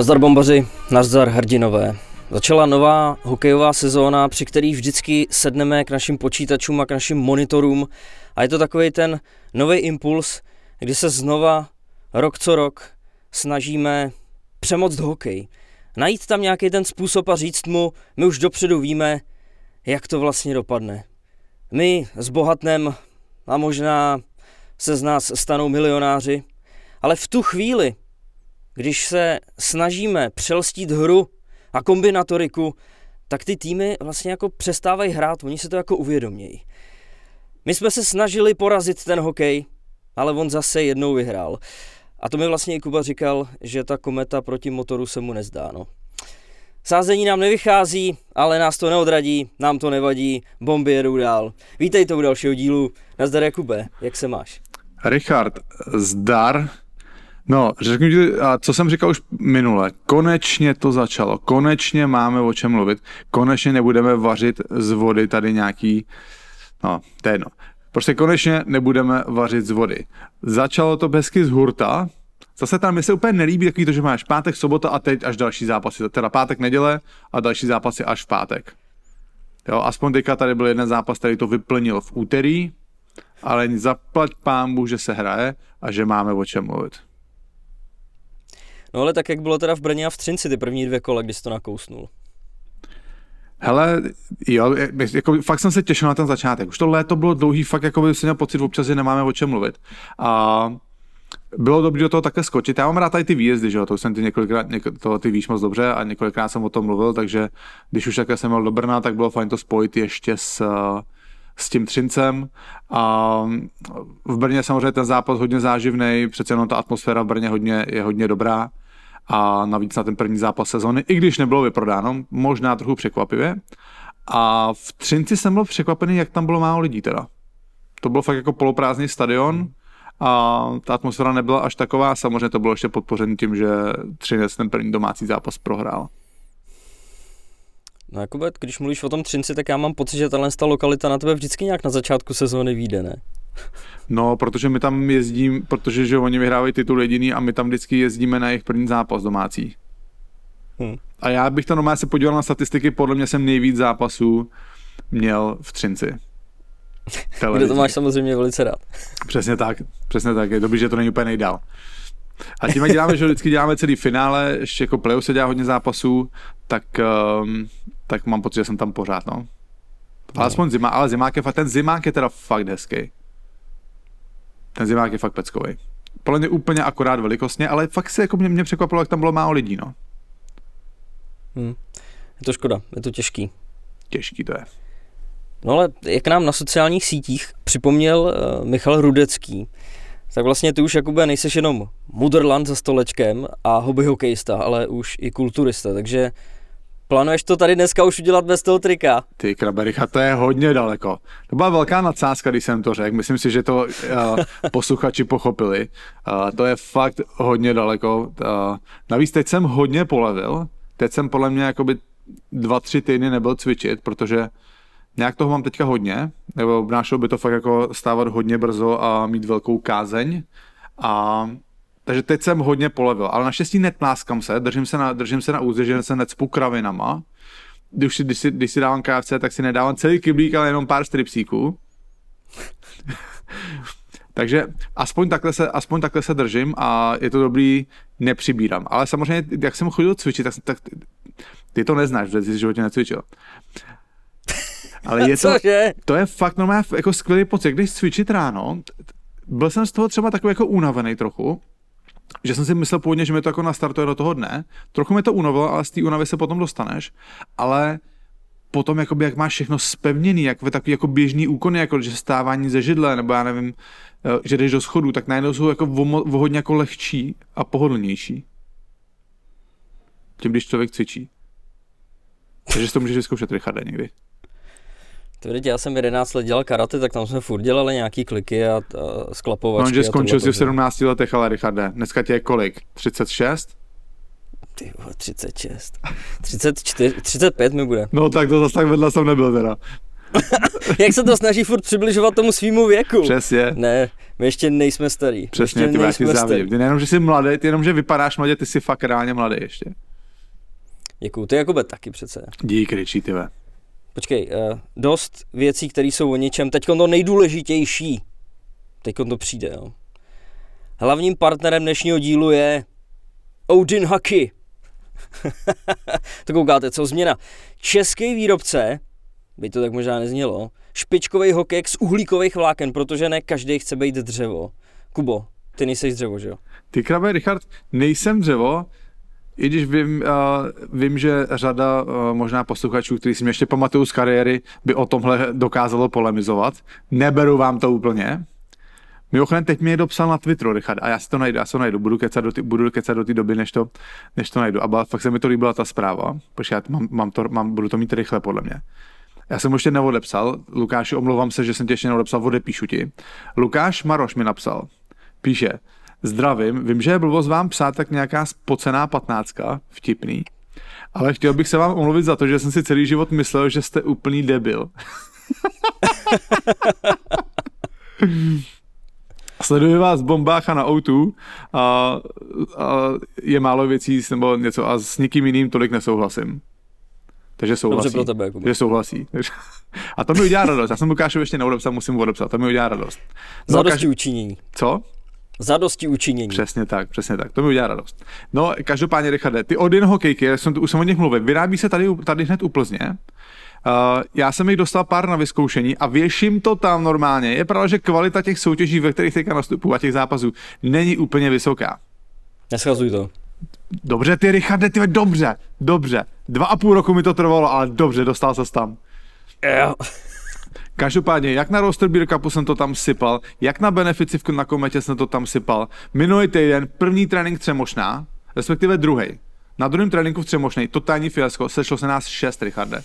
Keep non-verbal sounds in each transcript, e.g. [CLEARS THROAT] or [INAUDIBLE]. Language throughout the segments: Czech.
Nazdar bombaři, nazdar hrdinové. Začala nová hokejová sezóna, při který vždycky sedneme k našim počítačům a k našim monitorům a je to takový ten nový impuls, kdy se znova rok co rok snažíme přemoct hokej. Najít tam nějaký ten způsob a říct mu, my už dopředu víme, jak to vlastně dopadne. My zbohatnem a možná se z nás stanou milionáři, ale v tu chvíli, když se snažíme přelstít hru a kombinatoriku, tak ty týmy vlastně jako přestávají hrát, oni se to jako uvědomějí. My jsme se snažili porazit ten hokej, ale on zase jednou vyhrál. A to mi vlastně i Kuba říkal, že ta kometa proti motoru se mu nezdá. No. Sázení nám nevychází, ale nás to neodradí, nám to nevadí, bomby jedou dál. Vítejte u dalšího dílu. Nazdar Jakube, jak se máš? Richard, zdar. No, řeknu ti, a co jsem říkal už minule, konečně to začalo, konečně máme o čem mluvit, konečně nebudeme vařit z vody tady nějaký, no, to je jedno. Prostě konečně nebudeme vařit z vody. Začalo to hezky z hurta, Zase tam mi se úplně nelíbí takový to, že máš pátek, sobota a teď až další zápasy. Teda pátek, neděle a další zápasy až v pátek. Jo, aspoň teďka tady byl jeden zápas, který to vyplnil v úterý, ale zaplať pámbu, že se hraje a že máme o čem mluvit. No ale tak jak bylo teda v Brně a v Třinci ty první dvě kola, když jsi to nakousnul? Hele, jo, jako, fakt jsem se těšil na ten začátek. Už to léto bylo dlouhý, fakt jako by jsem měl pocit občas, že nemáme o čem mluvit. A bylo dobré do toho také skočit. Já mám rád tady ty výjezdy, že jo, to jsem ty několikrát, něko, to ty víš moc dobře a několikrát jsem o tom mluvil, takže když už také jsem měl do Brna, tak bylo fajn to spojit ještě s, s tím Třincem a v Brně samozřejmě ten zápas hodně záživný, přece jenom ta atmosféra v Brně hodně, je hodně dobrá a navíc na ten první zápas sezony, i když nebylo vyprodáno, možná trochu překvapivě. A v Třinci jsem byl překvapený, jak tam bylo málo lidí teda. To byl fakt jako poloprázdný stadion, a ta atmosféra nebyla až taková, samozřejmě to bylo ještě podpořené tím, že Třinec ten první domácí zápas prohrál. No Jakube, když mluvíš o tom Třinci, tak já mám pocit, že tahle lokalita na tebe vždycky nějak na začátku sezóny vyjde, ne? No, protože my tam jezdím, protože že oni vyhrávají titul jediný a my tam vždycky jezdíme na jejich první zápas domácí. Hmm. A já bych to normálně se podíval na statistiky, podle mě jsem nejvíc zápasů měl v Třinci. [LAUGHS] Kde to máš samozřejmě velice rád. Přesně tak, přesně tak. Je dobrý, že to není úplně nejdál. A tím, děláme, že vždycky děláme celý finále, ještě jako playoff se dělá hodně zápasů, tak, um, tak mám pocit, že jsem tam pořád, no. Ale aspoň zima, ale zimák je fakt, ten zimák je teda fakt hezký. Ten zimák je fakt peckový. Podle mě úplně akorát velikostně, ale fakt se jako mě, mě překvapilo, jak tam bylo málo lidí, no. Hmm. Je to škoda, je to těžký. Těžký to je. No ale jak nám na sociálních sítích připomněl uh, Michal Rudecký, tak vlastně ty už Jakube nejseš jenom mudrland za stolečkem a hobby hokejista, ale už i kulturista, takže plánuješ to tady dneska už udělat bez toho trika? Ty krabericha, to je hodně daleko. To byla velká nadsázka, když jsem to řekl. Myslím si, že to uh, posluchači pochopili. Uh, to je fakt hodně daleko. Uh, navíc teď jsem hodně polevil. Teď jsem podle mě jakoby dva, tři týdny nebyl cvičit, protože Nějak toho mám teďka hodně, nebo obnášelo by to fakt jako stávat hodně brzo a mít velkou kázeň. A takže teď jsem hodně polevil, ale naštěstí netláskám se, držím se na, držím se na úzdě, že se necpu kravinama. Když, když, si, když si dávám KFC, tak si nedávám celý kyblík, ale jenom pár stripsíků. [LAUGHS] Takže aspoň takhle, se, aspoň takhle se držím a je to dobrý, nepřibírám. Ale samozřejmě, jak jsem chodil cvičit, tak, tak ty to neznáš, že jsi životě necvičil. Ale je [LAUGHS] to, to je fakt normálně jako skvělý pocit. Když cvičit ráno, byl jsem z toho třeba takový jako unavený trochu, že jsem si myslel původně, že mi to jako nastartuje do toho dne. Trochu mi to unavilo, ale z té únavy se potom dostaneš. Ale potom, jakoby, jak máš všechno spevněný, jak ve takový jako běžný úkony, jako že stávání ze židle, nebo já nevím, eh, že jdeš do schodu, tak najednou jsou jako hodně jako lehčí a pohodlnější. Tím, když člověk cvičí. Takže to můžeš vyzkoušet, Richarde, někdy. Tvrdě, já jsem 11 let dělal karate, tak tam jsme furt dělali nějaký kliky a, a sklapovačky. No, že skončil jsi v 17 letech, ale Richarde, dneska tě je kolik? 36? Ty 36. 34, 35 mi bude. No tak to zase tak vedle jsem nebyl teda. [LAUGHS] Jak se to snaží furt přibližovat tomu svýmu věku. Přesně. Ne, My ještě nejsme starý. Přesně, ještě ty ti závidím. Ty nejenom, že jsi mladý, ty jenom, že vypadáš mladě, ty jsi fakt reálně mladý ještě. Děkuju, ty Jakube taky přece. Díky, Richie, ty Počkej, uh, dost věcí, které jsou o něčem. Teď to nejdůležitější. Teď to přijde, jo. Hlavním partnerem dnešního dílu je Odin Haki. [LAUGHS] to koukáte, co změna. Český výrobce, by to tak možná neznělo, špičkový hokej z uhlíkových vláken, protože ne každý chce být dřevo. Kubo, ty nejsi dřevo, že jo? Ty krabe, Richard, nejsem dřevo, i když vím, uh, vím že řada uh, možná posluchačů, kteří si mě ještě pamatují z kariéry, by o tomhle dokázalo polemizovat. Neberu vám to úplně. Mimochodem, teď mě někdo psal na Twitteru, Richard, a já si to najdu, já si to najdu, budu kecat do, budu kecat do té doby, než to, než to najdu. A byla, fakt se mi to líbila ta zpráva, protože já mám, mám to, mám, budu to mít rychle podle mě. Já jsem ještě neodepsal, Lukáši, omlouvám se, že jsem tě ještě neodepsal, odepíšu ti. Lukáš Maroš mi napsal, píše, zdravím, vím, že je blbost vám psát tak nějaká spocená patnáctka, vtipný, ale chtěl bych se vám omluvit za to, že jsem si celý život myslel, že jste úplný debil. [LAUGHS] Sleduji vás Bombácha na O2 a, a je málo věcí nebo něco a s nikým jiným tolik nesouhlasím. Takže souhlasí. Dobře pro tebe, Jakub. Takže souhlasí. [LAUGHS] A to mi udělá radost. Já jsem Lukášovi ještě neodepsal, musím mu odepsat. To mi udělá radost. Zadosti učinění. Co? Zadosti učinění. Přesně tak, přesně tak. To mi udělá radost. No, každopádně, Richarde, ty Odin hokejky, já jsem, už jsem o nich mluvil, vyrábí se tady, tady hned u Plzně. Uh, já jsem jich dostal pár na vyzkoušení a věším to tam normálně. Je pravda, že kvalita těch soutěží, ve kterých teďka nastupují a těch zápasů není úplně vysoká. Neschazuj to. Dobře, ty Richarde, ty dobře, dobře. Dva a půl roku mi to trvalo, ale dobře, dostal se tam. Jo. Každopádně, jak na roster beer cupu jsem to tam sypal, jak na benefici na kometě jsem to tam sypal. Minulý týden první trénink Třemošná, respektive druhý. Na druhém tréninku v Třemošnej, totální fiasko, sešlo se nás šest, Richarde.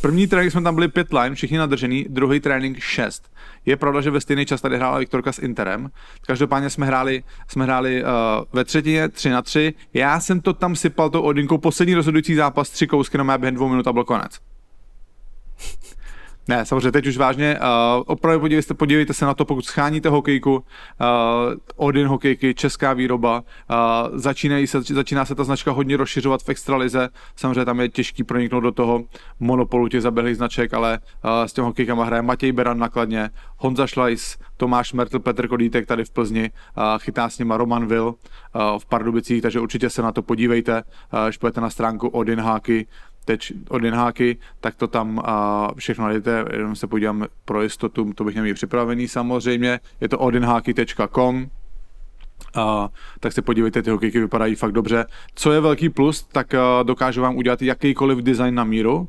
První trénink jsme tam byli pět line, všichni nadržený, druhý trénink šest. Je pravda, že ve stejný čas tady hrála Viktorka s Interem. Každopádně jsme hráli, jsme hráli uh, ve třetině 3 na 3. Já jsem to tam sypal tou odinkou, poslední rozhodující zápas, tři kousky na mé během dvou minut a byl konec. Ne, samozřejmě, teď už vážně. Uh, opravdu podívejte, podívejte se na to, pokud scháníte hokejku, uh, Odin hokejky, česká výroba, uh, začínají se, začíná se ta značka hodně rozšiřovat v extralize, samozřejmě tam je těžký proniknout do toho monopolu těch zaběhlých značek, ale uh, s těmi hokejkama hraje Matěj Beran nakladně, Honza Šlajs, Tomáš Mertl, Petr Kodítek tady v Plzni, uh, chytá s nima Roman Will uh, v Pardubicích, takže určitě se na to podívejte, uh, půjdete na stránku Odin Hockey, teď od Inháky, tak to tam a všechno najdete, jenom se podívám pro jistotu, to bych neměl připravený samozřejmě, je to odinháky.com, a, tak se podívejte, ty hokejky vypadají fakt dobře. Co je velký plus, tak a, dokážu vám udělat jakýkoliv design na míru,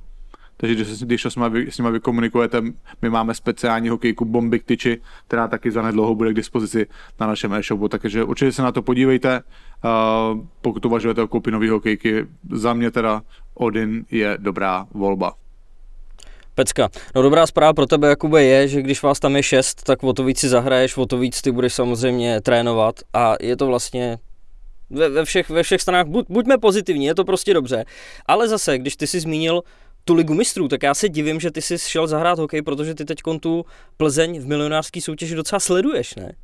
takže když, když s, nimi, s nimi vy komunikujete, my máme speciální hokejku Bomby Tyči, která taky zanedlouho bude k dispozici na našem e-shopu, takže určitě se na to podívejte. Uh, pokud uvažujete o koupi nový hokejky, za mě teda Odin je dobrá volba. Pecka. No dobrá zpráva pro tebe, Jakube, je, že když vás tam je šest, tak o to víc si zahraješ, o to víc ty budeš samozřejmě trénovat a je to vlastně ve, ve, všech, ve všech stranách, buď, buďme pozitivní, je to prostě dobře. Ale zase, když ty jsi zmínil tu ligu mistrů, tak já se divím, že ty jsi šel zahrát hokej, protože ty teď tu Plzeň v milionářské soutěži docela sleduješ, ne?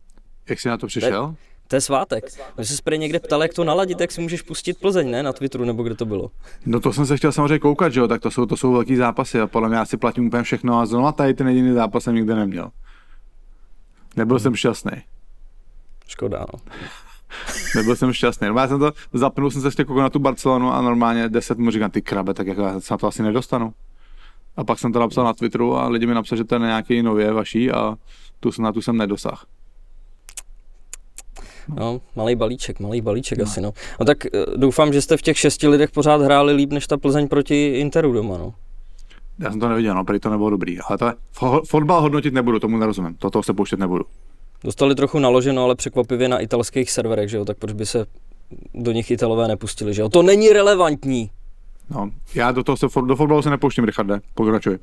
Jak jsi na to přišel? To, to je svátek. Když se sprej někde ptal, jak to naladit, tak si můžeš pustit Plzeň, ne? Na Twitteru nebo kde to bylo. No to jsem se chtěl samozřejmě koukat, že jo, tak to jsou, to jsou velký zápasy a podle mě já si platím úplně všechno a znovu tady ten jediný zápas jsem nikdy neměl. Nebyl hmm. jsem šťastný. Škoda, no. Nebyl jsem šťastný. No, já jsem to zapnul, jsem se ještě na tu Barcelonu a normálně 10 mu říkám, ty krabe, tak jako já se na to asi nedostanu. A pak jsem to napsal na Twitteru a lidi mi napsali, že to je nějaký nově vaší a tu, na tu jsem nedosah. No, malý balíček, malý balíček no. asi, no. No tak eh, doufám, že jste v těch šesti lidech pořád hráli líp, než ta Plzeň proti Interu doma, no. Já jsem to neviděl, no, prý to nebylo dobrý. Ale to je, fotbal hodnotit nebudu, tomu nerozumím. Toto se pouštět nebudu. Dostali trochu naloženo, ale překvapivě na italských serverech, že jo, tak proč by se do nich Italové nepustili, že jo? To není relevantní. No, já do toho se, do fotbalu se nepouštím, Richarde, pokračuj.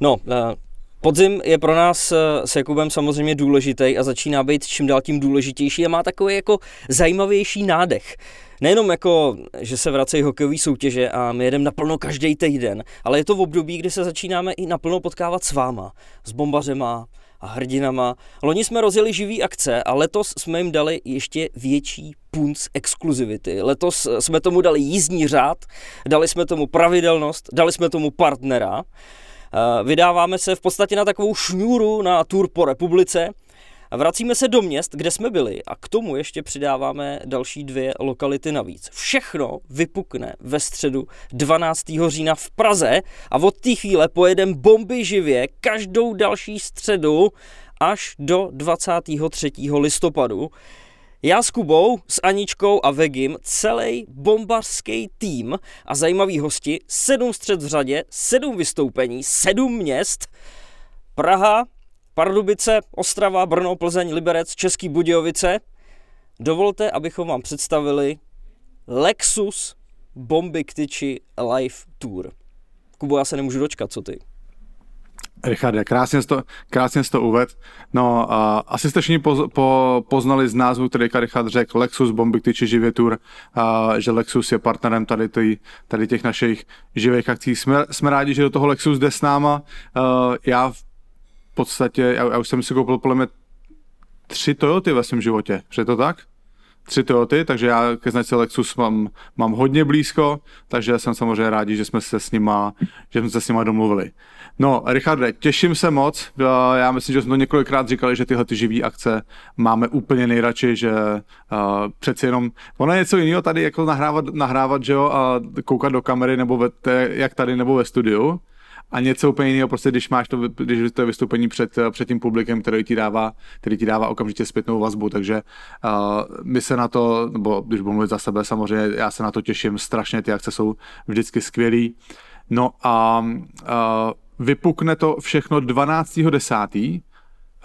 No, eh, Podzim je pro nás eh, s Jakubem samozřejmě důležitý a začíná být čím dál tím důležitější a má takový jako zajímavější nádech. Nejenom jako, že se vracejí hokejové soutěže a my jedeme naplno každý týden, ale je to v období, kdy se začínáme i naplno potkávat s váma, s bombařema, a hrdinama. Loni jsme rozjeli živý akce a letos jsme jim dali ještě větší punc exkluzivity. Letos jsme tomu dali jízdní řád, dali jsme tomu pravidelnost, dali jsme tomu partnera. Eh, vydáváme se v podstatě na takovou šňůru na tour po republice, a vracíme se do měst, kde jsme byli a k tomu ještě přidáváme další dvě lokality navíc. Všechno vypukne ve středu 12. října v Praze a od té chvíle pojedeme bomby živě každou další středu až do 23. listopadu. Já s Kubou, s Aničkou a Vegim, celý bombařský tým a zajímavý hosti, sedm střed v řadě, sedm vystoupení, sedm měst, Praha, Pardubice, Ostrava, Brno, Plzeň, Liberec, Český Budějovice. Dovolte, abychom vám představili Lexus Bomby Ktyči Live Tour. Kubo, já se nemůžu dočkat, co ty? Richarde, krásně jsi to, krásně jsi to uved. No, uh, asi jste všichni poz, po, poznali z názvu, který Richard řekl, Lexus Bomby Ktyči živě tour, uh, že Lexus je partnerem tady, tý, tady těch našich živých akcí. Jsme, jsme rádi, že do toho Lexus jde s náma. Uh, já v podstatě, já, já už jsem si koupil podle mě tři Toyoty ve svém životě, že to tak? Tři Toyoty, takže já ke značce Lexus mám, mám hodně blízko, takže jsem samozřejmě rádi, že jsme se s nima, že jsme se s nima domluvili. No, Richarde, těším se moc. Já myslím, že jsme to několikrát říkali, že tyhle ty živý akce máme úplně nejradši, že uh, přeci jenom, ono je něco jiného tady jako nahrávat, nahrávat, že jo, a koukat do kamery, nebo ve, jak tady, nebo ve studiu a něco úplně jiného, prostě když máš to, když to je vystoupení před, před tím publikem, který ti dává, který ti dává okamžitě zpětnou vazbu, takže uh, my se na to, nebo když budu mluvit za sebe, samozřejmě já se na to těším strašně, ty akce jsou vždycky skvělý. No a uh, vypukne to všechno 12.10.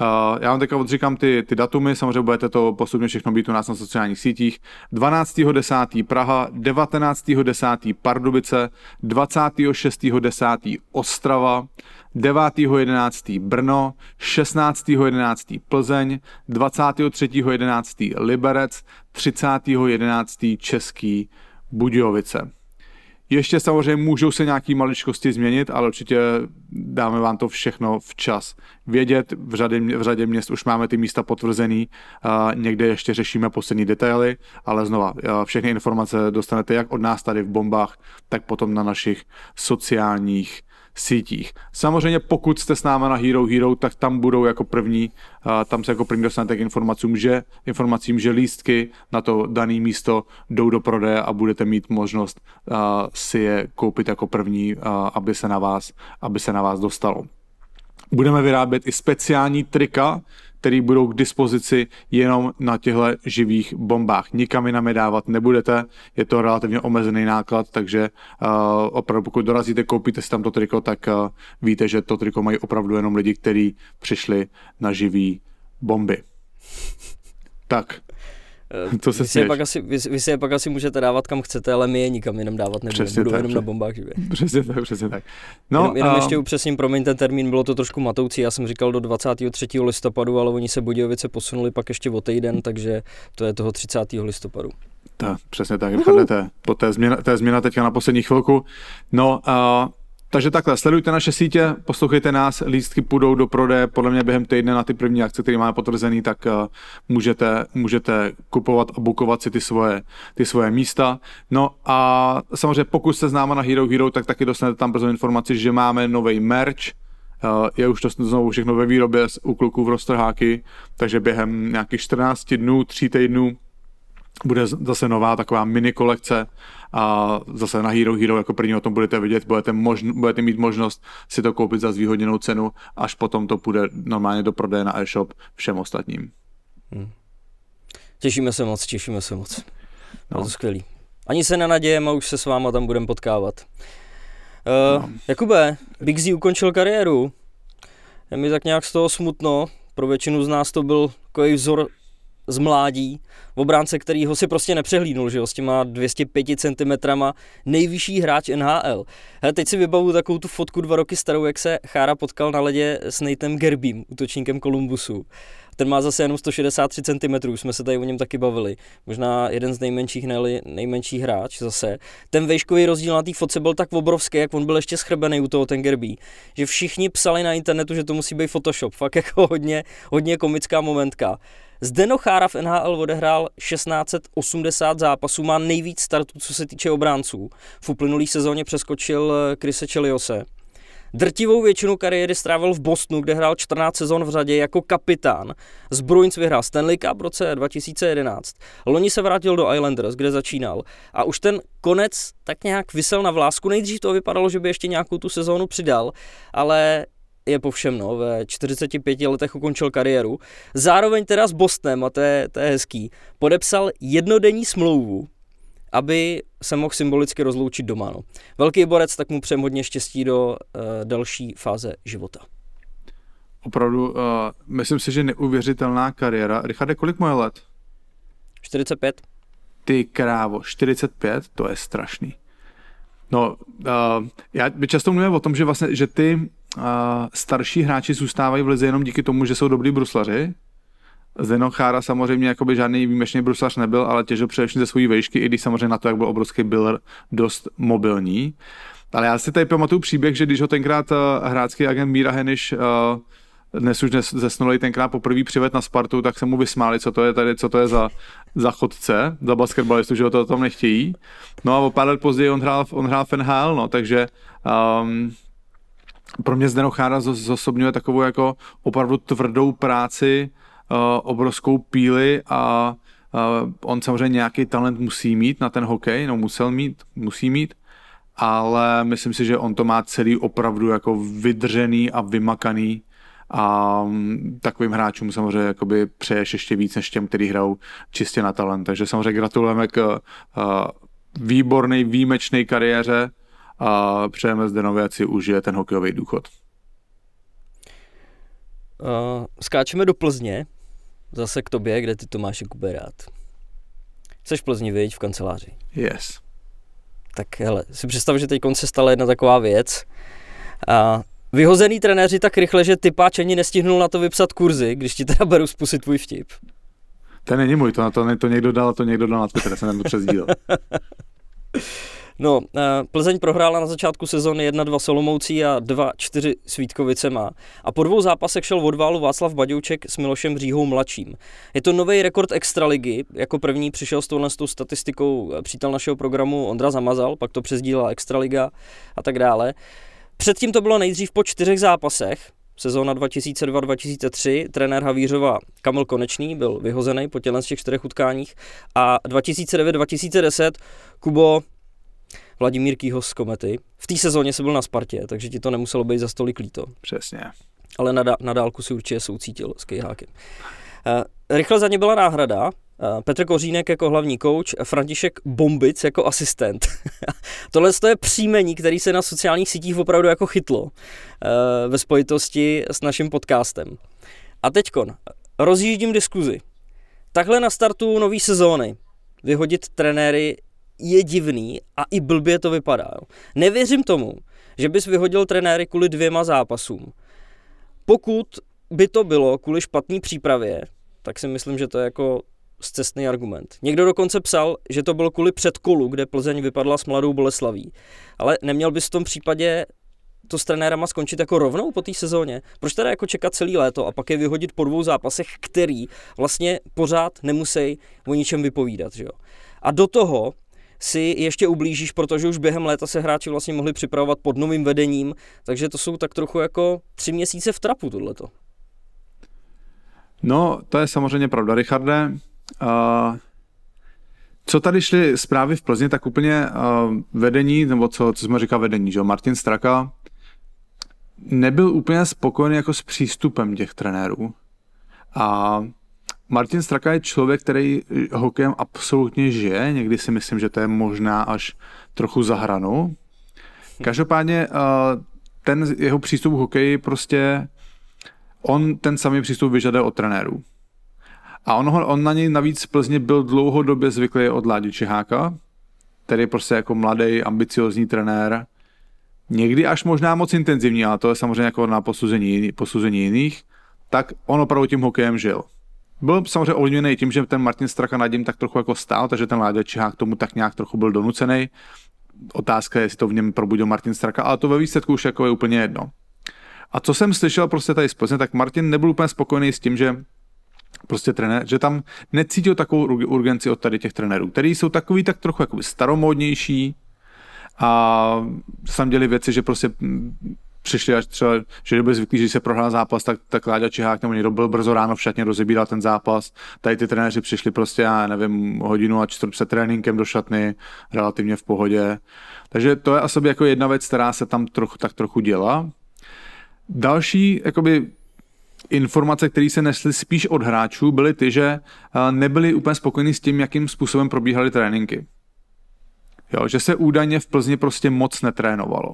Uh, já vám teďka odříkám ty, ty datumy, samozřejmě budete to postupně všechno být u nás na sociálních sítích. 12.10. Praha, 19.10. Pardubice, 26.10. Ostrava, 9.11. Brno, 16.11. Plzeň, 23.11. Liberec, 30.11. Český Budějovice. Ještě samozřejmě můžou se nějaký maličkosti změnit, ale určitě dáme vám to všechno včas. Vědět, v řadě, v řadě měst už máme ty místa potvrzený, někde ještě řešíme poslední detaily, ale znova, všechny informace dostanete jak od nás tady v bombách, tak potom na našich sociálních sítích. Samozřejmě pokud jste s náma na Hero Hero, tak tam budou jako první, tam se jako první dostanete k informacím, že, informacím, že lístky na to dané místo jdou do prodeje a budete mít možnost si je koupit jako první, aby se na vás, aby se na vás dostalo. Budeme vyrábět i speciální trika, které budou k dispozici jenom na těchto živých bombách. Nikam jinam je dávat nebudete, je to relativně omezený náklad, takže uh, opravdu pokud dorazíte, koupíte si tam to triko, tak uh, víte, že to triko mají opravdu jenom lidi, kteří přišli na živý bomby. Tak, to se vy, si je pak asi, vy, vy si je pak asi můžete dávat kam chcete, ale my je nikam jinam dávat nebudeme. Přesně tak, jenom přes... na bombách živě. Přesně tak, přesně tak. No, jenom, jenom a... ještě upřesním, promiň ten termín, bylo to trošku matoucí, já jsem říkal do 23. listopadu, ale oni se Budějovice posunuli pak ještě o týden, takže to je toho 30. listopadu. Tak, přesně tak, Richarde, to je, to je, změna, to je změna teďka na poslední chvilku. No, a takže takhle, sledujte naše sítě, poslouchejte nás, lístky půjdou do prodeje, podle mě během týdne na ty první akce, které máme potvrzený, tak uh, můžete, můžete kupovat a bukovat si ty svoje, ty svoje místa. No a samozřejmě pokud jste s náma na Hero Hero, tak taky dostanete tam brzo informaci, že máme nový merch, Uh, je už to znovu všechno ve výrobě u kluků v Rosterháky, takže během nějakých 14 dnů, 3 týdnů bude zase nová taková mini kolekce a zase na Hero Hero jako první o tom budete vidět, budete, možn, budete mít možnost si to koupit za zvýhodněnou cenu, až potom to půjde normálně do prodeje na e-shop všem ostatním. Hmm. Těšíme se moc, těšíme se moc. No. to skvělý. Ani se nenadějeme už se s váma tam budeme potkávat. Uh, no. Jakube, Big Z ukončil kariéru. Je mi tak nějak z toho smutno. Pro většinu z nás to byl takový vzor z mládí, obránce, který ho si prostě nepřehlídnul, že jo, s těma 205 cm nejvyšší hráč NHL. Hele, teď si vybavu takovou tu fotku dva roky starou, jak se Chára potkal na ledě s Natem Gerbím, útočníkem Kolumbusu. Ten má zase jenom 163 cm, jsme se tady o něm taky bavili. Možná jeden z nejmenších, ne nejmenší hráč zase. Ten vejškový rozdíl na té fotce byl tak obrovský, jak on byl ještě schrbený u toho Tengerby, že všichni psali na internetu, že to musí být Photoshop. Fakt jako hodně, hodně komická momentka. Zdeno Chára v NHL odehrál 1680 zápasů, má nejvíc startů, co se týče obránců. V uplynulý sezóně přeskočil Krise Cheliose. Drtivou většinu kariéry strávil v Bostonu, kde hrál 14 sezon v řadě jako kapitán. Z Bruins vyhrál Stanley Cup v roce 2011. Loni se vrátil do Islanders, kde začínal. A už ten konec tak nějak vysel na vlásku. Nejdřív to vypadalo, že by ještě nějakou tu sezónu přidal, ale je po všem, no, ve 45 letech ukončil kariéru. Zároveň teda s Bostonem, a to je, to je hezký, podepsal jednodenní smlouvu, aby se mohl symbolicky rozloučit doma. No. Velký borec, tak mu přejem hodně štěstí do uh, další fáze života. Opravdu, uh, myslím si, že neuvěřitelná kariéra. Richarde, kolik moje let? 45. Ty krávo, 45, to je strašný. No, uh, já, my často mluvíme o tom, že vlastně, že ty uh, starší hráči zůstávají v lize jenom díky tomu, že jsou dobrý bruslaři, Zdeno Chára samozřejmě jakoby žádný výjimečný bruslař nebyl, ale těžil především ze svojí vejšky, i když samozřejmě na to, jak byl obrovský, byl dost mobilní. Ale já si tady pamatuju příběh, že když ho tenkrát uh, hrácký agent Míra Heniš uh, dnes už zesnulej tenkrát poprvé přived na Spartu, tak se mu vysmáli, co to je tady, co to je za, za chodce, za basketbalistu, že ho to tam nechtějí. No a o pár let později on hrál, on hrál v NHL, no, takže um, pro mě Zdeno Chára zosobňuje takovou jako opravdu tvrdou práci, obrovskou píli a on samozřejmě nějaký talent musí mít na ten hokej, no musel mít, musí mít, ale myslím si, že on to má celý opravdu jako vydržený a vymakaný a um, takovým hráčům samozřejmě jakoby přeješ ještě víc než těm, kteří hrajou čistě na talent. Takže samozřejmě gratulujeme k uh, výborné, výjimečné kariéře a přejeme Zdenovi, ať si užije ten hokejový důchod. Uh, skáčeme do Plzně, zase k tobě, kde ty Tomáše Kube rád. Jsi v Plzni, viď, v kanceláři. Yes. Tak hele, si představ, že teď se stala jedna taková věc. A vyhozený trenéři tak rychle, že ty páč ani nestihnul na to vypsat kurzy, když ti teda beru zpusit tvůj vtip. To není můj, to, to, to někdo dal, to někdo dal na Twitter, jsem to přezdílel. [LAUGHS] No, eh, Plzeň prohrála na začátku sezóny 1-2 Solomoucí a 2-4 s Vítkovicema. A po dvou zápasech šel od válu Václav Baďouček s Milošem Bříhou mladším. Je to nový rekord extraligy. Jako první přišel s touhle statistikou přítel našeho programu Ondra Zamazal, pak to přezdílela Extraliga a tak dále. Předtím to bylo nejdřív po čtyřech zápasech, sezóna 2002-2003, trenér Havířova Kamil Konečný byl vyhozený po těle z těch čtyřech utkáních a 2009-2010 Kubo Vladimír Kýho z Komety. V té sezóně se byl na Spartě, takže ti to nemuselo být za stolik líto. Přesně. Ale na, na dálku si určitě soucítil s Kejhákem. Uh, rychle za ně byla náhrada. Uh, Petr Kořínek jako hlavní kouč, František Bombic jako asistent. [LAUGHS] Tohle je příjmení, který se na sociálních sítích opravdu jako chytlo uh, ve spojitosti s naším podcastem. A teďkon, rozjíždím diskuzi. Takhle na startu nové sezóny vyhodit trenéry je divný a i blbě to vypadá. Jo. Nevěřím tomu, že bys vyhodil trenéry kvůli dvěma zápasům. Pokud by to bylo kvůli špatné přípravě, tak si myslím, že to je jako zcestný argument. Někdo dokonce psal, že to bylo kvůli předkolu, kde Plzeň vypadla s mladou Boleslaví. Ale neměl bys v tom případě to s trenérama skončit jako rovnou po té sezóně? Proč teda jako čekat celý léto a pak je vyhodit po dvou zápasech, který vlastně pořád nemusí o ničem vypovídat, že jo? A do toho si ještě ublížíš, protože už během léta se hráči vlastně mohli připravovat pod novým vedením, takže to jsou tak trochu jako tři měsíce v trapu tohleto. No, to je samozřejmě pravda, Richarde. Uh, co tady šly zprávy v Plzni, tak úplně uh, vedení, nebo co, co jsme říkal vedení, že Martin Straka nebyl úplně spokojený jako s přístupem těch trenérů. A Martin Straka je člověk, který hokejem absolutně žije, někdy si myslím, že to je možná až trochu za hranou. Každopádně eh, ten jeho přístup k hokeji prostě, on ten samý přístup vyžaduje od trenérů. A on, ho, on na něj navíc v Plzni byl dlouhodobě zvyklý od Ládi Čeháka, který je prostě jako mladý, ambiciozní trenér, někdy až možná moc intenzivní, ale to je samozřejmě jako na posuzení, posuzení jiných tak on opravdu tím hokejem žil. Byl samozřejmě ovlivněný tím, že ten Martin Straka nad ním tak trochu jako stál, takže ten Láďa Čihák tomu tak nějak trochu byl donucený. Otázka je, jestli to v něm probudil Martin Straka, ale to ve výsledku už jako je úplně jedno. A co jsem slyšel prostě tady z tak Martin nebyl úplně spokojený s tím, že prostě trenér, že tam necítil takovou urgenci od tady těch trenérů, který jsou takový tak trochu jako staromódnější a tam děli věci, že prostě přišli až třeba, že byli zvyklí, že se prohrál zápas, tak, tak Láďa Čihák nebo někdo byl brzo ráno v šatně, rozebíral ten zápas. Tady ty trenéři přišli prostě, já nevím, hodinu a čtvrt před tréninkem do šatny, relativně v pohodě. Takže to je asi jako jedna věc, která se tam trochu, tak trochu dělá. Další jakoby, informace, které se nesly spíš od hráčů, byly ty, že nebyli úplně spokojení s tím, jakým způsobem probíhaly tréninky. Jo, že se údajně v Plzni prostě moc netrénovalo.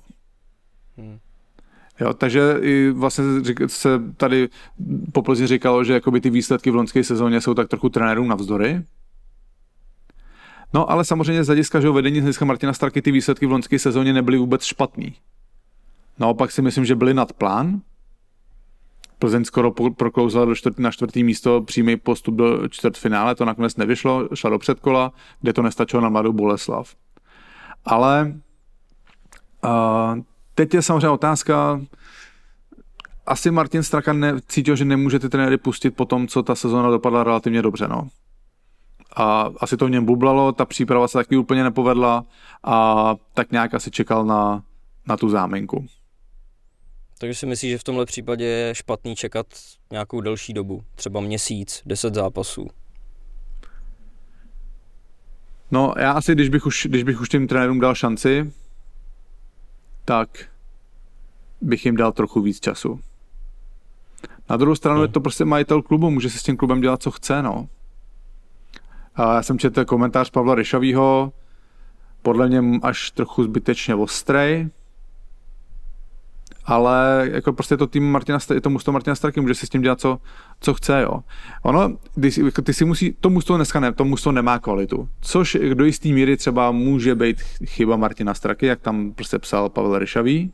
Hmm. Jo, takže i vlastně se tady po Plzni říkalo, že jakoby ty výsledky v loňské sezóně jsou tak trochu trenérům navzdory. No ale samozřejmě z hlediska, že vedení z hlediska Martina Starky ty výsledky v loňské sezóně nebyly vůbec špatný. Naopak si myslím, že byly nad plán. Plzeň skoro proklouzala do čtvrt, na čtvrtý místo, přímý postup do čtvrtfinále, to nakonec nevyšlo, šla do předkola, kde to nestačilo na mladou Boleslav. Ale uh, teď je samozřejmě otázka, asi Martin Straka ne, cítil, že nemůže ty trenéry pustit po tom, co ta sezóna dopadla relativně dobře, no. A asi to v něm bublalo, ta příprava se taky úplně nepovedla a tak nějak asi čekal na, na tu záminku. Takže si myslíš, že v tomhle případě je špatný čekat nějakou delší dobu, třeba měsíc, deset zápasů? No já asi, když bych už, když bych už těm trenérům dal šanci, tak bych jim dal trochu víc času. Na druhou stranu no. je to prostě majitel klubu, může si s tím klubem dělat, co chce, no. A já jsem četl komentář Pavla Ryšavýho, podle mě až trochu zbytečně ostrej, ale jako prostě to tým Martina, je to musto Martina Starky, může si s tím dělat, co, co chce, jo. Ono, ty, jako ty si musí, to musto dneska ne, to musto nemá kvalitu, což do jistý míry třeba může být chyba Martina Straky, jak tam prostě psal Pavel Ryšavý,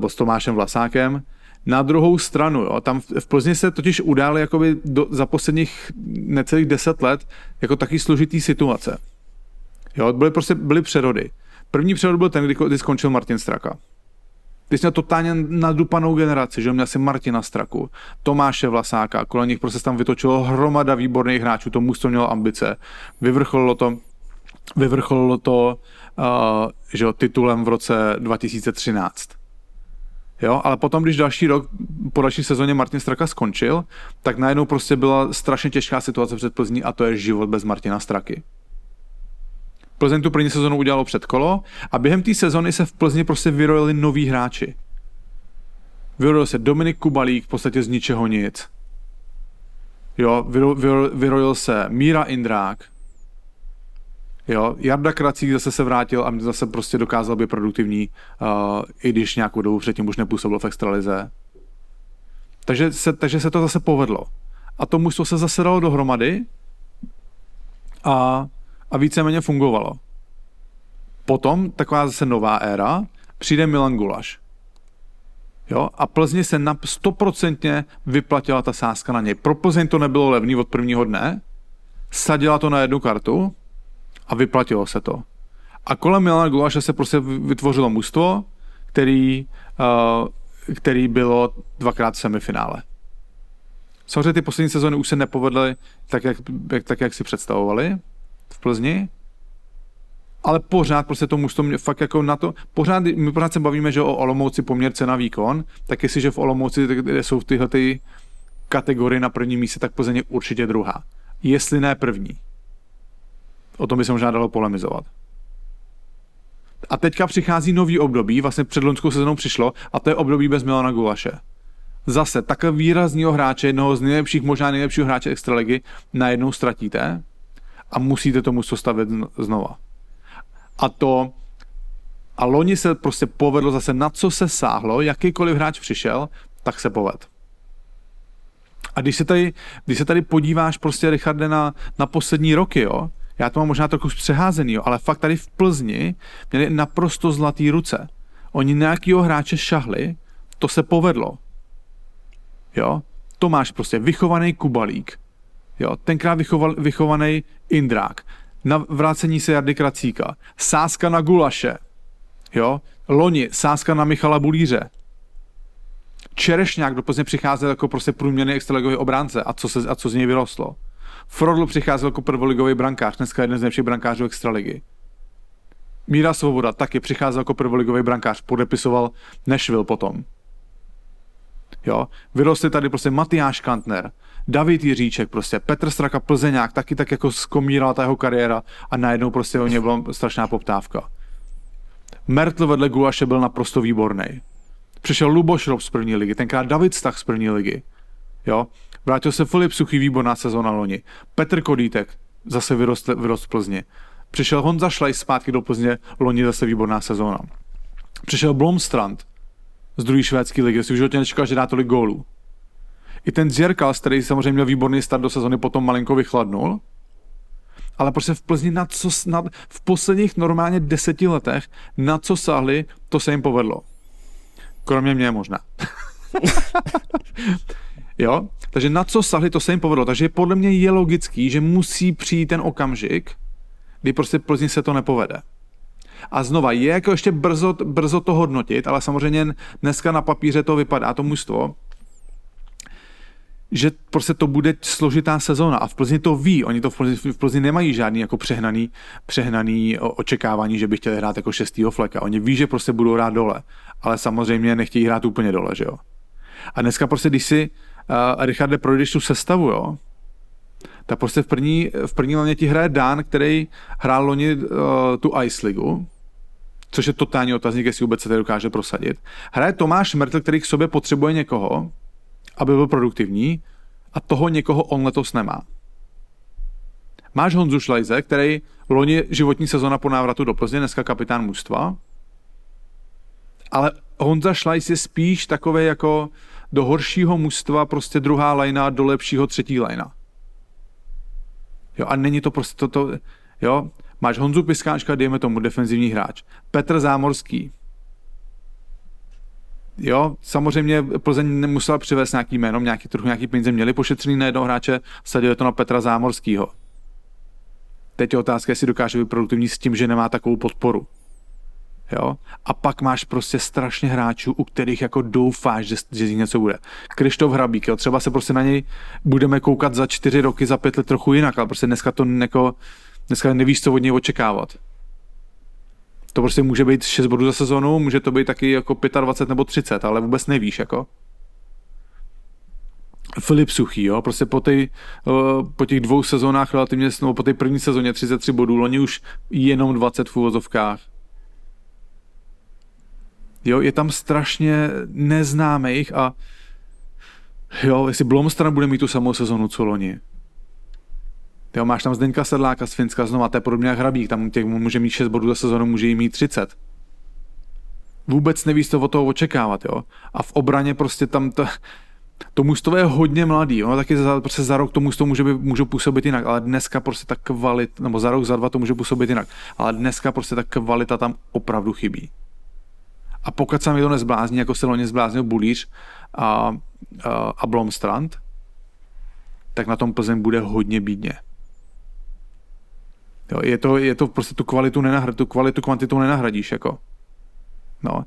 uh, s Tomášem Vlasákem. Na druhou stranu, jo, tam v Plzni se totiž udály jakoby do, za posledních necelých deset let jako taky složitý situace. Jo, byly prostě byly přerody. První přerod byl ten, kdy, kdy skončil Martin Straka. Ty jsi měl totálně nadupanou generaci, že měl si Martina Straku, Tomáše Vlasáka, kolem nich prostě tam vytočilo hromada výborných hráčů, to mužstvo mělo ambice. Vyvrcholilo to, vyvrcholilo to uh, že jo, titulem v roce 2013. Jo, ale potom, když další rok, po další sezóně Martin Straka skončil, tak najednou prostě byla strašně těžká situace před Plzní a to je život bez Martina Straky. Plzeň tu první sezonu udělalo kolo a během té sezony se v Plzni prostě vyrojili noví hráči. Vyrojil se Dominik Kubalík v podstatě z ničeho nic. Jo, vyrojil, vyrojil se Míra Indrák. Jo, Jarda Kracík zase se vrátil a zase prostě dokázal být produktivní, uh, i když nějakou dobu předtím už nepůsobil v extralize. Takže se, takže se to zase povedlo. A to mužstvo se zase dalo dohromady a a víceméně fungovalo. Potom taková zase nová éra, přijde Milan Gulaš. Jo? A Plzně se na 100% vyplatila ta sázka na něj. Pro Plzeň to nebylo levný od prvního dne, sadila to na jednu kartu a vyplatilo se to. A kolem Milana Gulaše se prostě vytvořilo mužstvo, který, uh, který bylo dvakrát v semifinále. Samozřejmě ty poslední sezóny už se nepovedly tak, jak, tak, jak si představovali, v Plzni, ale pořád prostě to mužstvo mě fakt jako na to, pořád, my pořád se bavíme, že o Olomouci poměr cena výkon, tak jestliže v Olomouci jsou tyhle ty kategorie na prvním místě, tak Plzeň je určitě druhá. Jestli ne první. O tom by se možná dalo polemizovat. A teďka přichází nový období, vlastně před loňskou sezónou přišlo, a to je období bez Milana Gulaše. Zase takhle výrazního hráče, jednoho z nejlepších, možná nejlepšího hráče extraligy, najednou ztratíte a musíte tomu stavět znova. A to a loni se prostě povedlo zase na co se sáhlo, jakýkoliv hráč přišel, tak se poved. A když se tady, když se tady podíváš prostě, Richarde, na, na poslední roky, jo, já to mám možná trochu zpřeházený, jo, ale fakt tady v Plzni měli naprosto zlatý ruce. Oni nějakýho hráče šahli, to se povedlo. Jo? To máš prostě vychovaný Kubalík. Jo? Tenkrát vychoval, vychovaný Indrák. Na vrácení se Jardy Kracíka. Sáska na Gulaše. Jo? Loni sáska na Michala Bulíře. Čerešňák do Plzně přicházel jako prostě průměrný extraligový obránce a co, se, a co z něj vyrostlo. Frodl přicházel jako prvoligový brankář, dneska jeden z nejlepších brankářů extraligy. Míra Svoboda taky přicházel jako prvoligový brankář, podepisoval Nashville potom. Jo, vyrostli tady prostě Matyáš Kantner, David Jiříček, prostě Petr Straka Plzeňák, taky tak jako skomírala ta jeho kariéra a najednou prostě o ně byla strašná poptávka. Mertl vedle Gulaše byl naprosto výborný. Přišel Luboš Rob z první ligy, tenkrát David Stach z první ligy. Jo? Vrátil se Filip Suchý, výborná sezóna loni. Petr Kodítek zase vyrost, vyrost v Plzni. Přišel Honza Šlejs zpátky do Plzně, loni zase výborná sezóna. Přišel Blomstrand z druhé švédské ligy, si už životě nečekal, že dá tolik gólů. I ten Zjerkal, který samozřejmě měl výborný start do sezony, potom malinko vychladnul, ale prostě v Plzni na co, na, v posledních normálně deseti letech, na co sáhli, to se jim povedlo. Kromě mě možná. [LAUGHS] jo? Takže na co sahli, to se jim povedlo. Takže podle mě je logický, že musí přijít ten okamžik, kdy prostě Plzni se to nepovede. A znova, je jako ještě brzo, brzo to hodnotit, ale samozřejmě dneska na papíře to vypadá, to mužstvo, že prostě to bude složitá sezóna a v Plzni to ví, oni to v Plzni, v Plzni nemají žádný jako přehnaný, přehnaný očekávání, že by chtěli hrát jako šestýho fleka. Oni ví, že prostě budou hrát dole, ale samozřejmě nechtějí hrát úplně dole, že jo. A dneska prostě, když si uh, Richarde projdeš tu sestavu, jo, tak prostě v první, v první laně ti hraje Dan, který hrál loni uh, tu Ice Ligu, což je totální otazník, jestli vůbec se tady dokáže prosadit. Hraje Tomáš Mrtl, který k sobě potřebuje někoho, aby byl produktivní a toho někoho on letos nemá. Máš Honzu Šlajze, který loni životní sezona po návratu do Plzně, dneska kapitán mužstva, ale Honza Šlajs je spíš takové jako do horšího mužstva prostě druhá lajna, do lepšího třetí lajna. Jo, a není to prostě toto, jo, máš Honzu Piskáčka, dejme tomu defenzivní hráč. Petr Zámorský, Jo, samozřejmě Plzeň nemusela přivést nějaký jméno, nějaký trochu nějaký peníze měli pošetřený na jednoho hráče, sadili to na Petra Zámorského. Teď je otázka, jestli dokáže být produktivní s tím, že nemá takovou podporu. Jo? A pak máš prostě strašně hráčů, u kterých jako doufáš, že, že z nich něco bude. Krištof Hrabík, jo? třeba se prostě na něj budeme koukat za čtyři roky, za pět let trochu jinak, ale prostě dneska to jako, dneska nevíš, co od něj očekávat. To prostě může být 6 bodů za sezonu, může to být taky jako 25 nebo 30, ale vůbec nevíš, jako. Filip Suchý, jo, prostě po, tej, po těch dvou sezónách relativně, nebo po té první sezóně 33 bodů, loni už jenom 20 v úvozovkách. Jo, je tam strašně neznámých a jo, jestli Blomstrand bude mít tu samou sezonu, co loni. Jo, máš tam Zdeňka Sedláka z Finska znova, to je podobně jak Hrabík, tam těch může mít 6 bodů za sezonu, může jí mít 30. Vůbec nevíš, co od toho očekávat, jo. A v obraně prostě tam to, to mužstvo je hodně mladý, ono taky za, prostě za rok to mužstvo může, může působit jinak, ale dneska prostě ta kvalita, nebo za rok, za dva to může působit jinak, ale dneska prostě ta kvalita tam opravdu chybí. A pokud se mi to nezblázní, jako se loni zbláznil Bulíř a, a, a Blomstrand, tak na tom Plzeň bude hodně bídně. Jo, je, to, je to prostě tu kvalitu, nenahr- tu kvalitu kvantitu nenahradíš, jako. No.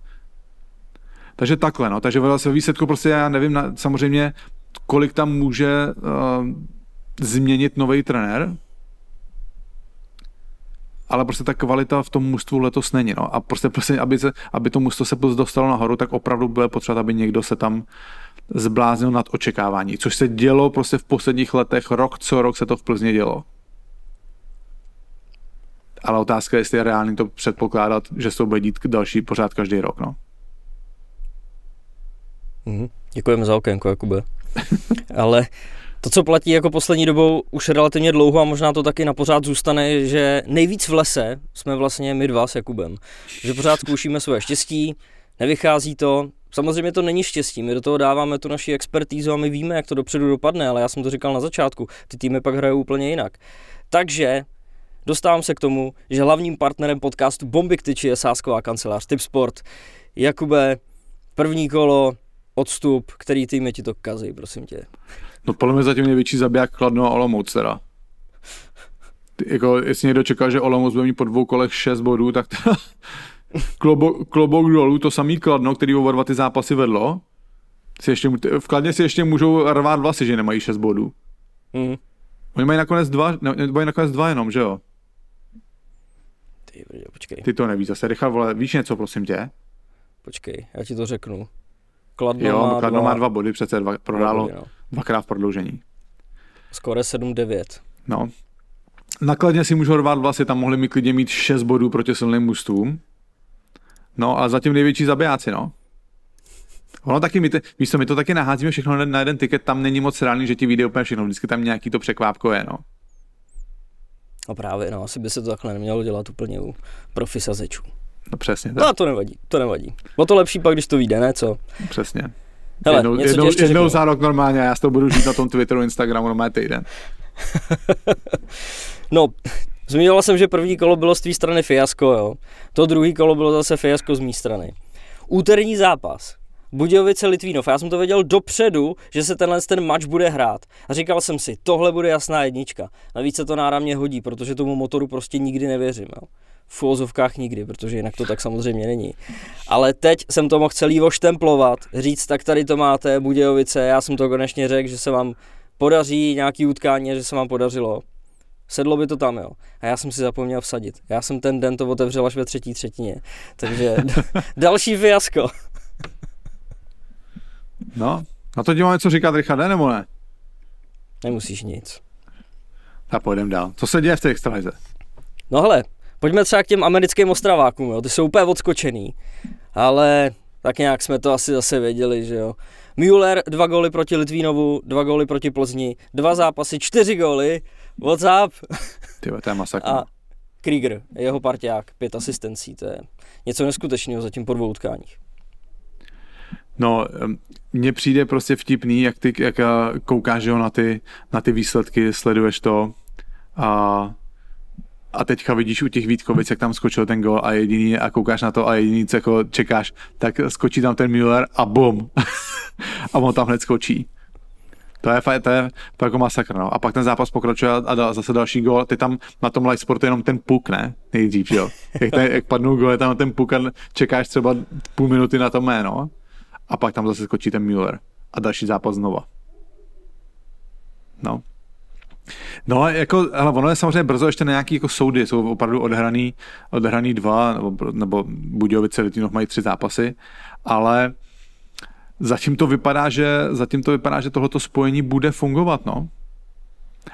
Takže takhle, no. Takže ve výsledku prostě já nevím, na, samozřejmě, kolik tam může uh, změnit nový trenér, ale prostě ta kvalita v tom mužstvu letos není. No. A prostě, prostě aby, se, aby to mužstvo se dostalo nahoru, tak opravdu bude potřeba, aby někdo se tam zbláznil nad očekávání. Což se dělo prostě v posledních letech, rok co rok se to v Plzně dělo ale otázka je, jestli je reálný to předpokládat, že to bude dít další pořád každý rok. No. Mm-hmm. Děkujeme za okénko, Jakube. [LAUGHS] ale to, co platí jako poslední dobou už relativně dlouho a možná to taky na pořád zůstane, že nejvíc v lese jsme vlastně my dva s Jakubem. Že pořád zkoušíme svoje štěstí, nevychází to, Samozřejmě to není štěstí, my do toho dáváme tu naši expertízu a my víme, jak to dopředu dopadne, ale já jsem to říkal na začátku, ty týmy pak hrajou úplně jinak. Takže dostávám se k tomu, že hlavním partnerem podcastu Bomby k tyči je sásková kancelář Tipsport. Jakube, první kolo odstup, který týmy ti to kazí, prosím tě. No podle mě zatím největší zabiják Kladno a Olomouc teda. Ty, jako, jestli někdo čekal, že Olomouc bude mít po dvou kolech 6 bodů, tak teda [LAUGHS] klobouk, klobouk dolů, to samý Kladno, který oba dva ty zápasy vedlo, si ještě, v Kladně si ještě můžou rvát vlasy, že nemají 6 bodů. Mm. Oni mají nakonec dva, ne, mají nakonec dva jenom, že jo? Ty, počkej, Ty to nevíš zase. Richard, vole, víš něco, prosím tě? počkej, já ti to řeknu. Kladno jo, má Kladno dva, má dva body, přece dva, dva prodálo body, no. dvakrát v prodloužení. Skore 7-9. No. Nakladně si můžou rvát vlasy, tam mohli mi klidně mít 6 bodů proti silným mužstvům. No a zatím největší zabijáci, no. Ono taky, my, te, víš co, my to taky naházíme všechno na, na jeden tiket, tam není moc reálný, že ti vyjde úplně všechno, vždycky tam nějaký to překvápko je, no. No právě, no, asi by se to takhle nemělo dělat úplně u profisazečů. No přesně, No tak, a to nevadí, to nevadí. O to lepší pak, když to vyjde, ne co? přesně. Hele, jednou, něco jednou, ještě jednou za rok normálně, já si to budu žít na tom Twitteru, Instagramu, normálně týden. [LAUGHS] No, zmiňoval jsem, že první kolo bylo z tvý strany fiasko, jo. To druhý kolo bylo zase fiasko z mé strany. Úterní zápas. Budějovice Litvínov. Já jsem to věděl dopředu, že se tenhle ten match bude hrát. A říkal jsem si, tohle bude jasná jednička. Navíc se to náramně hodí, protože tomu motoru prostě nikdy nevěřím. Jo. V uvozovkách nikdy, protože jinak to tak samozřejmě není. Ale teď jsem to mohl celý oštemplovat, říct, tak tady to máte, Budějovice, já jsem to konečně řekl, že se vám podaří nějaký utkání, že se vám podařilo. Sedlo by to tam, jo. A já jsem si zapomněl vsadit. Já jsem ten den to otevřel až ve třetí třetině. Takže [LAUGHS] další fiasko. No, na to ti máme co říkat, Richarde, nebo ne? Nemusíš nic. Tak půjdeme dál. Co se děje v té extralize? No hele, pojďme třeba k těm americkým ostravákům, jo. Ty jsou úplně odskočený. Ale tak nějak jsme to asi zase věděli, že jo. Müller, dva góly proti Litvínovu, dva góly proti Plzni, dva zápasy, čtyři góly, WhatsApp Ty to je masakr. a Krieger, jeho parťák, pět asistencí, to je něco neskutečného zatím po dvou utkáních. No, mně přijde prostě vtipný, jak ty jak a, koukáš jo, na, ty, na ty výsledky, sleduješ to a, a teďka vidíš u těch Vítkovic, jak tam skočil ten gol a jediný a koukáš na to a jediný, co jako čekáš, tak skočí tam ten Müller a bum. [LAUGHS] a on tam hned skočí. To je, fa- to je to jako masakr, no. A pak ten zápas pokračuje a dá zase další gol. Ty tam na tom live sportu jenom ten puk, ne? Nejdřív, jo. Jak, ten, jak padnou gol, je tam ten puk a čekáš třeba půl minuty na to jméno a pak tam zase skočí ten Müller a další zápas znova. No. No, jako, ale ono je samozřejmě brzo ještě na nějaký jako soudy, jsou opravdu odhraný, odhraný dva, nebo, nebo Budějovice Litvinov mají tři zápasy, ale zatím to vypadá, že, zatím to vypadá, že tohleto spojení bude fungovat, no.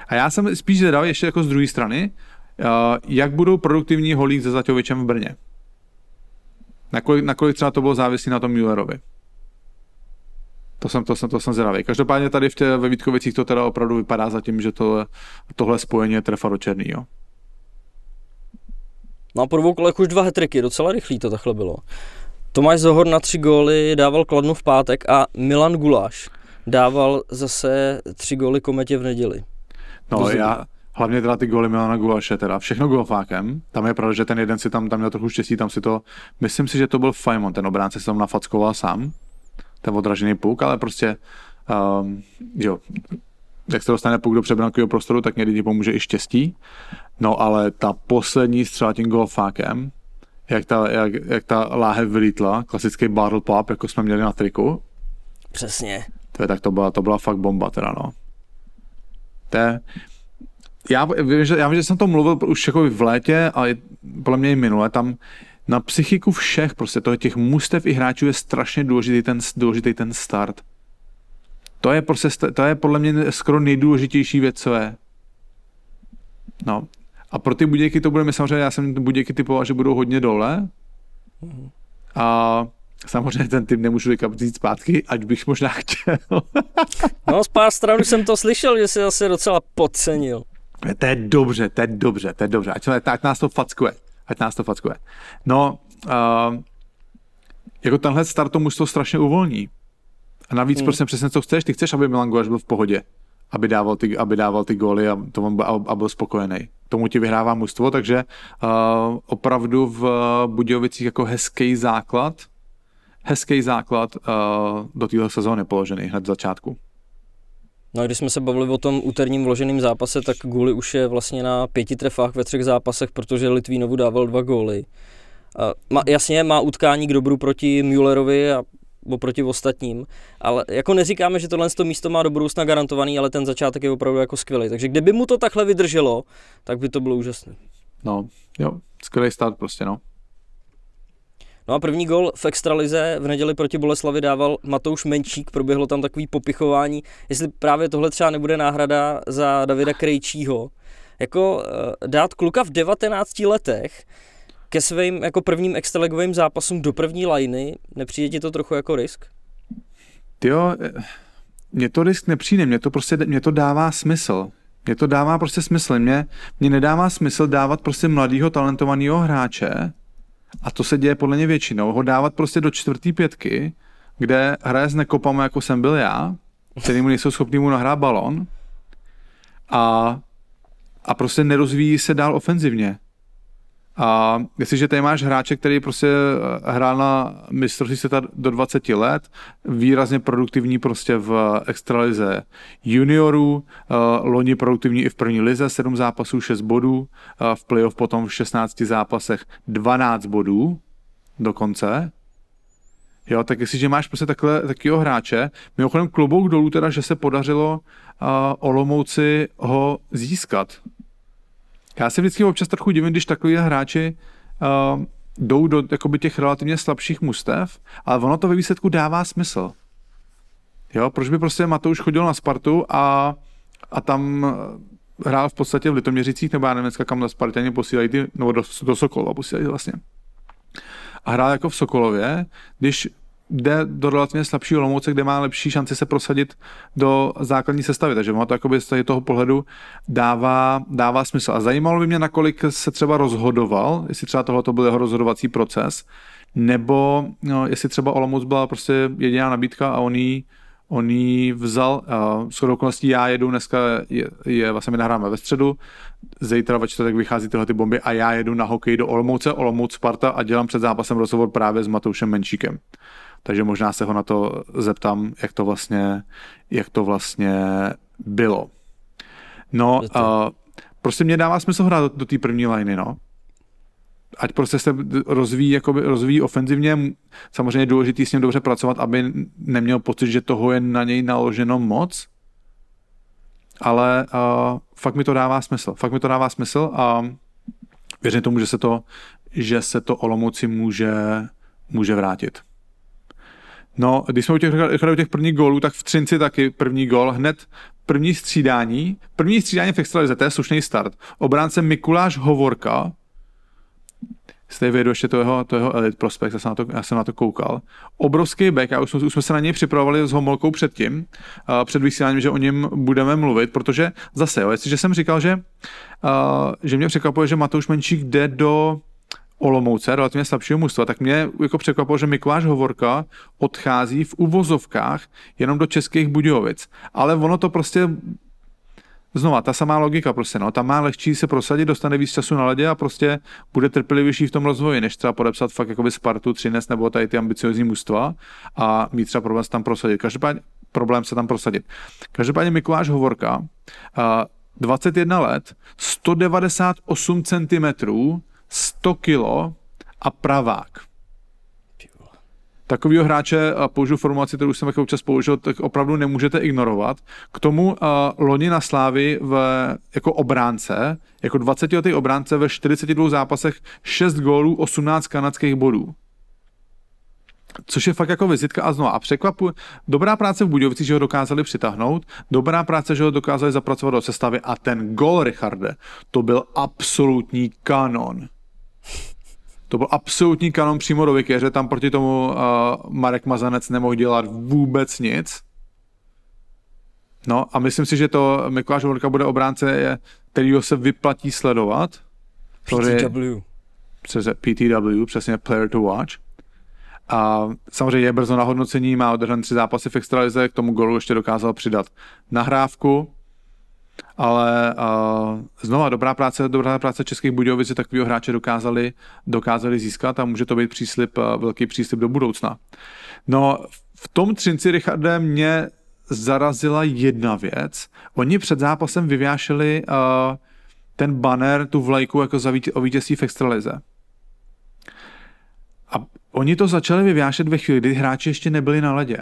A já jsem spíš zvědavý ještě jako z druhé strany, uh, jak budou produktivní holík se Zaťovičem v Brně. Nakolik, nakolik třeba to bylo závislý na tom Müllerovi. To jsem, to jsem, to jsem zvědavý. Každopádně tady v tě, ve Vítkovicích to teda opravdu vypadá zatím, že to, tohle spojení je trefa do černýho. No a po dvou kolech už dva hetriky, docela rychlý to takhle bylo. Tomáš Zohor na tři góly dával Kladnu v pátek a Milan Guláš dával zase tři góly Kometě v neděli. No To já, hlavně teda ty góly Milana Gulaše, teda všechno golfákem. Tam je pravda, že ten jeden si tam, tam měl trochu štěstí, tam si to, myslím si, že to byl Fajmon, ten obránce si tam nafackoval sám, ten odražený puk, ale prostě, um, jo, jak se dostane puk do přebrankového prostoru, tak někdy ti pomůže i štěstí. No ale ta poslední střela tím golfákem, jak ta, jak, jak ta láhev vylítla, klasický barrel pop, jako jsme měli na triku, Přesně. to je, tak to byla, to byla fakt bomba teda, no. To je, já, vím, že, já vím, že jsem to mluvil už jako v létě a je, podle mě i minule, tam na psychiku všech, prostě toho těch mustev i hráčů je strašně důležitý ten, důležitý ten start. To je prostě, st- to je podle mě skoro nejdůležitější věc, co je. No. A pro ty budějky to bude, my samozřejmě, já jsem budějky typoval, že budou hodně dole. A samozřejmě ten tým nemůžu říct zpátky, ať bych možná chtěl. [LAUGHS] No z pár stran jsem to slyšel, že se zase docela podcenil. To je dobře, to je dobře, to je dobře. Ať, jsme- ať nás to fackuje. Ať nás to fackuje. No, uh, jako tenhle start to mužstvo strašně uvolní. A navíc hmm. prostě přesně co chceš, ty chceš, aby Milan Guláš byl v pohodě. Aby dával ty, aby dával ty góly a, to on, byl- a byl spokojený. Tomu ti vyhrává mužstvo, takže uh, opravdu v Budějovicích jako hezký základ, hezký základ uh, do téhle sezóny položený hned v začátku. No a když jsme se bavili o tom úterním vloženém zápase, tak Guli už je vlastně na pěti trefách ve třech zápasech, protože Litvínovu dával dva góly. má, jasně, má utkání k dobru proti Müllerovi a oproti ostatním, ale jako neříkáme, že tohle místo má do budoucna garantovaný, ale ten začátek je opravdu jako skvělý. Takže kdyby mu to takhle vydrželo, tak by to bylo úžasné. No, jo, skvělý start prostě, no. No a první gol v extralize v neděli proti Boleslavi dával Matouš Menčík, proběhlo tam takový popichování, jestli právě tohle třeba nebude náhrada za Davida Krejčího. Jako eh, dát kluka v 19 letech ke svým jako prvním extraligovým zápasům do první lajny, nepřijde ti to trochu jako risk? Jo, eh, mně to risk nepřijde, mně to prostě, mě to dává smysl. Mně to dává prostě smysl. Mně, mně nedává smysl dávat prostě mladého talentovaného hráče, a to se děje podle mě většinou, ho dávat prostě do čtvrtý pětky, kde hraje s nekopama, jako jsem byl já, který mu nejsou schopný mu nahrát balon a, a prostě nerozvíjí se dál ofenzivně. A jestliže tady máš hráče, který prostě eh, hrál na mistrovství světa do 20 let, výrazně produktivní prostě v extralize juniorů, uh, loni produktivní i v první lize, 7 zápasů, 6 bodů, v playoff potom v 16 zápasech 12 bodů dokonce. Jo, tak jestliže máš prostě takhle takového hráče, mimochodem klobouk dolů teda, že se podařilo uh, Olomouci ho získat já se vždycky občas trochu divím, když takový hráči uh, jdou do jakoby, těch relativně slabších mustev, ale ono to ve výsledku dává smysl. Jo, proč by prostě Matouš chodil na Spartu a, a tam hrál v podstatě v Litoměřicích, nebo já nevím kam na Spartaně posílají ty, nebo do, do Sokolova posílají vlastně. A hrál jako v Sokolově, když jde do relativně slabší Olomouce, kde má lepší šanci se prosadit do základní sestavy. Takže ono to jakoby z toho pohledu dává, dává smysl. A zajímalo by mě, nakolik se třeba rozhodoval, jestli třeba tohle byl jeho rozhodovací proces, nebo no, jestli třeba Olomouc byla prostě jediná nabídka a on jí, on vzal. Uh, s okolností já jedu dneska, je, je vlastně my nahráme ve středu, zítra ve čtvrtek vychází tyhle ty bomby a já jedu na hokej do Olomouce, Olomouc Sparta a dělám před zápasem rozhovor právě s Matoušem Menšíkem takže možná se ho na to zeptám, jak to vlastně, jak to vlastně bylo. No, uh, prostě mě dává smysl hrát do, do té první liney, no. Ať prostě se rozvíjí, jakoby, rozvíjí ofenzivně, samozřejmě je důležité s ním dobře pracovat, aby neměl pocit, že toho je na něj naloženo moc, ale uh, fakt mi to dává smysl. Fakt mi to dává smysl a věřím tomu, že se to, že se to Olomouci může, může vrátit. No, když jsme u těch, u těch prvních gólů, tak v Třinci taky první gól, hned první střídání, první střídání v extralize, to je slušný start. Obránce Mikuláš Hovorka, jste vědu ještě to jeho, to jeho Elite Prospect, já jsem, na to, já jsem na to koukal. Obrovský back, a už, jsme, už jsme se na něj připravovali s Homolkou předtím, uh, před vysíláním, že o něm budeme mluvit, protože zase, jo, jestliže jsem říkal, že, uh, že mě překvapuje, že Matouš Menčík jde do Olomouce, relativně slabšího mužstva, tak mě jako překvapilo, že Mikuláš Hovorka odchází v uvozovkách jenom do českých Budějovic. Ale ono to prostě Znova, ta samá logika prostě, no, tam má lehčí se prosadit, dostane víc času na ledě a prostě bude trpělivější v tom rozvoji, než třeba podepsat fakt jakoby Spartu, Třines nebo tady ty ambiciozní mužstva a mít třeba problém se tam prosadit. Každopádně problém se tam prosadit. Každopádně Mikuláš Hovorka, 21 let, 198 cm, 100 kilo a pravák. Takovýho hráče, a použiju formulaci, kterou jsem občas použil, tak opravdu nemůžete ignorovat. K tomu uh, loni na Slávy v, jako obránce, jako 20 letý obránce ve 42 zápasech 6 gólů, 18 kanadských bodů. Což je fakt jako vizitka a znovu. A překvapu, dobrá práce v Budějovicích, že ho dokázali přitáhnout, dobrá práce, že ho dokázali zapracovat do sestavy a ten gol, Richarde, to byl absolutní kanon. To byl absolutní kanon přímo do vykeře, tam proti tomu uh, Marek Mazanec nemohl dělat vůbec nic. No a myslím si, že to Mikuláš Hovorka bude obránce, kterýho se vyplatí sledovat. PTW. Přes PTW, přesně Player to Watch. A samozřejmě je brzo na hodnocení, má odehrané tři zápasy v extralize, k tomu golu ještě dokázal přidat nahrávku ale uh, znova dobrá práce, dobrá práce českých Budějovic, takového hráče dokázali, dokázali získat a může to být příslip, uh, velký příslip do budoucna. No, v tom Třinci, Richarde, mě zarazila jedna věc. Oni před zápasem vyvěšili uh, ten banner, tu vlajku jako za vítě, o vítězství v extralize. A oni to začali vyvěšet ve chvíli, kdy hráči ještě nebyli na ledě.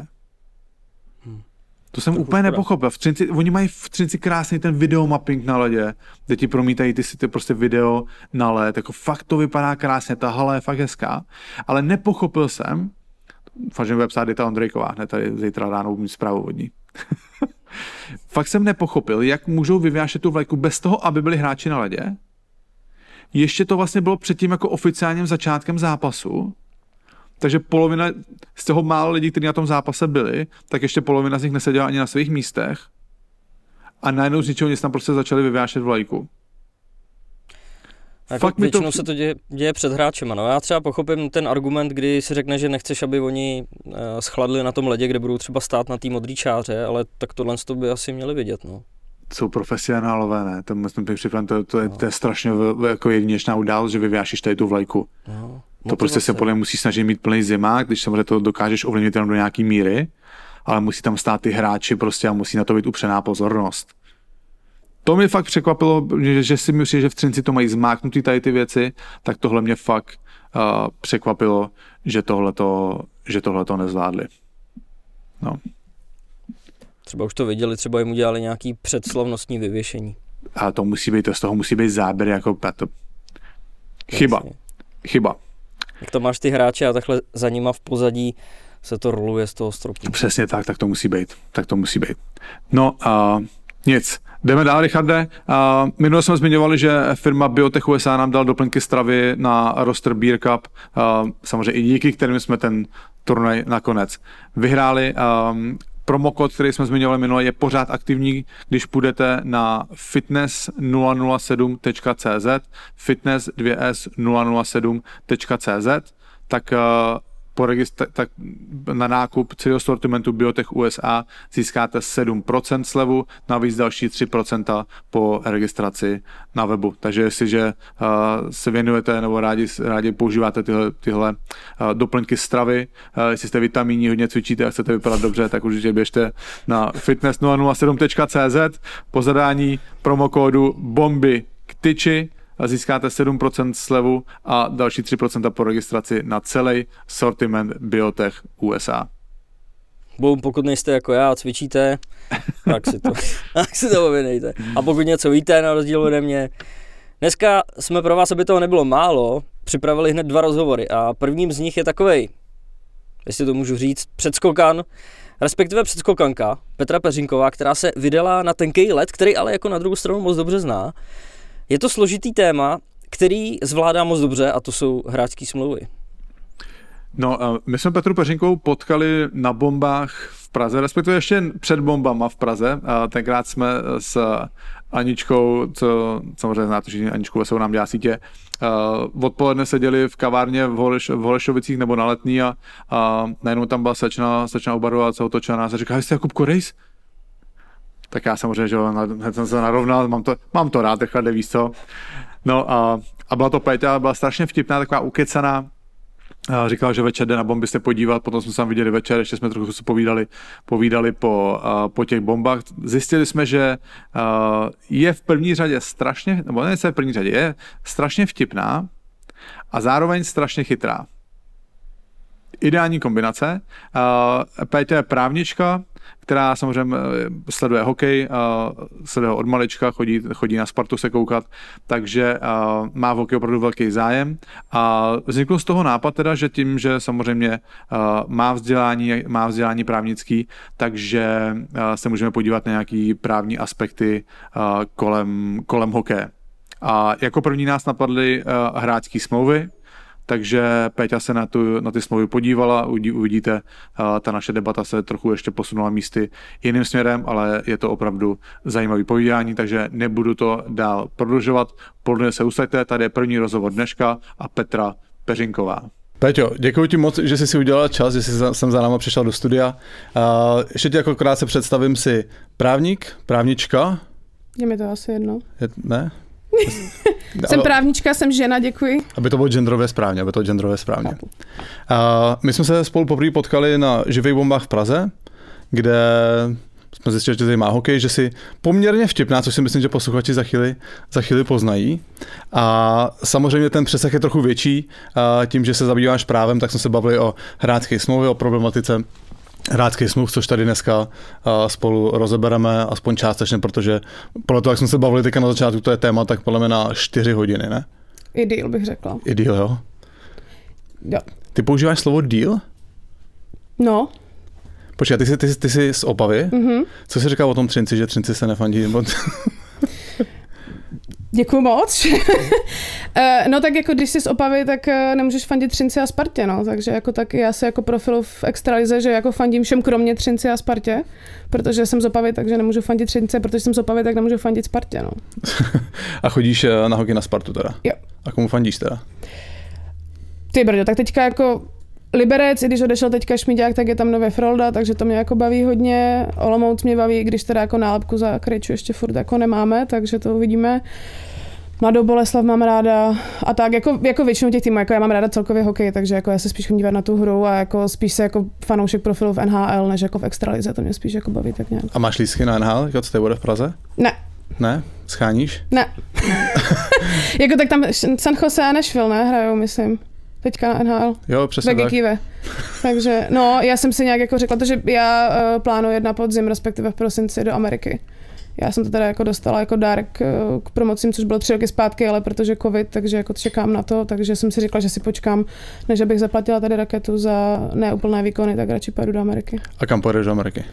To jsem to úplně nepochopil. V Třinci, oni mají v Třinci krásný ten videomapping na ledě, kde ti promítají ty si ty prostě video na led. Jako fakt to vypadá krásně, ta hala je fakt hezká. Ale nepochopil jsem, fakt, že bude psát Dita Ondrejková, hned tady zítra ráno mít zprávu od ní. [LAUGHS] fakt jsem nepochopil, jak můžou vyvěšet tu vlajku bez toho, aby byli hráči na ledě. Ještě to vlastně bylo předtím jako oficiálním začátkem zápasu, takže polovina z toho málo lidí, kteří na tom zápase byli, tak ještě polovina z nich neseděla ani na svých místech. A najednou z ničeho nic tam prostě začali vyvášet vlajku. Jako Fakt většinou to... se to děje, děje před hráčem. No. Já třeba pochopím ten argument, kdy si řekne, že nechceš, aby oni uh, schladli na tom ledě, kde budou třeba stát na té modrý čáře, ale tak tohle to by asi měli vidět. No. Jsou profesionálové, ne? To, myslím, to, to, to, je, no. to je strašně jako jedinečná událost, že vyvášíš tady tu vlajku. No. To prostě se podle musí snažit mít plný zima, když samozřejmě to dokážeš ovlivnit jenom do nějaký míry, ale musí tam stát ty hráči prostě a musí na to být upřená pozornost. To mě fakt překvapilo, že, že si myslím, že v Třinci to mají zmáknutý tady ty věci, tak tohle mě fakt uh, překvapilo, že tohleto, že tohleto nezvládli. No. Třeba už to viděli, třeba jim udělali nějaký předslavnostní vyvěšení. A to musí být, to z toho musí být záběr jako to... Chyba. Chyba. Jak to máš ty hráče a takhle za nima v pozadí se to roluje z toho stropu. Přesně tak, tak to musí být. Tak to musí být. No, uh, nic. Jdeme dál, Richarde. Uh, minule jsme zmiňovali, že firma Biotech USA nám dal doplňky stravy na roster Beer Cup. Uh, samozřejmě i díky, kterým jsme ten turnaj nakonec vyhráli. Um, Promokód, který jsme zmiňovali minule, je pořád aktivní, když půjdete na fitness007.cz, fitness2s007.cz, tak uh, po registr- tak na nákup celého sortimentu Biotech USA získáte 7% slevu, navíc další 3% po registraci na webu. Takže jestliže uh, se věnujete nebo rádi, rádi používáte tyhle, tyhle uh, doplňky stravy, uh, jestli jste vitamíní, hodně cvičíte a chcete vypadat dobře, tak určitě běžte na fitness007.cz po zadání promokódu bomby k tyči získáte 7% slevu a další 3% po registraci na celý sortiment Biotech USA. Boom, pokud nejste jako já a cvičíte, [LAUGHS] tak si to, [LAUGHS] tak si to objednejte. A pokud něco víte, na rozdíl ode mě, dneska jsme pro vás, aby toho nebylo málo, připravili hned dva rozhovory a prvním z nich je takovej, jestli to můžu říct, předskokan, respektive předskokanka Petra Peřinková, která se vydala na tenký let, který ale jako na druhou stranu moc dobře zná. Je to složitý téma, který zvládá moc dobře a to jsou hráčské smlouvy. No, my jsme Petru Peřinkovou potkali na bombách v Praze, respektive ještě před bombama v Praze. A tenkrát jsme s Aničkou, co samozřejmě znáte, že Aničku Veselou nám dělá sítě, odpoledne seděli v kavárně v, Holeš, v Holešovicích nebo na letní a, a najednou tam byla sečna, sečna obarová, co otočila nás a říká, jste Jakub Korejs? Tak já samozřejmě, že hned jsem se narovnal, mám to, mám to rád, takhle víš co. No a, a byla to Péťa, byla strašně vtipná, taková ukecaná, Říkal, že večer jde na bomby se podívat, potom jsme se tam viděli večer, ještě jsme trochu se povídali, povídali po, po těch bombách. Zjistili jsme, že je v první řadě strašně, nebo ne, v první řadě, je strašně vtipná a zároveň strašně chytrá. Ideální kombinace. Péťa je právnička, která samozřejmě eh, sleduje hokej, sleduje ho od malička, chodí, chodí na Spartu se koukat, takže má v hokej opravdu velký zájem. A vznikl z toho nápad teda, že tím, že samozřejmě má vzdělání, má vzdělání právnický, takže se můžeme podívat na nějaký právní aspekty kolem, kolem hokeje. A jako první nás napadly hráčské smlouvy, takže Péťa se na, tu, na ty smlouvy podívala, uvidíte, ta naše debata se trochu ještě posunula místy jiným směrem, ale je to opravdu zajímavý povídání, takže nebudu to dál prodlužovat. Podle se usaďte, tady je první rozhovor dneška a Petra Peřinková. Peťo, děkuji ti moc, že jsi si udělal čas, že jsi sem za náma přišel do studia. ještě ti jako krátce představím si právník, právnička, Je mi to asi jedno. Je, ne? [LAUGHS] Jsem právnička, jsem žena, děkuji. Aby to bylo genderově správně, aby to bylo genderově správně. A my jsme se spolu poprvé potkali na živých bombách v Praze, kde jsme zjistili, že tady má hokej, že si poměrně vtipná, což si myslím, že posluchači za chvíli, za chvíli poznají. A samozřejmě ten přesah je trochu větší. A tím, že se zabýváš právem, tak jsme se bavili o hráčské smlouvy, o problematice hráčských smluv, což tady dneska spolu rozebereme, aspoň částečně, protože podle toho, jak jsme se bavili teďka na začátku, to je téma, tak podle mě na 4 hodiny, ne? I deal bych řekla. I deal, jo? Jo. Ty používáš slovo deal? No, Počkej, ty jsi, ty, jsi, ty jsi z Opavy? mhm. Co jsi říkal o tom Třinci, že Třinci se nefandí? [LAUGHS] Nebo... Děkuju moc. [LAUGHS] Eh, no tak jako když jsi z Opavy, tak eh, nemůžeš fandit Třinci a Spartě, no. Takže jako tak já se jako profilu v extralize, že jako fandím všem kromě Třinci a Spartě, protože jsem z Opavy, takže nemůžu fandit Třince, protože jsem z Opavy, tak nemůžu fandit Spartě, no. [LAUGHS] A chodíš eh, na hokej na Spartu teda? Jo. A komu fandíš teda? Ty brďo, tak teďka jako Liberec, i když odešel teďka Šmíďák, tak je tam nově Frolda, takže to mě jako baví hodně. Olomouc mě baví, i když teda jako nálepku za Krejču ještě furt jako nemáme, takže to uvidíme. Mladou Boleslav mám ráda a tak, jako, jako většinu těch týmů, jako já mám ráda celkově hokej, takže jako já se spíš chodím dívat na tu hru a jako spíš se jako fanoušek profilu v NHL, než jako v extralize, to mě spíš jako baví tak nějak. A máš lístky na NHL, jako co bude v Praze? Ne, Ne? Scháníš? ne. [LAUGHS] jako tak tam San Jose a Nashville, ne, hrajou, myslím. Teďka na NHL. Jo, přesně tak. Vegekive. Takže, no, já jsem si nějak jako řekla, to, že já uh, plánuji jet na podzim, respektive v prosinci do Ameriky. Já jsem to teda jako dostala jako dárek uh, k promocím, což bylo tři roky zpátky, ale protože covid, takže jako čekám na to, takže jsem si řekla, že si počkám, než abych zaplatila tady raketu za neúplné výkony, tak radši pojedu do Ameriky. A kam pojedeš do Ameriky?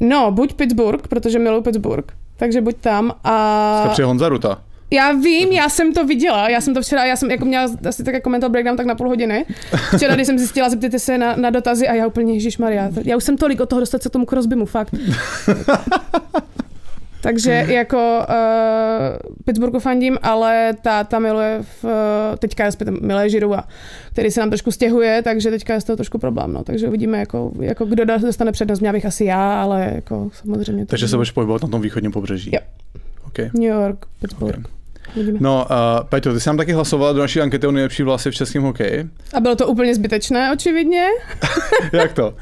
No, buď Pittsburgh, protože miluji Pittsburgh, takže buď tam a... Jste při Honza Ruta. Já vím, já jsem to viděla, já jsem to včera, já jsem jako měla asi tak jako mental breakdown tak na půl hodiny. Včera, když jsem zjistila, zeptejte se na, na dotazy a já úplně, Ježíš Maria, já už jsem tolik od toho dostat se k tomu Crosbymu, fakt. [LAUGHS] Takže jako uh, Pittsburghu fandím, ale táta miluje v, uh, teďka miluje Žirua, který se nám trošku stěhuje, takže teďka je z toho trošku problém, no. Takže uvidíme, jako, jako kdo dostane přednost. Měla bych asi já, ale jako samozřejmě. to Takže se budeš pohybovat na tom východním pobřeží. Jo. Okay. New York, Pittsburgh. Ok. Uvidíme. No, uh, Peťo, ty jsi nám taky hlasoval do naší ankety o nejlepší vlasy v českém hokeji. A bylo to úplně zbytečné, očividně. [LAUGHS] Jak to?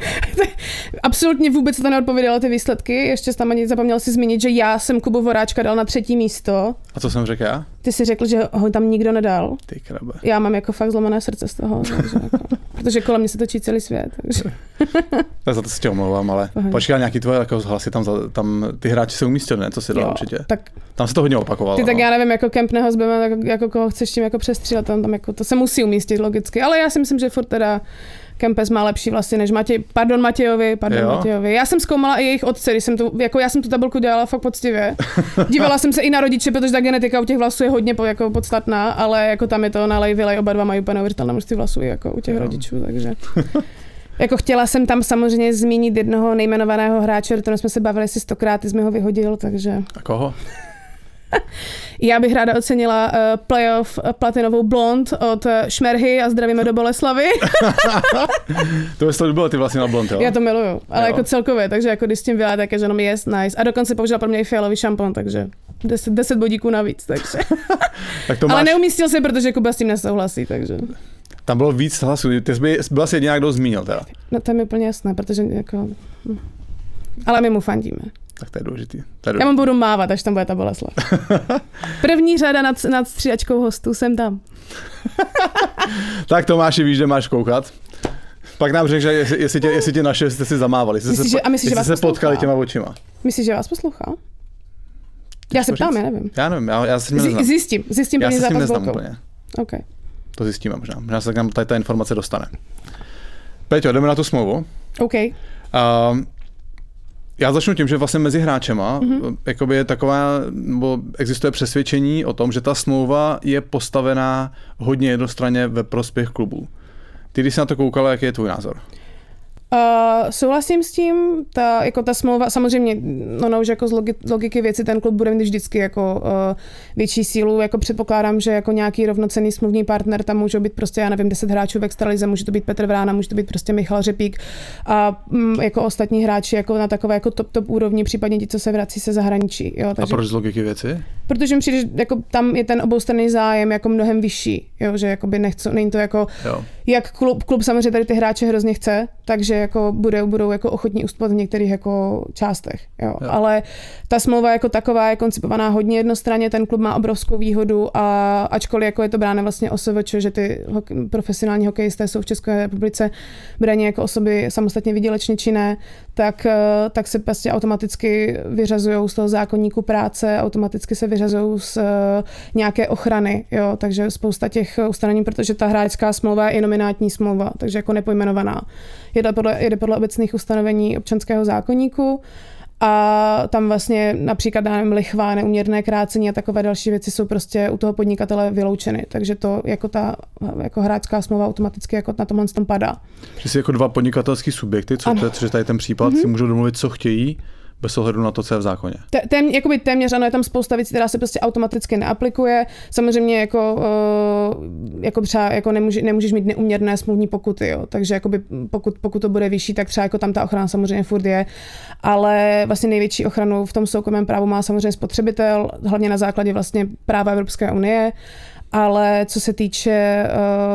[LAUGHS] Absolutně vůbec to neodpovědělo ty výsledky. Ještě tam ani zapomněl si zmínit, že já jsem Kubu Voráčka dal na třetí místo. A co jsem řekl já? Ty si řekl, že ho tam nikdo nedal. Ty krabe. Já mám jako fakt zlomené srdce z toho, takže jako, [LAUGHS] protože kolem mě se točí celý svět. Takže. Tak za to se tě omlouvám, ale Pohodě. počkej, nějaký tvoje jako hlasy tam, tam ty hráči se umístili, ne? Co si dal určitě. Tak Tam se to hodně opakovalo. ty tak no. já nevím, jako Kemp nehozbeme, jako, jako koho chceš tím jako přestřílet, tam, tam jako, to se musí umístit logicky, ale já si myslím, že furt teda Kempes má lepší vlasy než Matěj, pardon Matějovi, pardon Jo? Matějovi. Já jsem zkoumala i jejich otce, když jsem tu, jako já jsem tu tabulku dělala fakt poctivě. [LAUGHS] Dívala jsem se i na rodiče, protože ta genetika u těch vlasů je hodně po, jako podstatná, ale jako tam je to nalej, vylej, oba dva mají úplně neuvěřitelné množství vlasů jako u těch Jo. rodičů, takže. [LAUGHS] Jako chtěla jsem tam samozřejmě zmínit jednoho nejmenovaného hráče, o kterém jsme se bavili si stokrát, ty jsi mi ho vyhodil, takže A koho? [LAUGHS] já bych ráda ocenila uh, playoff uh, platinovou blond od uh, Šmerhy a zdravíme do Boleslavy. [LAUGHS] To by to bylo ty vlastně na blond, jo? Já to miluju, ale Jo. jako celkově, takže jako když s tím vyjádá, tak je, že jenom yes, nice. A dokonce použila pro mě i fialový šampon, takže 10, 10 bodíků navíc, takže. [LAUGHS] tak to Ale máš, neumístil se, protože Kuba s tím nesouhlasí, takže. tam bylo víc hlasů, ty jsi by, byla jediná, kdo zmínil teda. No to je mi úplně jasné, protože jako... Ale my mu fandíme. Tak to je důležitý. To je Já důležitý. mu budu mávat, až tam bude ta Boleslav. [LAUGHS] První řada nad, nad střídačkou hostů jsem tam. [LAUGHS] Tak Tomáši, víš, že máš koukat. Pak nám řekl, že jestli, jestli, tě, jestli tě naše, jste si zamávali. Jestli Myslíš, se, že- a myslíš, že jestli vás se potkali těma očima. Myslíš, že vás poslouchá? Já se ptám, říct? já nevím. Já nevím, já, já se s ním Z, neznám. zjistím, zjistím Já se s ním neznám úplně. Okay. To zjistíme možná. Možná se k nám tady ta informace dostane. Peťo, jdeme na tu smlouvu. OK. Uh, já začnu tím, že vlastně mezi hráčema Mhm. mm-hmm. jakoby je taková, nebo existuje přesvědčení o tom, že ta smlouva je postavená hodně jednostranně ve prospěch klubů. Ty, když jsi na to koukala, jaký je tvůj názor? Uh, souhlasím s tím, ta, jako ta smlouva, samozřejmě, ono už jako z logi, logiky věci ten klub bude mít vždycky jako uh, větší sílu, jako předpokládám, že jako nějaký rovnocený smluvní partner tam může být prostě, já nevím, 10 hráčů v extralize, může to být Petr Vrána, může to být prostě Michal Řepík a mm, jako ostatní hráči jako na takové jako top, top úrovni, případně ti, co se vrací se zahraničí. Jo, takže, a proč z logiky věci? Protože mi přijde, jako tam je ten oboustranný zájem jako mnohem vyšší, jo, že jakoby nechce, není to jako, jo. jak klub, klub samozřejmě tady ty hráče hrozně chce, takže jako budou, budou jako ochotní ustupovat v některých jako částech. Jo. Jo. Ale ta smlouva jako taková je koncipovaná hodně jednostranně, ten klub má obrovskou výhodu a ačkoliv jako je to bráno vlastně OSVČ, že ty hokej, profesionální hokejisté jsou v České republice braně jako osoby samostatně vydělečně činné, tak, eh, tak se prostě automaticky vyřazují z toho zákonníku práce, automaticky se vyřazují z eh, nějaké ochrany, jo, takže spousta těch ustanovení, protože ta hráčská smlouva je nominátní smlouva, takže jako nepojmenovaná. Jede podle, jede podle obecných ustanovení občanského zákonníku a tam vlastně například, nevím, lichva, neuměrné krácení a takové další věci jsou prostě u toho podnikatele vyloučeny. Takže to jako ta jako hráčská smlouva automaticky jako na tomhle tom padá. Že si jako dva podnikatelské subjekty, co to je tady ten případ, mm-hmm. si můžou domluvit, co chtějí, bez ohledu na to, co je v zákoně. Tém, jakoby téměř ano, je tam spousta věcí, která se prostě automaticky neaplikuje. Samozřejmě jako, uh, jako třeba jako nemůže, nemůžeš mít neuměrné smluvní pokuty, jo. takže jakoby pokud, pokud to bude vyšší, tak třeba jako tam ta ochrana samozřejmě furt je, ale vlastně největší ochranu v tom soukromém právu má samozřejmě spotřebitel, hlavně na základě vlastně práva Evropské unie ale co se týče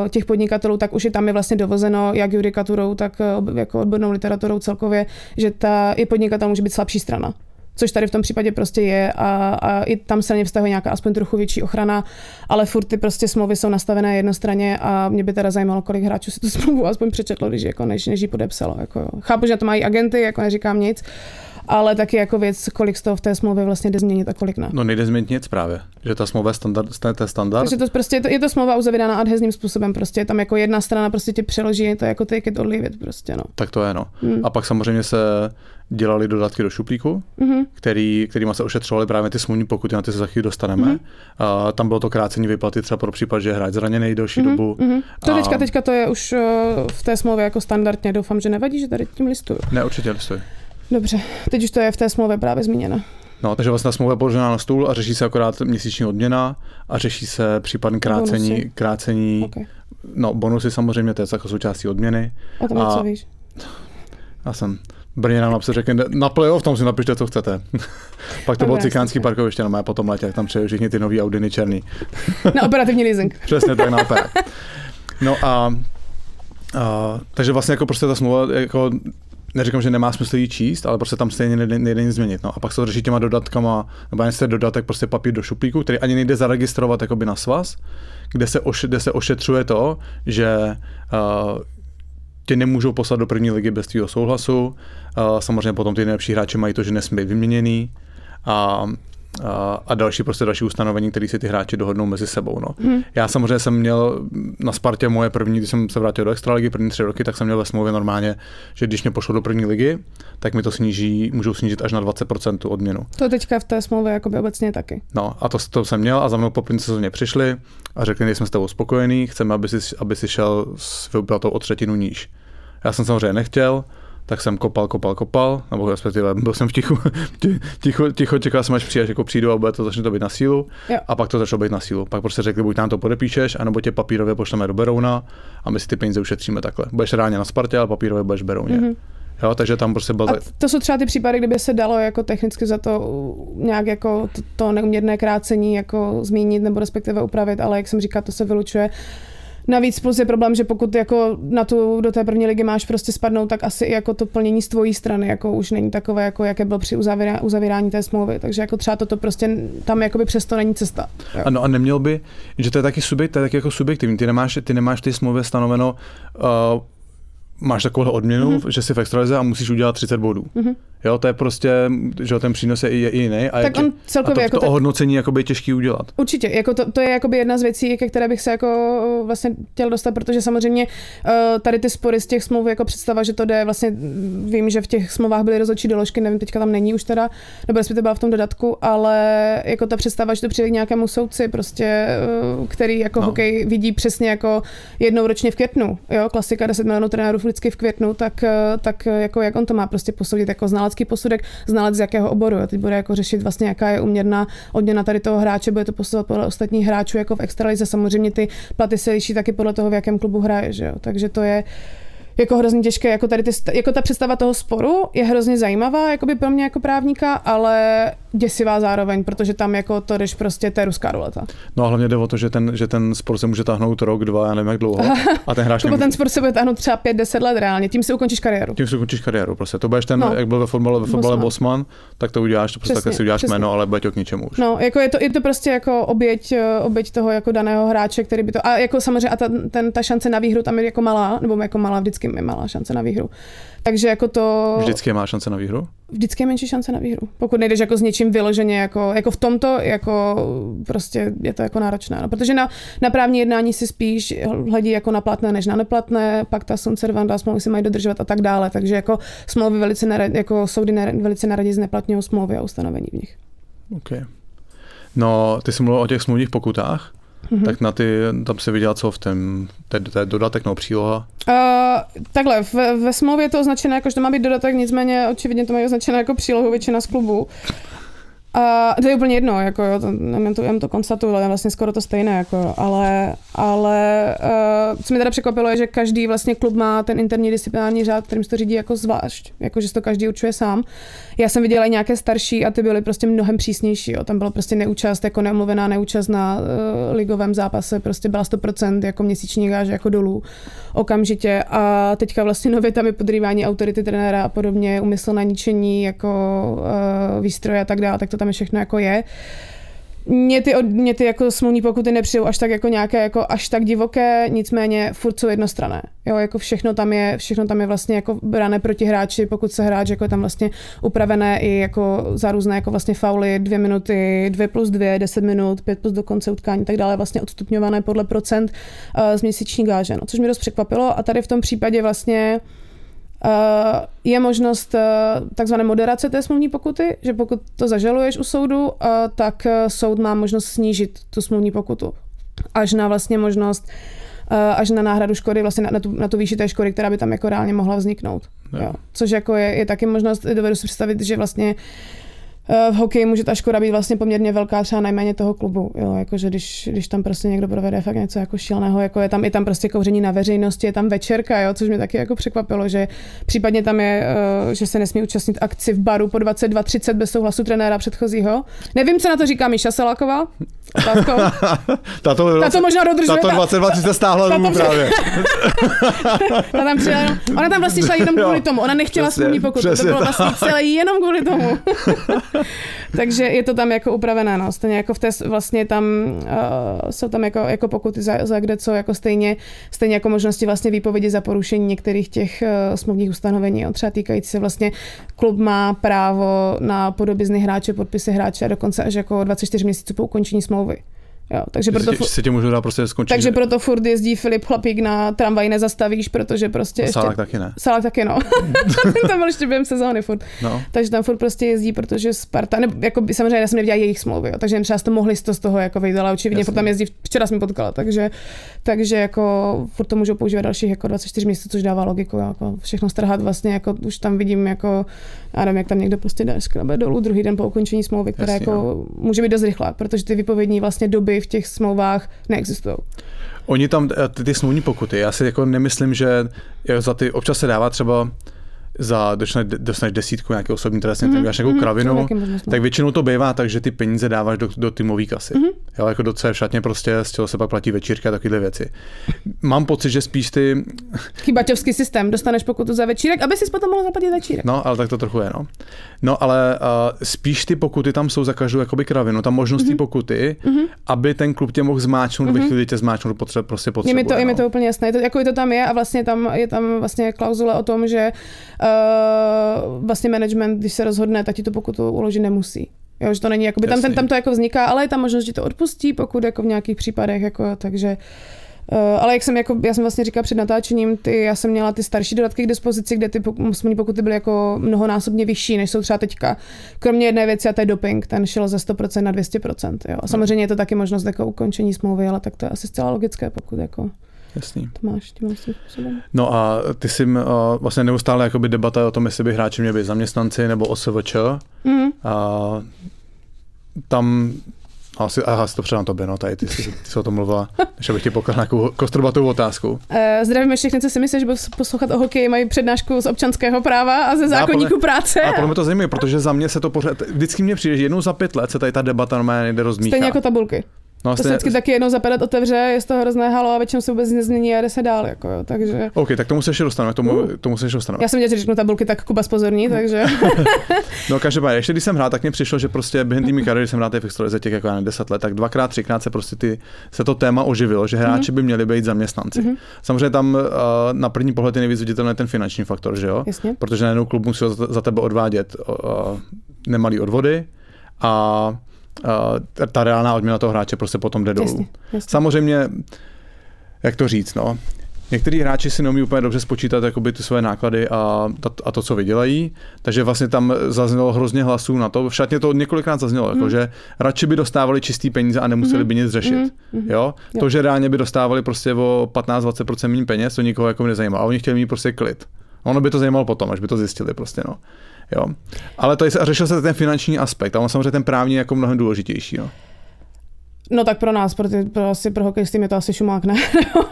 uh, těch podnikatelů, tak už je tam je vlastně dovozeno jak judikaturou, tak uh, jako odbornou literaturou celkově, že ta i podnikatel může být slabší strana což tady v tom případě prostě je a, a i tam se na ně vztahuje nějaká aspoň trochu větší ochrana, ale furt ty prostě smlouvy jsou nastavené jednostranně a mě by teda zajímalo, kolik hráčů si tu [LAUGHS] smlouvu aspoň přečetlo, když jako než, než ji podepsalo. Jako jo. Chápu, že to mají agenty, jako neříkám nic, ale taky jako věc, kolik z toho v té smlouvě vlastně jde změnit a kolik ne. No nejde změnit nic právě, že ta smlouva je standard, to je standard. Takže to prostě je to, je to smlouva uzavírána adhezním způsobem, prostě tam jako jedna strana prostě ti přeloží, to jako take it or leave it prostě, no. Tak to je, no. Hmm. A pak samozřejmě se dělali dodatky do šuplíku, mm-hmm. který, kterýma se ošetřovali právě ty smluvní pokuty, na ty se za chvíli dostaneme. Mm-hmm. A tam bylo to krácení vyplaty třeba pro případ, že hráč zraněný delší mm-hmm. dobu. Mm-hmm. To a... teďka, teďka to je už uh, v té smlouvě jako standardně, doufám, že nevadí, že tady tím listuju. Ne, určitě listuji. Dobře, teď už to je v té smlouvě právě zmíněno. No, takže vlastně ta smlouva je položená na stůl a řeší se akorát měsíční odměna a řeší se případně krácení, bonusy. krácení okay. no bonusy samozřejmě, to je jako součástí odměny. O tom a, co víš? Já jsem Brně nám napsal, řekne, na playoff tam si napište, co chcete. [LAUGHS] Pak to bylo cikánský parkoviště na mé potom letě, jak tam přejeli všichni ty nový Audiny černý. [LAUGHS] na operativní leasing. [LAUGHS] Přesně tak, na operák. No a, a, takže vlastně jako prostě ta smlouva jako neříkám, že nemá smysl jí číst, ale prostě tam stejně nejde, nejde nic změnit. No. A pak se to řeší těma dodatkama, nebo jen dodatek prostě papír do šuplíku, který ani nejde zaregistrovat jakoby na svaz, kde se, oš, kde se ošetřuje to, že uh, tě nemůžou poslat do první ligy bez tvého souhlasu. Uh, samozřejmě potom ty nejlepší hráči mají to, že nesmí být vyměněný. A a, a další prostě další ustanovení, které si ty hráči dohodnou mezi sebou. No. Hmm. Já samozřejmě jsem měl na Spartě moje první, když jsem se vrátil do extraligy první tři roky, tak jsem měl ve smlouvě normálně, že když mě pošlo do první ligy, tak mi to sníží, můžou snížit až na 20% odměnu. To teďka v té smlouvě jakoby obecně taky. No a to, to jsem měl a za mnou po první sezóně přišli a řekli, že jsme s tebou spokojení, chceme, aby si, aby si šel s vyplatou o třetinu níž. Já jsem samozřejmě nechtěl, tak jsem kopal, kopal, kopal, nebo respektive byl jsem v tichu, [LAUGHS] ticho, ticho čekal jsem, až přijdeš, jako přijdu a bude to, začne to být na sílu. Jo. A pak to začalo být na sílu. Pak prostě řekli, buď nám to podepíšeš, anebo tě papírově pošleme do Berouna a my si ty peníze ušetříme takhle. Budeš ráně na Spartě, ale papírově budeš v Berouně. Mm-hmm. Jo, takže tam prostě byl... A to jsou třeba ty případy, kdyby se dalo jako technicky za to nějak jako to, to neuměrné krácení jako zmínit nebo respektive upravit, ale jak jsem říkal, to se vylučuje. Navíc plus je problém, že pokud jako na tu, do té první ligy máš prostě spadnout, tak asi jako to plnění z tvojí strany jako už není takové, jako jaké bylo při uzavírání, uzavírání té smlouvy. Takže jako třeba toto prostě tam jakoby přesto není cesta. Jo. Ano a neměl by, že to je taky subjekt, to je taky jako subjektivní. Ty nemáš, ty nemáš v té smlouvě stanoveno uh, máš takovou odměnu, mm-hmm. že jsi v extralize a musíš udělat 30 bodů. Mm-hmm. Jo, to je prostě, že ten přínos je, je i jiný. A, tak on celkově a to, jako to ohodnocení je těžký udělat. Určitě, jako to, to, je jakoby jedna z věcí, ke které bych se jako vlastně chtěl dostat, protože samozřejmě uh, tady ty spory z těch smluv jako představa, že to jde, vlastně vím, že v těch smlouvách byly rozhodčí doložky, nevím, teďka tam není už teda, nebo jestli to byla v tom dodatku, ale jako ta představa, že to přijde k nějakému soudci, prostě, uh, který jako no. hokej vidí přesně jako jednou ročně v květnu, jo, klasika 10 milionů trenérů vždycky v květnu, tak, eh, tak eh, jako jak on to má prostě posoudit jako znalecký posudek, znalec z jakého oboru. A teď bude jako řešit vlastně, jaká je uměrná odměna tady toho hráče, bude to posuzovat podle ostatních hráčů jako v extralize. Samozřejmě ty platy se liší taky podle toho, v jakém klubu hraje, že jo. Takže to je, jako hrozně těžké, jako tady ty, jako ta představa toho sporu je hrozně zajímavá, jako by pro mě jako právníka, ale děsivá zároveň, protože tam jako to jdeš prostě, to je ruská ruleta. No a hlavně jde o to, že ten, že ten spor se může táhnout rok, dva, já nevím jak dlouho. A ten hráč [LAUGHS] Kubo, ten spor se bude táhnout třeba 5-10 let reálně, tím si ukončíš kariéru. Tím si ukončíš kariéru, prostě. To budeš ten, no. jak byl ve fotbale, ve fotbale Bosman. Bosman, tak to uděláš, to prostě takhle si uděláš přesně. jméno, ale bude to k ničemu už. No, jako je to, je to prostě jako oběť, oběť toho jako daného hráče, který by to, a jako samozřejmě a ta, ten, ta šance na výhru tam je jako malá, nebo jako malá, vždycky je malá šance na výhru. Takže jako to... Vždycky má šance na výhru? Vždycky je menší šance na výhru. Pokud nejdeš jako s něčím vyloženě, jako, jako v tomto, jako prostě je to jako náročné. No, protože na, na právní jednání si spíš hledí jako na platné než na neplatné, pak ta sunt servanda, smlouvy si mají dodržovat a tak dále. Takže jako smlouvy velice nerad, jako soudy nerad, velice neradí zneplatňují smlouvy a ustanovení v nich. Okay. No, ty jsi mluvil o těch smluvních pokutách. Mm-hmm. Tak na ty, tam se viděla co v tom, to je dodatek nebo příloha? Uh, takhle, ve, ve smlouvě je to označené jako, že to má být dodatek, nicméně očividně to mají označené jako přílohu většina z klubů. A to je úplně jedno, jako jo, to, jen to, jen to konstatuju, ale vlastně skoro to stejné, jako, ale, ale uh, co mi teda překvapilo je, že každý vlastně klub má ten interní disciplinární řád, kterým se to řídí jako zvlášť, jako že se to každý určuje sám. Já jsem viděla i nějaké starší a ty byly prostě mnohem přísnější, jo. tam bylo prostě neúčast, jako neomluvená neúčast na uh, ligovém zápase, prostě byla 100% jako měsíční gáž jako dolů okamžitě a teďka vlastně nově tam je podrývání autority trenéra a podobně, umysl na ničení jako uh, výstroje a tak dále, tak to tam je všechno jako je. Mě ty, mě ty jako smluvní pokuty nepřijou až tak jako nějaké jako až tak divoké, nicméně furt jsou jednostrané. Jo, jako všechno tam je, všechno tam je vlastně jako brané proti hráči, pokud se hráč jako je tam vlastně upravené i jako za různé jako vlastně fauly, dvě minuty, dvě plus dvě, deset minut, pět plus do konce utkání, tak dále, vlastně odstupňované podle procent uh, z měsíční gáže, no, což mi dost překvapilo a tady v tom případě vlastně je možnost eh, takzvané moderace té smluvní pokuty, že pokud to zažaluješ u soudu, eh, tak soud má možnost snížit tu smluvní pokutu až na vlastně možnost až na náhradu škody, vlastně na, na, tu, na tu výši té škody, která by tam jako reálně mohla vzniknout. Jo. Což jako je, je taky možnost, dovedu si představit, že vlastně v hokeji může ta škoda být vlastně poměrně velká, třeba najméně toho klubu. Jo, jakože když, když tam prostě někdo provede fakt něco jako šíleného, jako je tam i tam prostě kouření na veřejnosti, je tam večerka, jo, což mě taky jako překvapilo, že případně tam je, eh, že se nesmí účastnit akci v baru po 22.30 bez souhlasu trenéra předchozího. Nevím, co na to říká Míša Seláková. [LAUGHS] Tato, tato, tato možná dodržuje. Tato 22 se stáhla tato, právě. [LAUGHS] ta tam přijela, ona tam vlastně šla jenom kvůli tomu. Ona nechtěla smluvní pokutu. To bylo vlastně celé jenom kvůli tomu. [LAUGHS] [LAUGHS] Takže je to tam jako upravené, no. Stejně jako v té, vlastně tam uh, jsou tam jako, jako pokuty za, za kde co, jako stejně, stejně jako možnosti vlastně výpovědi za porušení některých těch uh, smluvních ustanovení, jo. třeba týkající se vlastně klub má právo na podobizny hráče, podpisy hráče a dokonce až jako 24 měsíců po ukončení smlouvy. Jo, takže proto, se, se tě můžu dát prostě skončit. Takže proto furt jezdí Filip Chlapík na tramvaj nezastavíš, protože prostě... A Salák taky ne. Salák taky no. [LAUGHS] [LAUGHS] to byl ještě během sezóny furt. No. Takže tam furt prostě jezdí, protože Sparta, ne, jako samozřejmě já jsem neviděla jejich smlouvy, jo, takže jim třeba to mohli z toho jako vyjít, ale očividně furt tam jezdí, včera jsem potkala, takže, takže jako furt to můžou používat dalších jako 24 měsíců, což dává logiku, jako všechno strhat vlastně, jako už tam vidím jako, já nevím, jak tam někdo prostě jde dolů druhý den po ukončení smlouvy, která Jasně, jako no. může být dost rychlá, protože ty vypovědní vlastně doby v těch smlouvách neexistují. Oni tam, eh, ty, ty smluvní pokuty, já si jako nemyslím, že za ty občas se dává třeba za, dostaneš, dostaneš desítku nějakého osobní trestně, mm-hmm. tak nějakou mm-hmm. kravinu, tak většinou to bývá tak, že ty peníze dáváš do, do týmové kasy. Mm-hmm. Jo, jako do v šatně prostě, z čeho se pak platí večírky a takovéhle věci. Mám pocit, že spíš ty... Chybačovský systém, dostaneš pokutu za večírek, aby si potom mohl zaplatit večírek. No, ale tak to trochu je, no. No, ale uh, spíš ty pokuty tam jsou za každou jakoby kravinu, tam možnost mm-hmm. pokuty, mm-hmm. aby ten klub tě mohl zmáčknout, mm-hmm. ve chvíli tě zmáčknout potře- prostě potřebuje. Je mi to, no. je mi to úplně jasné, je to, jako to tam je a vlastně tam je tam vlastně klauzule o tom, že uh, vlastně management, když se rozhodne, tak ti to pokutu uložit nemusí. Jo, že to není, jakoby, tam, ten, tam to jako vzniká, ale je tam možnost, že to odpustí, pokud jako v nějakých případech, jako, takže Uh, ale jak jsem, jako, já jsem vlastně říkala před natáčením, ty, já jsem měla ty starší dodatky k dispozici, kde ty smluvní pokuty byly jako mnohonásobně vyšší, než jsou třeba teďka. Kromě jedné věci, a to je doping, ten šel ze 100% na 200%. Jo. A samozřejmě je to taky možnost jako ukončení smlouvy, ale tak to je asi zcela logické, pokud jako jasný. To máš tím způsobem. No a ty jsi uh, vlastně neustále jakoby debata o tom, jestli by hráči měli být zaměstnanci nebo OSVČ. Mm. A tam asi, aha, to předám tobě, no, tady ty, ty, ty jsi o tom mluvila, než abych ti pokládal nějakou kostrbatou otázku. Uh, zdravíme všechny, co si myslíš, že budou poslouchat o hokeji, mají přednášku z občanského práva a ze zákonníku podle- práce. A podle mě to zajímavé, protože za mě se to pořád, vždycky mě přijde, že jednou za pět let se tady ta debata normálně nejde rozmíchat. Stejně jako tabulky. No, To se vždycky taky jednou za pět otevře, je z toho hrozné halo a většinou se vůbec nezmění a jde se dál. Jako, jo. Takže OK, tak tomu se ještě dostaneme, tomu, Uh. tomu se ještě dostaneme. já jsem věděla, že řeknu tabulky, tak Kuba spozorní, takže [LAUGHS] No každopádně, ještě když jsem hrál, tak mi přišlo, že prostě během té mé kariéry jsem hrál v extralize těch jako já nevím, 10 let, tak dvakrát, třikrát se prostě ty, se to téma oživilo, že hráči by měli být zaměstnanci. Mhm. Samozřejmě tam uh, na první pohled je nejvíc viditelný ten finanční faktor, že jo? jasně. Protože najednou klub musel za, tebe odvádět uh, nemalý odvody a uh, ta reálná odměna toho hráče prostě potom jde dolů. Jasně, jasně. Samozřejmě, jak to říct, no. Některý hráči si neumí úplně dobře spočítat jakoby ty své náklady a, a to, co vydělají, takže vlastně tam zaznělo hrozně hlasů na to. V šatně to několikrát zaznělo, Mhm. jako, že radši by dostávali čistý peníze a nemuseli by nic řešit. Mhm. Jo? Jo. To, že reálně by dostávali prostě o 15-20% méně peněz, to nikoho jako nezajímá. A oni chtěli mít prostě klid. Ono by to zajímalo potom, až by to zjistili prostě, no. Jo. Ale tady se, a řešil se ten finanční aspekt, a on samozřejmě ten právní je jako mnohem důležitější. No. No tak pro nás, pro, ty, pro, asi pro hokejisty je to asi šumák, ne? [LAUGHS]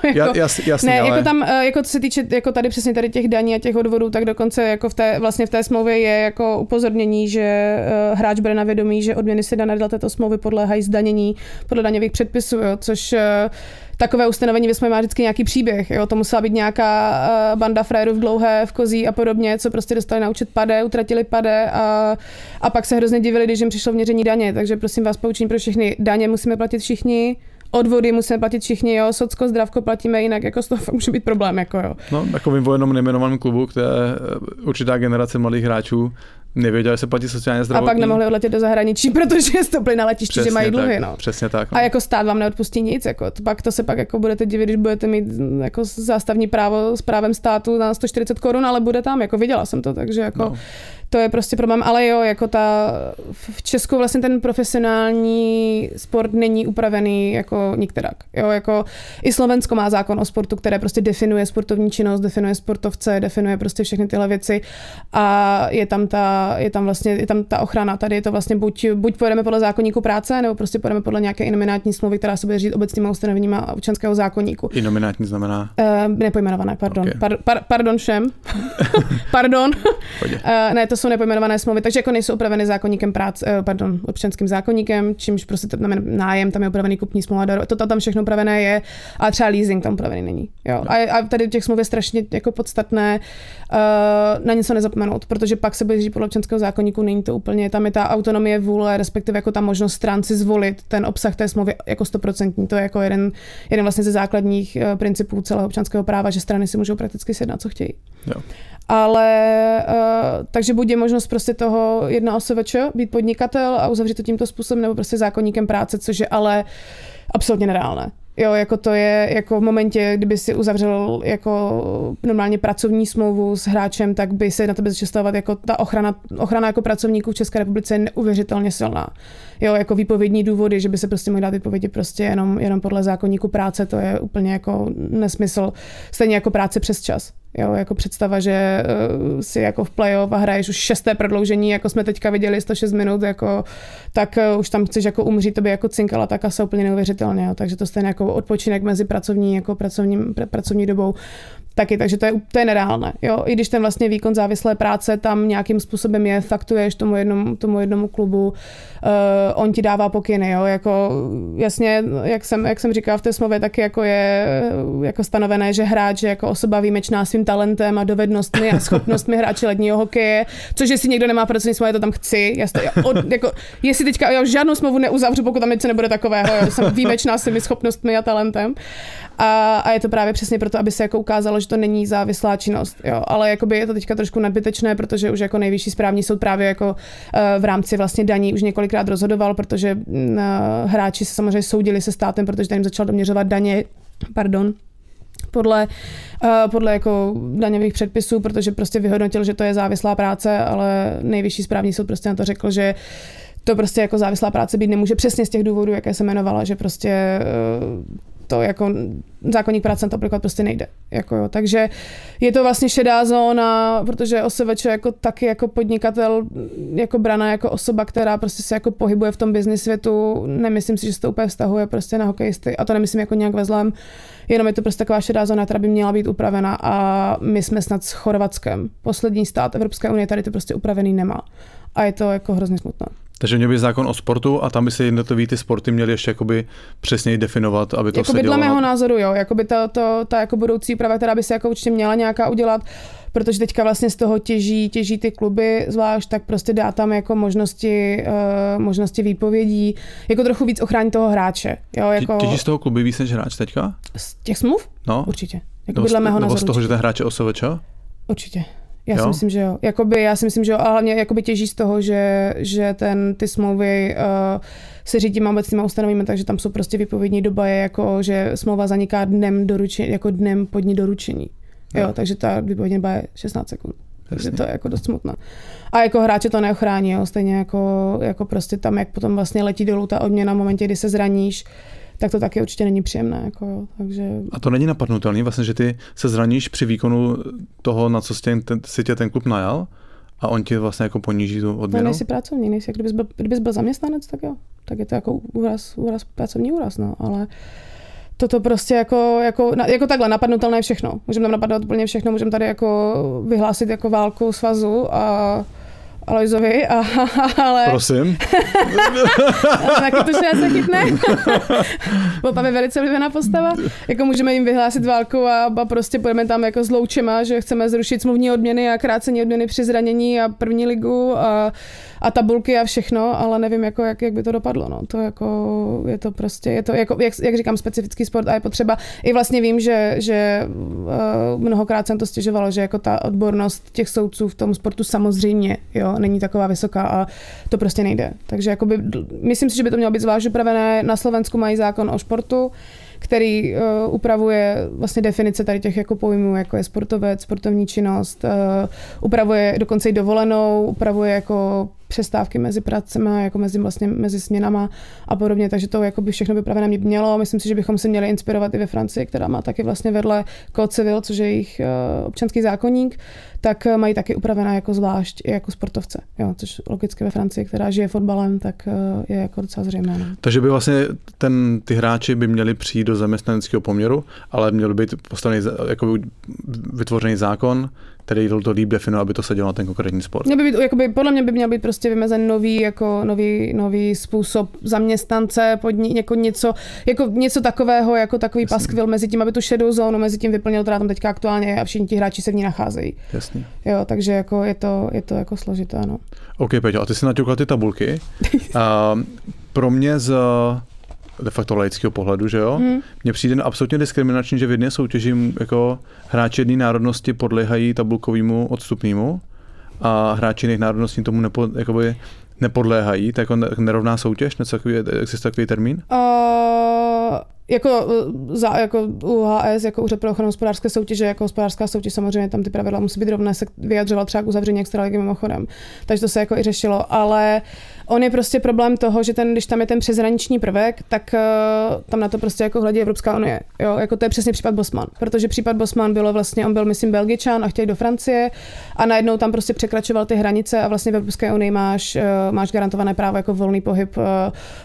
jako, Ja, jas, jasný, ne, ale... jako tam, eh, jako co se týče jako tady přesně tady těch daní a těch odvodů, tak dokonce jako v té, vlastně v té smlouvě je jako upozornění, že eh, hráč bere na vědomí, že odměny se dané dle této smlouvy podléhají zdanění podle daňových předpisů, jo, což eh, takové ustanovení ve smlouvě má vždycky nějaký příběh. Jo? To musela být nějaká eh, banda frérů v dlouhé, v kozí a podobně, co prostě dostali na účet pade, utratili pade a, a pak se hrozně divili, když jim přišlo měření daně. Takže prosím vás, poučení pro všechny. Daně musíme platit všichni, odvody musíme platit všichni, jo, socko, zdravko platíme jinak, jako z toho může být problém, jako jo. No, jako vím o jednom nejmenovaném klubu, kde eh, určitá generace mladých hráčů nevěděla, že se platí sociálně A zdravotní. pak nemohli odletět do zahraničí, [LAUGHS] protože stopli na letišti, Přesně že mají dluhy, tak, no. Přesně tak. No. A jako stát vám neodpustí nic, jako to, pak to se pak jako budete divit, když budete mít mm, jako zástavní právo s právem státu na 140 korun, ale bude tam, jako viděla jsem to, takže jako No. To je prostě problém, ale jo, jako ta, v Česku vlastně ten profesionální sport není upravený jako nikterak, jo, jako i Slovensko má zákon o sportu, které prostě definuje sportovní činnost, definuje sportovce, definuje prostě všechny tyhle věci a je tam ta, je tam vlastně, je tam ta ochrana, tady je to vlastně buď, buď pojedeme podle zákonníku práce, nebo prostě pojedeme podle nějaké inominátní smlouvy, která se bude řídit obecnýma ustanoveníma občanského zákonníku. I nominátní znamená. Uh, nepojmenované, pardon. Ok. Okay. Par, par, pardon všem. [LAUGHS] pardon. Uh, ne, to jsou nepojmenované smlouvy, takže jako nejsou upraveny zákonníkem práce, uh, pardon, občanským zákonníkem, čímž prostě tam je nájem, tam je upravený kupní smlouva, to, to tam všechno upravené je, a třeba leasing tam upravený není. Jo. A, a tady těch smluv je strašně jako podstatné uh, na něco nezapomenout, protože pak se říct podle občanského zákonníku, není to úplně, tam je ta autonomie vůle, respektive jako ta možnost stran si zvolit ten obsah té smlouvy jako stoprocentní. To je jako jeden, jeden vlastně ze základních uh, principů celého občanského práva, že strany si můžou prakticky sjednat, co chtějí. Jo. Ale uh, takže buď je možnost prostě toho jedna OSVČ, být podnikatel a uzavřít to tímto způsobem, nebo prostě zákonníkem práce, což je ale absolutně nereálné. Jo, jako to je jako v momentě, kdyby si uzavřel jako normálně pracovní smlouvu s hráčem, tak by se na tebe začal stavovat jako ta ochrana, ochrana jako pracovníků v České republice je neuvěřitelně silná. Jo, jako výpovědní důvody, že by se prostě mohly dát výpovědi prostě jenom, jenom podle zákonníku práce, to je úplně jako nesmysl. Stejně jako práce přes čas. Jo, jako představa, že uh, si jako v playoff a hraješ už šesté prodloužení, jako jsme teďka viděli 106 minut, jako, tak uh, už tam chceš jako umřít, to by jako cinkala tak asi úplně neuvěřitelně. Jo. Takže to stejně jako odpočinek mezi pracovní, jako pracovním, pr- pracovní dobou taky, takže to je, to je nereálné. Jo? I když ten vlastně výkon závislé práce tam nějakým způsobem je, faktuješ tomu jednomu, tomu jednomu klubu, uh, on ti dává pokyny, jo? Jako, jasně, jak jsem, jak jsem říkala v té smlouvě, taky jako je jako stanovené, že hráč je jako osoba výjimečná svým talentem a dovednostmi a schopnostmi hráče ledního hokeje, což jestli někdo nemá pracovní smlouvu, to tam chci. Já to, od, jako, jestli teďka já žádnou smlouvu neuzavřu, pokud tam něco nebude takového, jo? jsem výjimečná svými schopnostmi a talentem. A, a je to právě přesně proto, aby se jako ukázalo, že to není závislá činnost. Jo. Ale jakoby je to teďka trošku nadbytečné, protože už jako nejvyšší správní soud právě jako uh, v rámci vlastně daní už několikrát rozhodoval, protože uh, hráči se samozřejmě soudili se státem, protože tam jim začal doměřovat daně, pardon, podle, uh, podle jako daňových předpisů, protože prostě vyhodnotil, že to je závislá práce, ale nejvyšší správní soud prostě na to řekl, že to prostě jako závislá práce být nemůže přesně z těch důvodů, jaké se jmenovala, že prostě uh, to jako zákonník práce to aplikovat prostě nejde. Jako jo. Takže je to vlastně šedá zóna, protože OSVČ jako taky jako podnikatel, jako brana jako osoba, která prostě se jako pohybuje v tom business světu, nemyslím si, že se to úplně vztahuje prostě na hokejisty a to nemyslím jako nějak ve zlém, jenom je to prostě taková šedá zóna, která by měla být upravena a my jsme snad s Chorvatskem. Poslední stát Evropské unie tady to prostě upravený nemá. A je to jako hrozně smutné. Takže měl by zákon o sportu a tam by se jednotlivý ty sporty měly ještě jakoby přesněji definovat, aby to jakoby se dle mého názoru, jo. Jakoby to, to, ta jako budoucí úprava, která by se jako určitě měla nějaká udělat, protože teďka vlastně z toho těží, těží ty kluby zvlášť, tak prostě dá tam jako možnosti, uh, možnosti výpovědí, jako trochu víc ochránit toho hráče. Jo, jako... Těží z toho kluby víc než hráč teďka? Z těch smluv? No. Určitě. Jako nebo, dle mého nebo z toho, určitě. že ten hráč je OSVČ? Určitě. Já jo? si myslím, že jo. Jakoby, já si myslím, že jo, a hlavně jakoby těží z toho, že, že ten, ty smlouvy uh, se řídí obecnýma ustanovími, takže tam jsou prostě výpovědní doba, je jako, že smlouva zaniká dnem doručení, jako dnem po dní doručení. Jo, jo takže ta výpovědní doba je 16 sekund. Takže to je jako dost smutné. A jako hráče to neochrání, jo, stejně jako, jako prostě tam, jak potom vlastně letí dolů ta odměna v momentě, kdy se zraníš, tak to taky určitě není příjemné. Jako, takže... A to není napadnutelný, vlastně, že ty se zraníš při výkonu toho, na co si, ten, si tě ten klub najal a on ti vlastně jako poníží tu odměnu? No, nejsi pracovní, nejsi, kdybys byl, kdybys byl zaměstnanec, tak jo. Tak je to jako úraz, úraz pracovní úraz, no, ale toto prostě jako, jako, jako takhle napadnutelné všechno. Můžeme tam napadnout úplně všechno, můžeme tady jako vyhlásit jako válku svazu a Alojzovi, a, [LAUGHS] ale... Prosím. [LAUGHS] taky to se chytne. [LAUGHS] Opa je velice oblíbená postava. Jako můžeme jim vyhlásit válku a, a prostě půjdeme tam jako s loučema, že chceme zrušit smluvní odměny a krácení odměny při zranění a první ligu a a tabulky a všechno, ale nevím, jako, jak, jak by to dopadlo. No. To jako, je to prostě, je to, jako, jak, jak, říkám, specifický sport a je potřeba. I vlastně vím, že, že uh, mnohokrát jsem to stěžovalo, že jako ta odbornost těch soudců v tom sportu samozřejmě jo, není taková vysoká a to prostě nejde. Takže jakoby, myslím si, že by to mělo být zvlášť upravené. Na Slovensku mají zákon o sportu, který uh, upravuje vlastně definice tady těch jako pojmů, jako je sportovec, sportovní činnost, uh, upravuje dokonce i dovolenou, upravuje jako přestávky mezi pracemi, jako mezi, vlastně, mezi směnama a podobně, takže to jako by všechno vypravené mělo. Myslím si, že bychom se měli inspirovat i ve Francii, která má taky vlastně vedle Code Civil, což je jejich uh, občanský zákonník, tak mají taky upravená jako zvlášť i jako sportovce, jo, což logicky ve Francii, která žije fotbalem, tak uh, je jako docela zřejmé. No. Takže by vlastně ten, ty hráči by měli přijít do zaměstnaneckého poměru, ale měl být postavený, jako vytvořený zákon, který to líp definuje, aby to sedělo na ten konkrétní sport. Měl by být, jakoby, podle mě by měl být prostě vymezen nový, jako nový, nový způsob zaměstnance, podní, jako něco, jako něco takového, jako takový Jasný. paskvil mezi tím, aby tu šedou zónu mezi tím vyplnil, která tam teďka aktuálně je a všichni ti hráči se v ní nacházejí. Jasně. Jo, takže jako je to, je to jako složité, no. OK, Peťo, a ty jsi naťukla ty tabulky. [LAUGHS] a pro mě z de facto laického pohledu, že jo? Hmm. Mně přijde absolutně diskriminační, že v jedné soutěži jako hráči jedné národnosti podléhají tabulkovému odstupnému a hráči jiných národností tomu nepo, jakoby, nepodléhají, tak jako nerovná soutěž, něco takový, existuje takový termín? Uh, jako, za, jako UHS, jako Úřad pro ochranu hospodářské soutěže, jako hospodářská soutěž, samozřejmě tam ty pravidla musí být rovné, se vyjadřoval třeba k uzavření extraligy mimochodem. Takže to se jako i řešilo, ale On je prostě problém toho, že ten, když tam je ten přeshraniční prvek, tak uh, tam na to prostě jako hledí Evropská unie. Jo, jako to je přesně případ Bosman, protože případ Bosman bylo vlastně, on byl myslím Belgičan a chtěl do Francie a najednou tam prostě překračoval ty hranice a vlastně v Evropské unii máš, uh, máš garantované právo jako volný pohyb uh,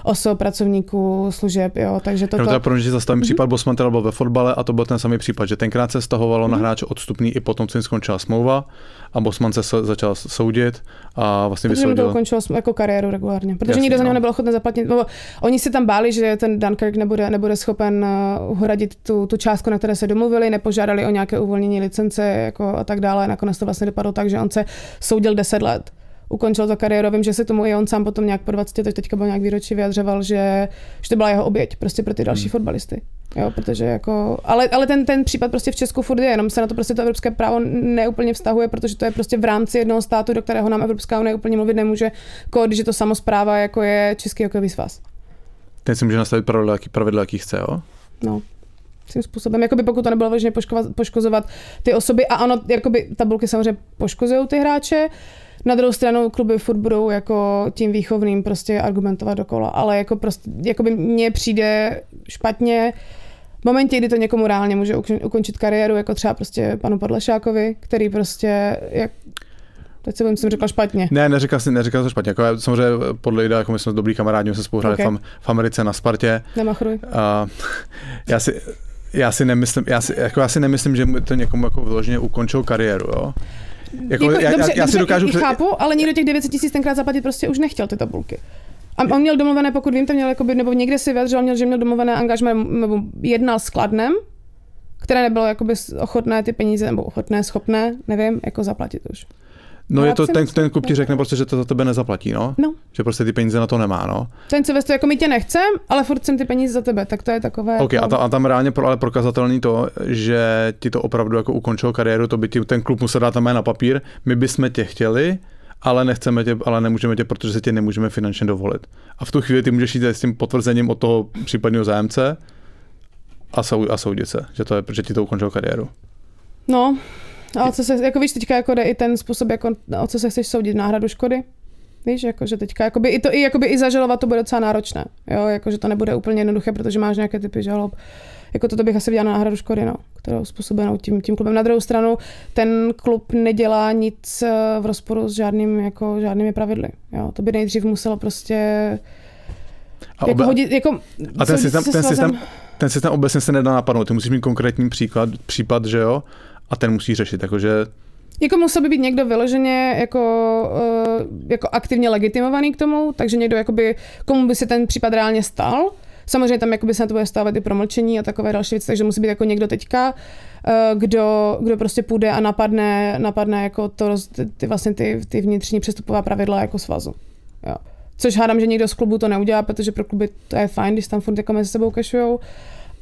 osob, pracovníků, služeb, jo, takže to. to... mě zastavím mm-hmm. případ Bosman teda byl ve fotbale a to byl ten samý případ, že tenkrát se stahovalo mm-hmm. na mhm. hráče odstupný i potom, co jim skončila smlouva a Bosman se začal soudit a vlastně protože vysoudil. to ukončilo jako kariéru regulárně, protože Jasně, nikdo za něho no. nebyl ochotný zaplatit. Nebo oni si tam báli, že ten Dunkirk nebude, nebude schopen uh, uhradit tu, tu částku, na které se domluvili, nepožádali o nějaké uvolnění licence jako a tak dále. Nakonec to vlastně dopadlo tak, že on se soudil 10 let ukončil to kariéru. Vím, že se tomu i on sám potom nějak po 20, teď teďka byl nějak výročí vyjadřoval, že, že to byla jeho oběť prostě pro ty další hmm. fotbalisty. Jo, protože jako, ale, ale ten, ten případ prostě v Česku furt je, jenom se na to prostě to evropské právo neúplně vztahuje, protože to je prostě v rámci jednoho státu, do kterého nám Evropská unie úplně mluvit nemůže, jako když je to samozpráva, jako je Český hokejový svaz. Ten si může nastavit pravidla, jaký, pravidla, jaký chce, jo? No tím způsobem. Jakoby pokud to nebylo vloženě poškozovat ty osoby a ano, jakoby tabulky samozřejmě poškozují ty hráče, na druhou stranu kluby furt budou jako tím výchovným prostě argumentovat dokola, ale jako prostě, jako by mně přijde špatně, v momentě, kdy to někomu reálně může ukon- ukončit kariéru, jako třeba prostě panu Podlešákovi, který prostě, jak, teď se jsem řekla špatně. Ne, neříkal jsi, neříkal to špatně. Jako, já- samozřejmě podle Ida, jako my jsme dobrý kamarádi, my jsme spolu hráli Okay. v, v Americe na Spartě. Nemachruj. A já si, já si nemyslím, já si, jako já si nemyslím, že to někomu jako vyloženě ukončil kariéru, jo. Jako, Jako, já, dobře, já, já, si dokážu... před- chápu, ale nikdo těch 900 tisíc tenkrát zaplatit prostě už nechtěl ty tabulky. A on měl domluvené, pokud vím, to měl jakoby, nebo někde si vyjadřil, měl, že měl domluvené angažmé, nebo jednal s Kladnem, které nebylo jakoby ochotné ty peníze, nebo ochotné, schopné, nevím, jako zaplatit už. No je to, ten, ten klub ti řekne prostě, že to za tebe nezaplatí, no. No. Že prostě ty peníze na to nemá, no. Ten Silvestr, jako my tě nechcem, ale furt jsem ty peníze za tebe, tak to je takové... OK, jako... a, ta, a tam reálně pro, ale prokazatelný to, že ti to opravdu jako ukončilo kariéru, to by ti ten klub musel dát tam na papír, my bychom tě chtěli, ale nechceme tě, ale nemůžeme tě, protože se tě nemůžeme finančně dovolit. A v tu chvíli ty můžeš jít s tím potvrzením od toho případného zájemce a, sou, a soudit se, že, to je, že ti to ukončilo kariéru. No, a o co se, jako víš, teďka jako jde i ten způsob, jako, o co se chceš soudit, náhradu škody? Víš, jako, že teďka jakoby, i to i, jakoby, i zažalovat to bude docela náročné. Jo, jako, že to nebude úplně jednoduché, protože máš nějaké typy žalob. Jako toto bych asi viděla na náhradu škody, no, kterou způsobenou tím, tím klubem. Na druhou stranu, ten klub nedělá nic eh, v rozporu s žádným, jako, žádnými pravidly. Jo, to by nejdřív muselo prostě A, jako hodit, jako a ten, systém, ten, systém, ten systém obecně se nedá napadnout, ty musíš mít konkrétní příklad, případ, že jo, a ten musí řešit, jakože Jako musel by být někdo vyloženě jako, uh, jako aktivně legitimovaný k tomu, takže někdo, jakoby, komu by se ten případ reálně stal. Samozřejmě tam jakoby se na to bude stávat i promlčení a takové další věci, takže musí být jako někdo teďka, uh, kdo, kdo prostě půjde a napadne, napadne jako to, ty, vlastně ty, ty vnitřní přestupová pravidla jako svazu. Jo. Což hádám, že nikdo z klubu to neudělá, protože pro kluby to je fajn, když tam furt jako mezi sebou kešujou,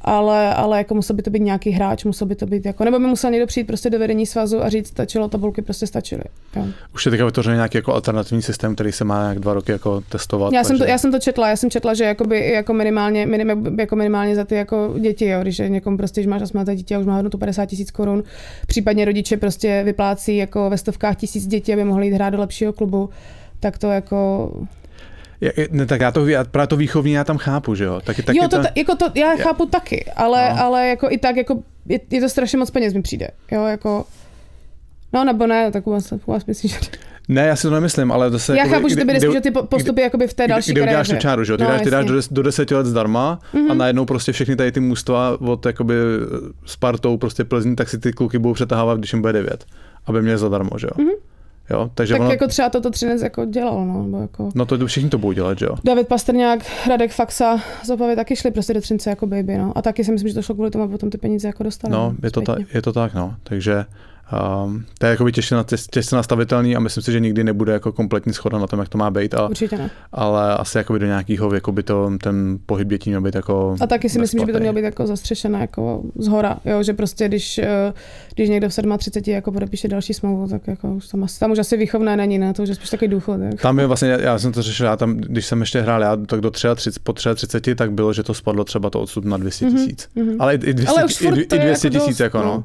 ale, ale jako musel by to být nějaký hráč, musel by to být jako, nebo by musel někdo přijít prostě do vedení svazu a říct, stačilo, tabulky prostě stačily. Jo. už je teďka vytvořený nějaký jako alternativní systém, který se má nějak dva roky jako testovat. Já jsem, to, takže- já jsem to četla, já jsem četla, že jakoby, jako minimálně, minim, jako minimálně za ty jako děti, jo, když někomu prostě, že máš astmata dítě a už má hodnotu 50 tisíc korun, případně rodiče prostě vyplácí jako ve stovkách tisíc dětí, aby mohli jít hrát do lepšího klubu, tak to jako... Ne, tak já to, já, právě to výchovní já tam chápu, že jo. Taky, taky jo, to, ta, jako to, já chápu taky, ale, No. no. ale jako i tak, jako je, je, to strašně moc peněz mi přijde, jo, jako... No nebo ne, tak u vás, u vás myslím, že... ne, já si to nemyslím, ale zase... Já jakoby, chápu, že to by kde- že ty po- postupy jakoby v té další kde uděláš tu čáru, že jo? Ty, No, dáš, ty dáš do, des, do deseti let zdarma mm-hmm. a najednou prostě všechny tady ty mužstva od jakoby Spartou, prostě Plzní, tak si ty kluky budou přetahávat, když jim bude devět, aby měli zadarmo, že jo? Mm-hmm. Jo, takže Tak ono, jako třeba toto Třinec jako dělal, no, nebo jako... no to všichni to budou dělat, že jo? David Pastrňák, Radek Faxa, z Opavy taky šli prostě do Třince jako baby, no. A taky si myslím, že to šlo kvůli tomu, aby potom ty peníze jako dostali. No, je to, ta, je to tak, no. Takže um, to je jakoby těžce, těžce nastavitelný a myslím si, že nikdy nebude jako kompletní schoda na tom, jak to má být, a, Určitě ne. ale asi jakoby do nějakého věku by to, ten pohyb dětí měl být jako A taky si myslím, že by to mělo být jako zastřešené jako z hora, jo, že prostě když, eh, když někdo v 37 jako podepíše další smlouvu, tak jako už tam, asi, tam už asi výchovné není, ne, to už je spíš takový důchod. Jak. Tam je vlastně, já jsem to řešil, já tam, když jsem ještě hrál, já tak do 33, po 33, tak bylo, že to spadlo třeba to odsud na 200 tisíc. Mm-hmm. Ale i, i 200, Ale už i, furt i to je 200 jako tisíc, jako no. no.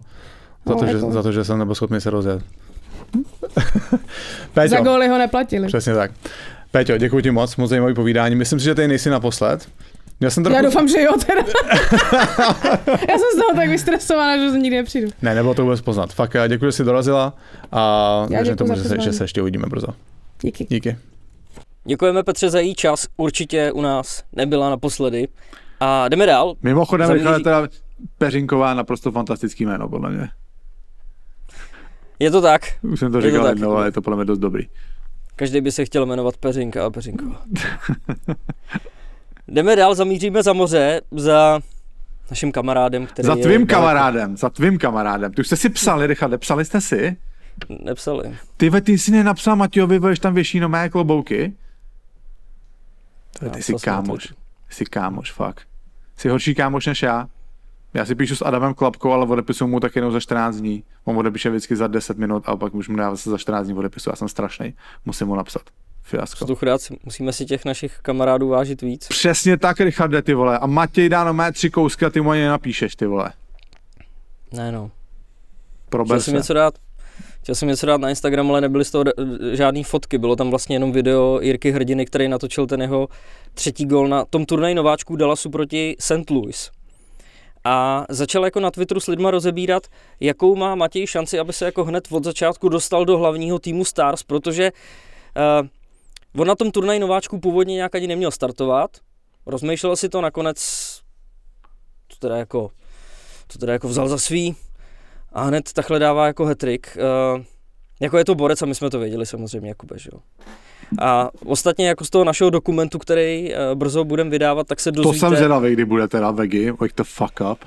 Za, No, to, že, jako- za to, že jsem nebyl schopný se rozjet. Za Péťo, góly ho neplatili. přesně tak. Péťo, děkuji ti moc, moc zajímavý povídání. Myslím si, že tady nejsi naposled. Já jsem trochu... Já doufám, že jo, teda. [LAUGHS] Já jsem z toho tak vystresovaná, že nikdy nepřijdu. Ne, nebylo to vůbec poznat. Fakt děkuji, že jsi dorazila a Já věřím děkuji tomu, za že se, že se ještě uvidíme brzo. Díky. Díky. Děkujeme Petře za její čas, určitě u nás nebyla naposledy. A jdeme dál. Mimochodem, Zamíří- Michale, teda Peřinková naprosto fantastický jméno, podle mě. Je to tak, Už jsem to Je to říkal tak. jednou, ale je to podle mě dost dobrý. každý by se chtěl jmenovat Peřinka a Peřinková. [LAUGHS] jdeme dál, zamíříme za moře, za naším kamarádem, který Za je tvým daleko- kamarádem, za tvým kamarádem. Ty už jste si psali, Richarde, psali jste si? Nepsali. Ty, ve, ty jsi nenapsal Matějovi, budeš tam věší no mé klobouky? To je, ty jsi to kámoš. Ty jsi kámoš, fakt. Jsi horší kámoš než já. Já si píšu s Adamem Klapkou, ale odepisuju mu tak jenom za 14 dní. On odepíše vždycky za 10 minut a pak už mu dá zase za 14 dní odepisu. Já jsem strašný. Musím mu napsat. Fiasko. Vzduchráci, musíme si těch našich kamarádů vážit víc. Přesně tak, Richarde, ty vole. A Matěj dá no mé tři kousky a ty mu ani nenapíšeš, ty vole. Ne no. Prober Chtěl jsem se. něco dát. Chtěl jsem něco dát na Instagram, ale nebyly z toho žádné fotky. Bylo tam vlastně jenom video Jirky Hrdiny, který natočil ten jeho třetí gol na tom turnaji nováčků Dallasu proti St. Louis. A začal jako na Twitteru s lidma rozebírat, jakou má Matěj šanci, aby se jako hned od začátku dostal do hlavního týmu Stars, protože uh, on na tom turnaji nováčku původně nějak ani neměl startovat, rozmýšlel si to nakonec, to teda jako, to teda jako vzal za svý a hned takhle dává jako hetrik. Uh, jako je to borec a my jsme to věděli samozřejmě, Jakube, že jo. A ostatně jako z toho našeho dokumentu, který uh, brzo budeme vydávat, tak se dozvíte... To jsem zvědavý, kdy bude teda vegy, wake the fuck up.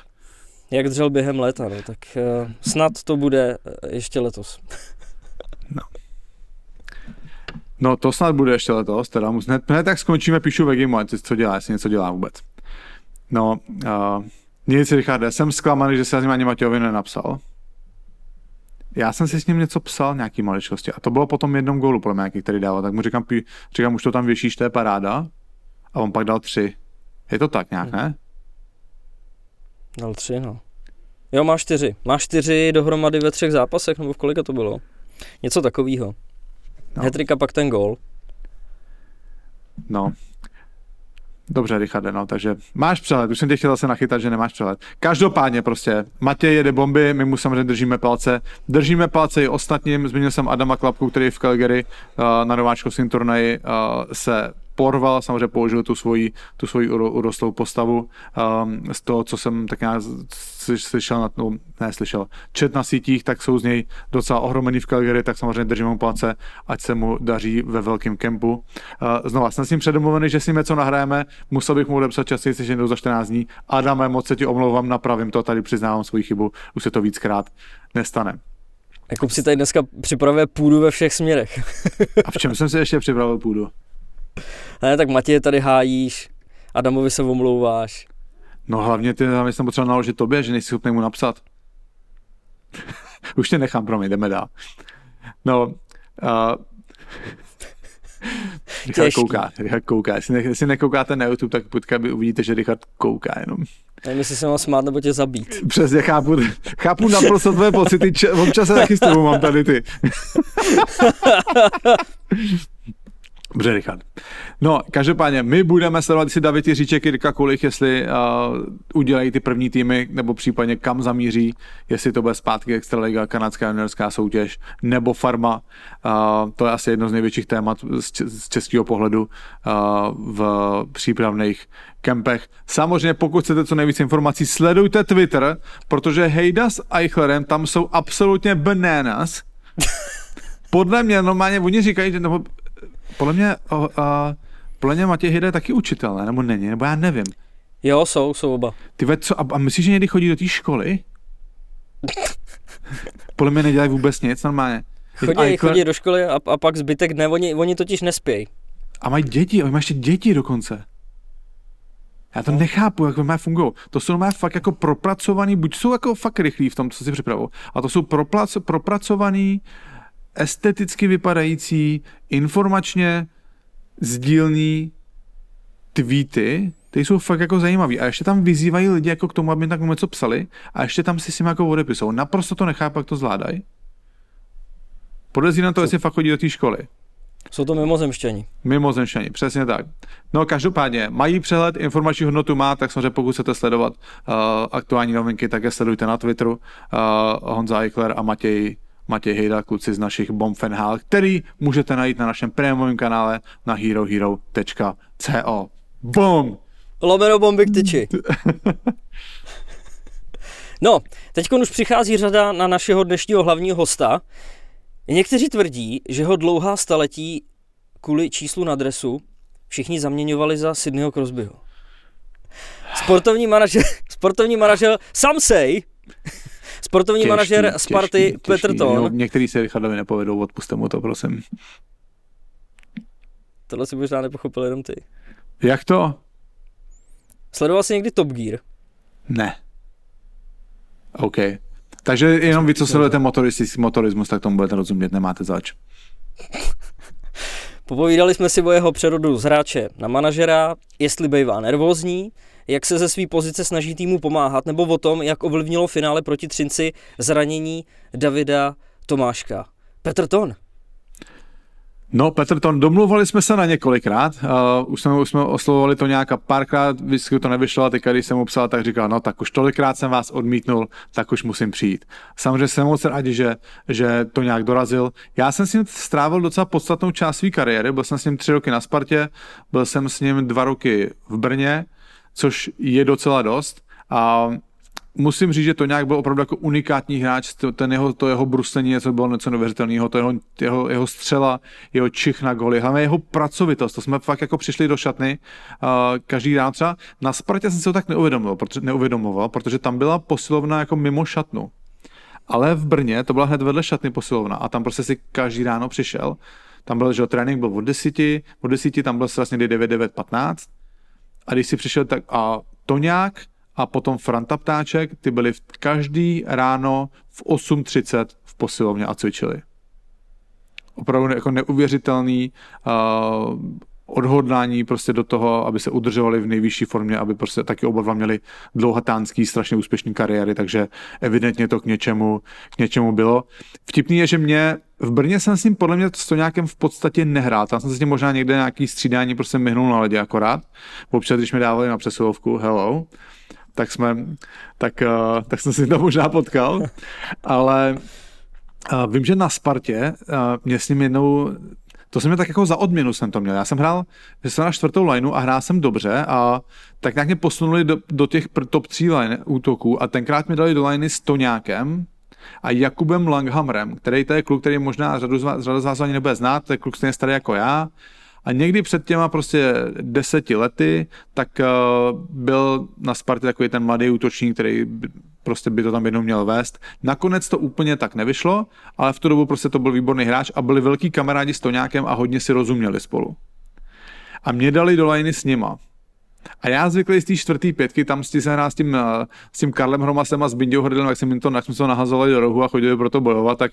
Jak dřel během léta, no, tak uh, snad to bude uh, ještě letos. [LAUGHS] no. No to snad bude ještě letos, teda hned, hned tak skončíme, píšu vegy, co dělá, jestli něco dělá vůbec. No, uh, nic, Richarde, jsem zklamaný, že se ani Matějovi nenapsal. Já jsem si s ním něco psal, nějaký maličkosti. A to bylo potom jednom gólu, podle mě, nějaký, který dával. Tak mu říkám, říkám, už to tam věšíš, to je paráda. A on pak dal tři. Je to tak nějak, ne? Dal tři, no. Jo, má čtyři. Má čtyři dohromady ve třech zápasech, nebo v kolika to bylo? Něco takového. No. Hetrika pak ten gól. No, Dobře, Richarde, no, takže máš přehled, už jsem tě chtěl zase nachytat, že nemáš přehled. Každopádně prostě, Matěj jede bomby, my mu samozřejmě držíme palce. Držíme palce i ostatním, zmínil jsem Adama Klapku, který v Calgary uh, na nováčkovském turnaji uh, se porval, samozřejmě použil tu svoji, tu svoji urostlou postavu. Um, z toho, co jsem tak nějak slyšel, na, no, ne slyšel, čet na sítích, tak jsou z něj docela ohromený v Calgary, tak samozřejmě držím mu palce, ať se mu daří ve velkém kempu. Uh, znova, jsem s ním předomluvený, že si něco nahrajeme, musel bych mu odepsat častěji, než jednou za 14 dní. Adame, moc se ti omlouvám, napravím to, tady přiznávám svoji chybu, už se to víckrát nestane. Jakub si tady dneska připravuje půdu ve všech směrech. A v čem jsem si ještě připravil půdu? Ne, tak Matěje tady hájíš, Adamovi se omlouváš. No hlavně ty tam jsem potřeba naložit tobě, že nejsi schopný mu napsat. [LAUGHS] Už tě nechám, promiň, jdeme dál. No, uh, [LAUGHS] Richard kouká, Richard kouká. Jestli, ne, jestli nekoukáte na YouTube, tak pojďka by uvidíte, že Richard kouká jenom. Nevím, jestli se mám smát nebo tě zabít. Přesně, chápu, chápu naprosto tvoje pocity, če, občas se taky s tebou mám tady ty. [LAUGHS] Dobře, Richard. No, každopádně, my budeme sledovat, si David Jiříček, Jirka Kulich, jestli uh, udělají ty první týmy, nebo případně kam zamíří, jestli to bude zpátky Extraliga, kanadská juniorská soutěž, nebo farma. Uh, to je asi jedno z největších témat z, z českého pohledu uh, v přípravných kempech. Samozřejmě, pokud chcete co nejvíc informací, sledujte Twitter, protože Hejda s Eichlerem tam jsou absolutně bananas. [LAUGHS] Podle mě normálně oni říkají, že nebo podle mě, uh, podle mě Matěj Hida je taky učitel, ne? nebo není, nebo já nevím. Jo, jsou, jsou oba. Ty ve, co, a, a myslíš, že někdy chodí do té školy? podle mě nedělají vůbec nic normálně. Chodí, Eichler... chodí do školy a, a pak zbytek ne, oni, oni totiž nespějí. A mají děti, oni mají ještě děti dokonce. Já to no. nechápu, jak má fungují. To jsou má fakt jako propracovaný, buď jsou jako fakt rychlí v tom, co si připravují, a to jsou proplac, propracovaný esteticky vypadající, informačně sdílný tweety, ty jsou fakt jako zajímavý. A ještě tam vyzývají lidi jako k tomu, aby tak něco psali a ještě tam si s jako odepisou. Naprosto to nechápu, jak to zvládají. na to, jestli fakt chodí do té školy. Jsou to mimozemštění. Mimozemštění, přesně tak. No každopádně, mají přehled, informační hodnotu má, tak samozřejmě pokud chcete sledovat uh, aktuální novinky, tak je sledujte na Twitteru. Uh, Honza Eichler a Matěj Matěj Hejda, kluci z našich Bombfenhál, který můžete najít na našem prémiovém kanále na herohero.co. Bom! Lomeno bomby k tyči. [LAUGHS] No, teď už přichází řada na našeho dnešního hlavního hosta. Někteří tvrdí, že ho dlouhá staletí kvůli číslu na dresu všichni zaměňovali za Sydneyho Crosbyho. Sportovní manažer, sportovní manažer Samsej Sportovní těžký, manažer Sparty těžký, Petr Ton. No, některý se Richardovi nepovedou, odpuste mu to, prosím. Tohle si možná nepochopil jenom ty. Jak to? Sledoval jsi někdy Top Gear? Ne. OK. Takže jenom vy, co sledujete motorismus, tak tomu budete rozumět, nemáte zač. Popovídali jsme si o jeho přerodu z hráče na manažera, jestli bývá nervózní, jak se ze své pozice snaží týmu pomáhat, nebo o tom, jak ovlivnilo finále proti Třinci zranění Davida Tomáška. Petr Ton. No, Petr, to domluvali jsme se na několikrát, uh, už, jsme, už jsme oslovovali to nějak párkrát, vždycky to nevyšlo a teď, když jsem mu psal, tak říkal, no tak už tolikrát jsem vás odmítnul, tak už musím přijít. Samozřejmě jsem moc rádi, že, že to nějak dorazil. Já jsem s ním strávil docela podstatnou část své kariéry, byl jsem s ním tři roky na Spartě, byl jsem s ním dva roky v Brně, což je docela dost. A musím říct, že to nějak byl opravdu jako unikátní hráč, ten jeho, to jeho bruslení něco bylo něco neuvěřitelného, to jeho, jeho, jeho střela, jeho čich na goly, hlavně jeho pracovitost, to jsme fakt jako přišli do šatny uh, každý rád třeba. Na Spartě jsem si to tak neuvědomoval, protože, neuvědomoval, protože tam byla posilovna jako mimo šatnu. Ale v Brně to byla hned vedle šatny posilovna a tam prostě si každý ráno přišel. Tam byl, že trénink byl od 10, od 10 tam byl vlastně 9, 9, 15 a když si přišel tak a to nějak a potom Franta Ptáček, ty byli každý ráno v 8.30 v posilovně a cvičili. Opravdu jako neuvěřitelný uh, odhodlání prostě do toho, aby se udržovali v nejvyšší formě, aby prostě taky oba dva měli dlouhatánský, strašně úspěšný kariéry, takže evidentně to k něčemu, k něčemu bylo. Vtipný je, že mě v Brně jsem s ním podle mě to nějakém v podstatě nehrál. Tam jsem s ním možná někde nějaký střídání prostě myhnul na ledě akorát. Občas, když mi dávali na přesilovku, hello, tak jsme, tak, uh, tak jsem si to možná potkal, ale uh, vím, že na Spartě uh, mě s ním jednou to jsem měl tak jako za odměnu jsem to měl. Já jsem hrál, že jsem na čtvrtou lineu a hrál jsem dobře a tak nějak mě posunuli do, do těch top 3 line útoků a tenkrát mi dali do liney s Toňákem a Jakubem Langhamrem, který to je kluk, který možná řadu z vás, řadu z vás ani nebude znát, to je kluk stejně starý jako já, a někdy před těma prostě deseti lety, tak uh, byl na Spartě takový ten mladý útočník, který prostě by to tam jednou měl vést. Nakonec to úplně tak nevyšlo, ale v tu dobu prostě to byl výborný hráč a byli velký kamarádi s Toňákem a hodně si rozuměli spolu. A mě dali do lajny s nima. A já zvyklý z té čtvrtý pětky, tam si se hrá s tím, eh, s tím Karlem Hromasem a s Bindiou Hrdlem, jak jsem jim to, jsme to nahazovali do rohu a chodili pro to bojovat, tak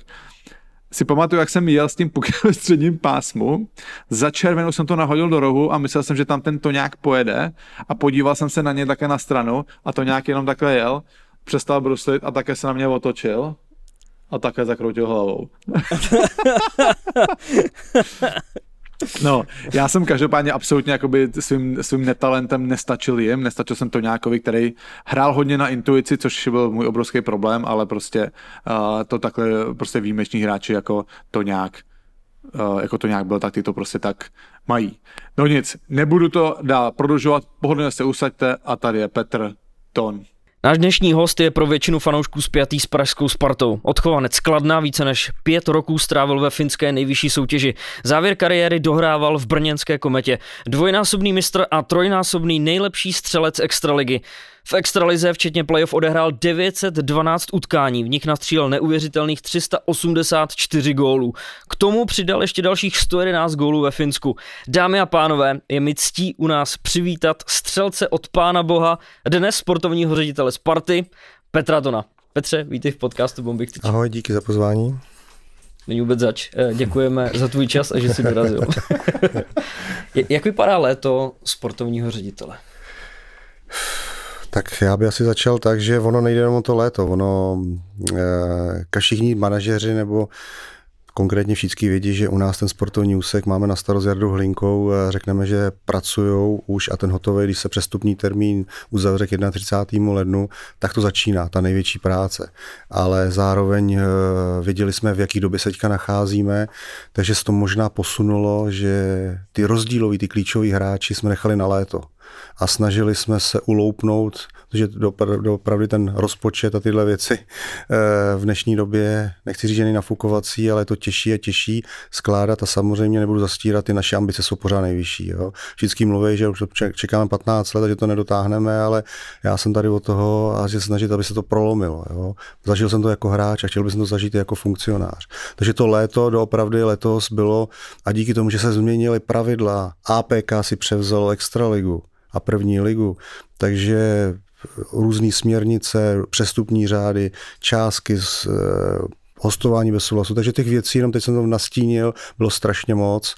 si pamatuju, jak jsem jel s tím pukem ve středním pásmu, za červenou jsem to nahodil do rohu a myslel jsem, že tam ten to nějak pojede a podíval jsem se na ně také na stranu a to nějak jenom takhle jel, přestal bruslit a také se na mě otočil a také zakroutil hlavou. [LAUGHS] No, já jsem každopádně absolutně jakoby svým, svým netalentem nestačil jim, nestačil jsem to nějakovi, který hrál hodně na intuici, což byl můj obrovský problém, ale prostě uh, to takhle prostě výjimeční hráči jako to nějak uh, jako to nějak byl, tak ty to prostě tak mají. No nic, nebudu to dál prodlužovat, pohodlně se usaďte a tady je Petr Ton. Náš dnešní host je pro většinu fanoušků spjatý s pražskou Spartou. Odchovanec Kladna více než pět roků strávil ve finské nejvyšší soutěži. Závěr kariéry dohrával v brněnské kometě. Dvojnásobný mistr a trojnásobný nejlepší střelec extraligy. V extralize včetně playoff odehrál 912 utkání, v nich nastřílel neuvěřitelných 384 gólů. K tomu přidal ještě dalších 111 gólů ve Finsku. Dámy a pánové, je mi ctí u nás přivítat střelce od pána boha, dnes sportovního ředitele Sparty, Petra Tona. Petře, vítej v podcastu Bomby Chtyč. Ahoj, díky za pozvání. Není vůbec zač. Eh, děkujeme za tvůj čas a že jsi dorazil. [LAUGHS] Jak vypadá léto sportovního ředitele? Tak já bych asi začal tak, že ono nejde jenom o to léto, ono e, všichni manažeři nebo konkrétně všichni vědí, že u nás ten sportovní úsek máme na starost Jardou Hlinkou, řekneme, že pracují už a ten hotový, když se přestupní termín uzavře k 31. lednu, tak to začíná, ta největší práce. Ale zároveň eh, věděli jsme, v jaký době se teďka nacházíme, takže se to možná posunulo, že ty rozdíloví, ty klíčoví hráči jsme nechali na léto a snažili jsme se uloupnout, protože opravdu ten rozpočet a tyhle věci eh, v dnešní době, nechci říct, že nafukovací, ale to těžší a těžší skládat a samozřejmě nebudu zastírat, ty naše ambice jsou pořád nejvyšší. Jo. Vždycky mluví, že už čekáme 15 let a že to nedotáhneme, ale já jsem tady o toho a že snažit, aby se to prolomilo. Jo. Zažil jsem to jako hráč a chtěl bych to zažít jako funkcionář. Takže to léto doopravdy letos bylo a díky tomu, že se změnily pravidla, APK si převzal extraligu, a první ligu. Takže různé směrnice, přestupní řády, částky z eh, hostování bez souhlasu. Takže těch věcí, jenom teď jsem to nastínil, bylo strašně moc.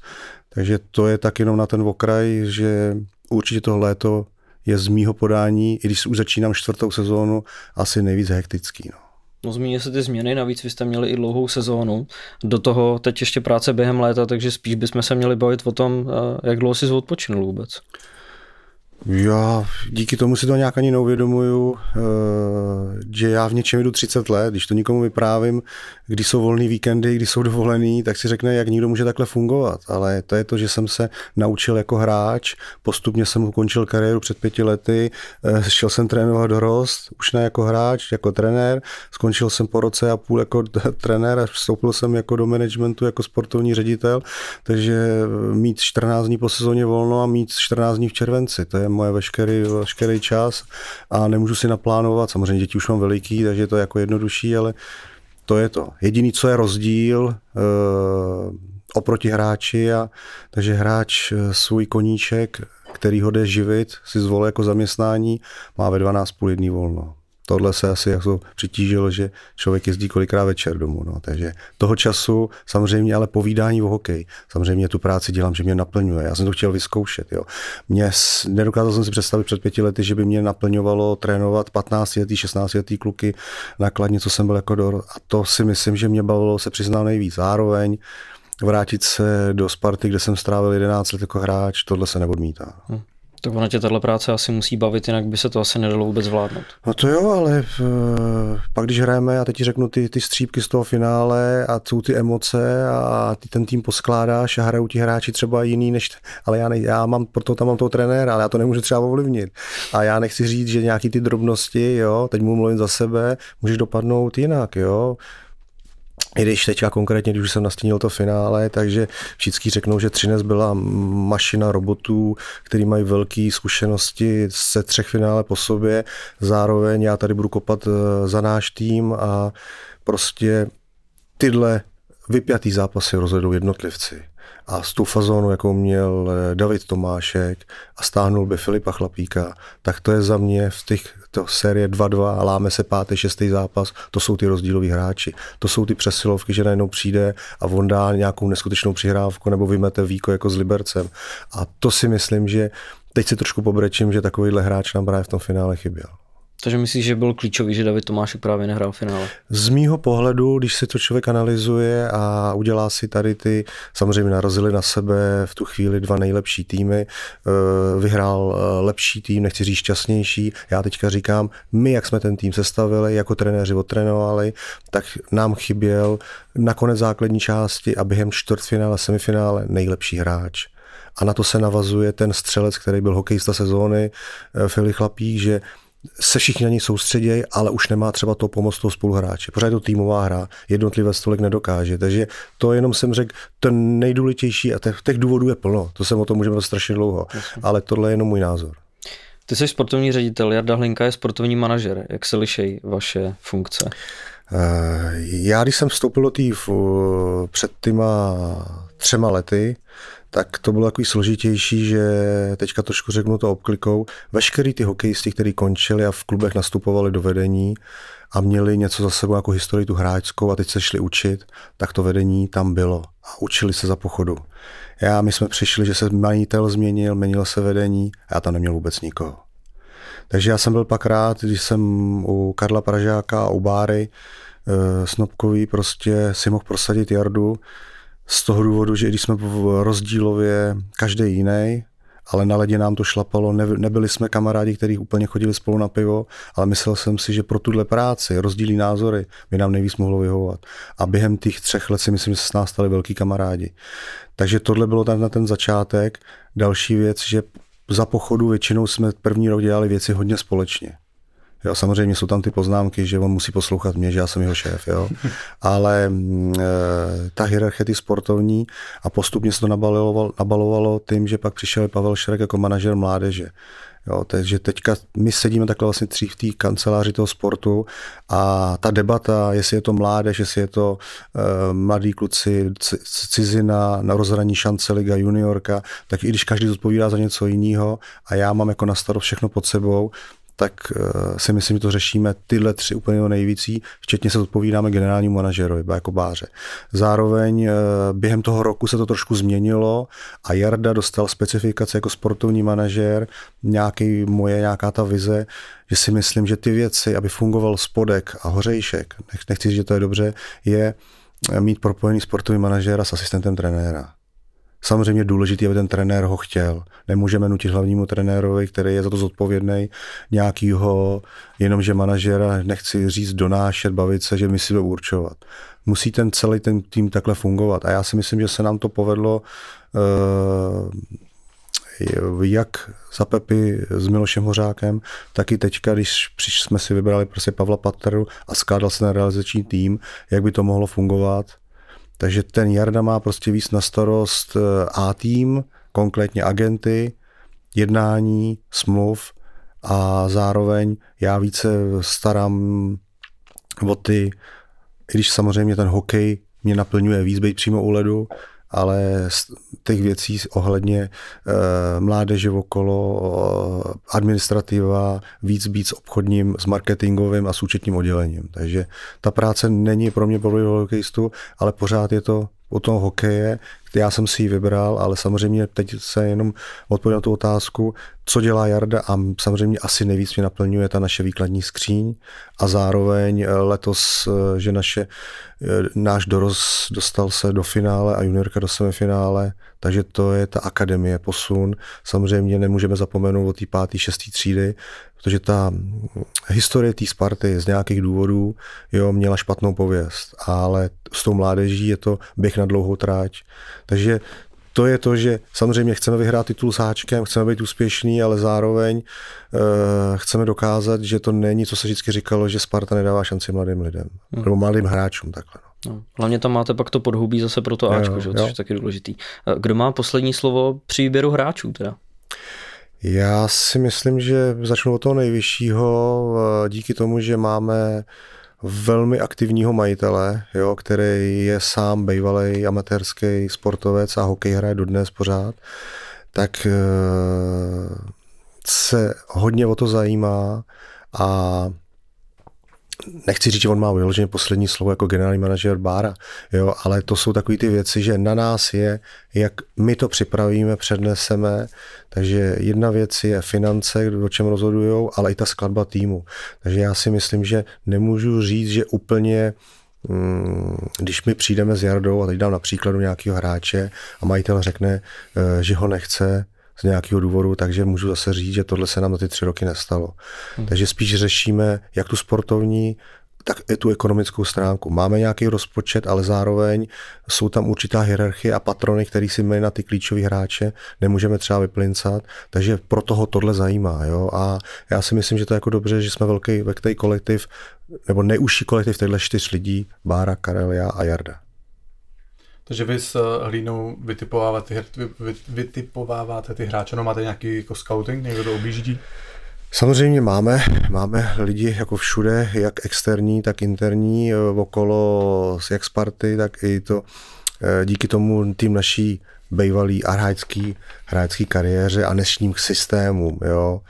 Takže to je tak jenom na ten okraj, že určitě to léto je z mýho podání, i když už začínám čtvrtou sezónu, asi nejvíc hektický. No. No zmíní se ty změny, navíc vy jste měli i dlouhou sezónu, do toho teď ještě práce během léta, takže spíš bychom se měli bavit o tom, eh, jak dlouho si odpočinul vůbec. Já díky tomu si to nějak ani neuvědomuju, eh, že já v něčem jdu 30 let, když to nikomu vyprávím, když jsou volný víkendy, když jsou dovolený, tak si řekne, jak někdo může takhle fungovat. Ale to je to, že jsem se naučil jako hráč, postupně jsem ukončil kariéru před pěti lety, eh, šel jsem trénovat dorost, už ne jako hráč, jako trenér, skončil jsem po roce a půl jako trenér a vstoupil jsem jako do managementu, jako sportovní ředitel, takže mít 14 dní po sezóně volno a mít 14 dní v červenci, to je moje veškerý, veškerý čas a nemůžu si naplánovat, samozřejmě děti už mám veliký, takže je to jako jednodušší, ale to je to. Jediný, co je rozdíl uh, oproti hráči, a, takže hráč eh, svůj koníček, který ho jde živit, si zvolil jako zaměstnání, má ve 12 půl jedný volno tohle se asi jako přitížilo, že člověk jezdí kolikrát večer domů. No. Takže toho času samozřejmě ale povídání o hokej. Samozřejmě tu práci dělám, že mě naplňuje. Já jsem to chtěl vyzkoušet. Jo. Mě, nedokázal jsem si představit před pěti lety, že by mě naplňovalo trénovat 15 letý, 16 letý kluky nakladně, co jsem byl jako do... A to si myslím, že mě bavilo se přiznám nejvíc. Zároveň vrátit se do Sparty, kde jsem strávil 11 let jako hráč, tohle se neodmítá. Hmm. Tak ona tě tahle práce asi musí bavit, jinak by se to asi nedalo vůbec zvládnout. No to jo, ale v, eh, pak když hrajeme, já teď ti řeknu ty, ty střípky z toho finále a jsou ty emoce a ty ten tým poskládáš a hrajou ti hráči třeba jiný než, ale já, ne, já mám, proto tam mám toho trenéra, ale já to nemůžu třeba ovlivnit. A já nechci říct, že nějaký ty drobnosti, jo, teď mu mluvím za sebe, můžeš dopadnout jinak, jo i když teďka konkrétně, když už jsem nastínil to finále, takže všichni řeknou, že Třinec byla mašina robotů, který mají velké zkušenosti se třech finále po sobě. Zároveň já tady budu kopat eh, za náš tým a prostě tyhle vypjatý zápasy rozhodou jednotlivci a s tou fazónu, jakou měl eh, David Tomášek a stáhnul by Filipa Chlapíka, tak to je za mě v těch to série 2-2 a láme se pátý, šestý zápas, to jsou ty rozdíloví hráči. To jsou ty přesilovky, že najednou přijde a on dá nějakou neskutečnou přihrávku nebo vymete víko jako s Libercem. A to si myslím, že teď si trošku pobrečím, že takovýhle hráč nám právě v tom finále chyběl. Takže myslíš, že byl klíčový, že David Tomášek právě nehrál finále? Z mýho pohledu, když si to člověk analyzuje a udělá si tady ty, samozřejmě narazili na sebe v tu chvíli dva nejlepší týmy, eh, vyhrál eh, lepší tým, nechci říct šťastnější. Já teďka říkám, my, jak jsme ten tým sestavili, jako trenéři odtrénovali, tak nám chyběl na konec základní části a během čtvrtfinále, semifinále nejlepší hráč. A na to se navazuje ten střelec, který byl hokejista sezóny, eh, Filip Chlapík, že se všichni na ní soustředějí, ale už nemá třeba to pomoc toho spoluhráče. Pořád je to týmová hra, jednotlivé stolik nedokáže. Takže to jenom jsem řekl, ten nejdůležitější a těch, těch důvodů je plno. To jsem o tom můžeme strašně dlouho, Jasně. ale tohle je jenom můj názor. Ty jsi sportovní ředitel, Jarda Hlinka je sportovní manažer. Jak se lišejí vaše funkce? Eh, já, když jsem vstoupil do té před týma třema lety, tak to bylo takový složitější, že teďka trošku řeknu to obklikou. Veškerý ty hokejisti, kteří končili a v klubech nastupovali do vedení a měli něco za sebou jako historii tu hráčskou a teď se šli učit, tak to vedení tam bylo a učili se za pochodu. Já, my jsme přišli, že se majitel změnil, měnil se vedení a já tam neměl vůbec nikoho. Takže já jsem byl pak rád, když jsem u Karla Pražáka a u Báry e, Snobkový prostě si mohl prosadit Jardu, z toho důvodu, že když jsme rozdílově každý jiný, ale na ledě nám to šlapalo, ne, nebyli jsme kamarádi, kteří úplně chodili spolu na pivo, ale myslel jsem si, že pro tuhle práci, rozdílí názory, by nám nejvíc mohlo vyhovovat. A během těch třech let si myslím, že se s nás stali velký kamarádi. Takže tohle bylo tam na ten začátek. Další věc, že za pochodu většinou jsme první rok dělali věci hodně společně. Jo, samozřejmě jsou tam ty poznámky, že on musí poslouchat mě, že já jsem jeho šéf, jo. [LAUGHS] Ale e, ta hierarchie ty sportovní a postupně se to nabalovalo, nabalovalo tím, že pak přišel Pavel Šrek jako manažer mládeže. Jo, takže teďka my sedíme takhle vlastně tři v té kanceláři toho sportu a ta debata, jestli je to mládež, jestli je to e, mladí kluci, cizina, na rozhraní šance Liga juniorka, tak i když každý zodpovídá za něco jiného a já mám jako na starost všechno pod sebou, tak uh, si myslím, že to řešíme tyhle tři úplně nejvící, včetně se odpovídáme generálnímu manažerovi, jako Báře. Zároveň uh, během toho roku se to trošku změnilo a Jarda dostal specifikace jako sportovní manažer, nějaký moje, nějaká ta vize, že si myslím, že ty věci, aby fungoval spodek a hořejšek, nechci říct, že to je dobře, je mít propojený sportovní manažera s asistentem trenéra. Samozřejmě důležité, aby ten trenér ho chtěl. Nemůžeme nutit hlavnímu trenérovi, který je za to zodpovědný, nějakýho, jenomže manažera nechci říct, donášet, bavit se, že my si to určovat. Musí ten celý ten tým takhle fungovat. A já si myslím, že se nám to povedlo uh, jak za Pepy s Milošem Hořákem, tak i teďka, když jsme si vybrali prostě Pavla Patru a skládal se na realizační tým, jak by to mohlo fungovat. Takže ten Jarda má prostě víc na starost eh, A tým, konkrétně agenty, jednání, smluv a zároveň já více starám o ty, i když samozřejmě ten hokej mě naplňuje víc být přímo u ledu, ale z těch věcí ohledně e, mládeže okolo, administrativa, víc být s obchodním, s marketingovým a s účetním oddělením. Takže ta práce není pro mě pro hokejistu, ale pořád je to o tom hokeje, já jsem si ji vybral, ale samozřejmě teď se jenom odpovím na tu otázku, co dělá Jarda a samozřejmě asi nejvíc mě naplňuje ta naše výkladní skříň a zároveň eh, letos, eh, že naše, eh, náš dorost dostal se do finále a juniorka do semifinále, takže to je ta akademie, posun. Samozřejmě nemůžeme zapomenout o té pátý, šestý třídy, protože ta historie té Sparty z nějakých důvodů jo, měla špatnou pověst, ale s tou mládeží je to běh na dlouhou tráť. Takže to je to, že samozřejmě chceme vyhrát titul s háčkem, chceme být úspěšný, ale zároveň uh, chceme dokázat, že to není, co se vždycky říkalo, že Sparta nedává šanci mladým lidem, hmm. nebo mladým hráčům takhle. No. No, hlavně tam máte pak to podhubí zase pro to Ačko, jo, že? což je taky důležitý. Eh, kdo má poslední slovo při výběru hráčů teda? Já si myslím, že začnu od toho nejvyššího, eh, díky tomu, že máme velmi aktivního majitele, jo, který je sám bývalý amatérský sportovec a hokej hraje dodnes pořád, tak eh, se hodně o to zajímá a nechci říct, že on má vyloženě poslední slovo jako generální manažer Bára, jo, ale to jsou takové ty věci, že na nás je, jak my to připravíme, předneseme, takže jedna věc je finance, o čem rozhodují, ale i ta skladba týmu. Takže já si myslím, že nemůžu říct, že úplně mm, když my přijdeme s Jardou a teď dám na příkladu nějakého hráče a majitel řekne, eh, že ho nechce, z nějakého důvodu, takže můžu zase říct, že tohle se nám za ty tři roky nestalo. Hmm. Takže spíš řešíme jak tu sportovní, tak i tu ekonomickou stránku. Máme nějaký rozpočet, ale zároveň jsou tam určitá hierarchie a patrony, který si my na ty klíčové hráče nemůžeme třeba vyplincat, takže pro toho tohle zajímá. Jo? A já si myslím, že to je jako dobře, že jsme velký, velký kolektiv, nebo neužší kolektiv těchto čtyř lidí, Bára, Karel, já a Jarda. Takže vy s eh, hlínou vytipováváte, vy, vytipováváte ty hráče, no máte nějaký jako scouting, někdo to objíždí? Samozřejmě máme, máme lidi jako všude, jak externí, tak interní, eh, okolo jak Sparty, tak i to eh, díky tomu tým naší bývalý a hráčský, kariéře a dnešním systémům. Jo.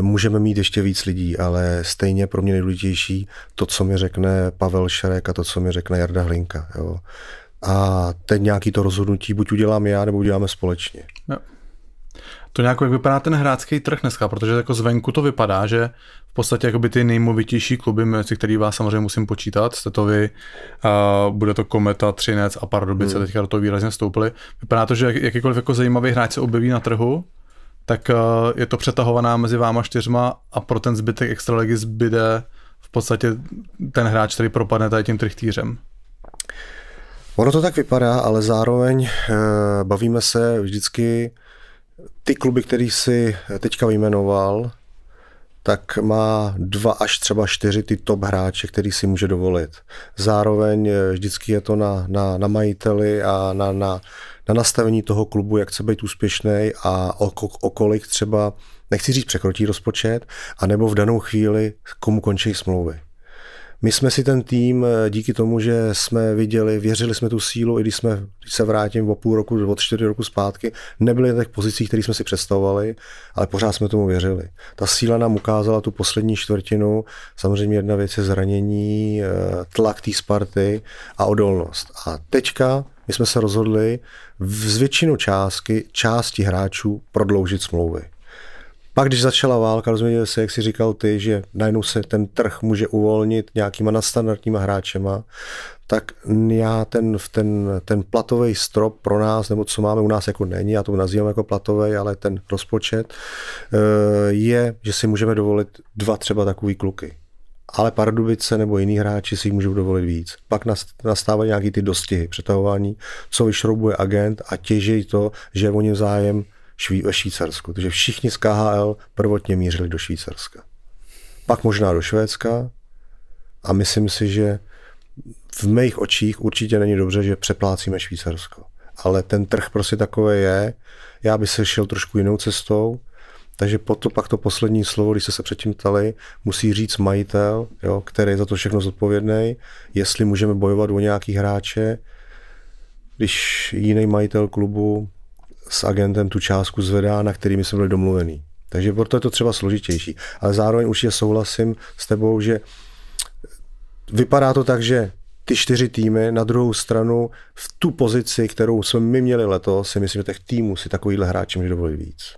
Můžeme mít ještě víc lidí, ale stejně pro mě nejdůležitější to, co mi řekne Pavel Šerek a to, co mi řekne Jarda Hlinka. Jo a teď nějaký to rozhodnutí buď udělám já, nebo uděláme společně. Jo. To nějak jak vypadá ten hrácký trh dneska, protože jako zvenku to vypadá, že v podstatě jakoby ty nejmovitější kluby, mezi který vás samozřejmě musím počítat, jste to vy, uh, bude to Kometa, Třinec a Pardubice, hmm. teďka do toho výrazně stoupili. Vypadá to, že jakýkoliv jako zajímavý hráč se objeví na trhu, tak uh, je to přetahovaná mezi váma čtyřma a pro ten zbytek extraligy zbyde v podstatě ten hráč, který propadne tady tím trichtýřem. Ono to tak vypadá, ale zároveň e, bavíme se vždycky ty kluby, který si teďka vyjmenoval, tak má dva až třeba čtyři ty top hráče, který si může dovolit. Zároveň eh, vždycky je to na, na, na majiteli a na, na, na nastavení toho klubu, jak chce být úspěšný a o, o kolik třeba, nechci říct překrotí rozpočet, anebo v danou chvíli komu končí smlouvy. My jsme si ten tým eh, díky tomu, že jsme viděli, věřili jsme tu sílu, i když jsme, když se vrátím o půl roku, o čtyři roku zpátky, nebyli na těch pozicích, které jsme si představovali, ale pořád jsme tomu věřili. Ta síla nám ukázala tu poslední čtvrtinu, samozřejmě jedna věc je zranění, eh, tlak té Sparty a odolnost. A teďka my jsme se rozhodli z většinu částky, části hráčů prodloužit smlouvy. Pak, když začala válka, rozuměli se, jak si říkal ty, že najednou se ten trh může uvolnit nějakýma nadstandardníma hráčema, tak já ten, ten, ten platový strop pro nás, nebo co máme u nás jako není, já to nazývám jako platový, ale ten rozpočet, eh, je, že si můžeme dovolit dva třeba takový kluky. Ale Pardubice nebo jiní hráči si můžou dovolit víc. Pak nastávají nějaký ty dostihy, přetahování, co vyšroubuje agent a těží to, že oni zájem ve Švýcarsku. Takže všichni z KHL prvotně mířili do Švýcarska. Pak možná do Švédska a myslím si, že v mých očích určitě není dobře, že přeplácíme Švýcarsko. Ale ten trh prostě takový je. Já bych se šel trošku jinou cestou, takže po to, pak to poslední slovo, když se se předtím ptali, musí říct majitel, jo, který je za to všechno zodpovědný, jestli můžeme bojovat o nějaký hráče, když jiný majitel klubu s agentem tu částku zvedá, na kterými jsme byli domluvený. Takže proto je to třeba složitější. Ale zároveň určitě souhlasím s tebou, že vypadá to tak, že ty čtyři týmy na druhou stranu v tu pozici, kterou jsme my měli letos, si myslím, že těch týmů si takovýhle hráči může dovolit víc.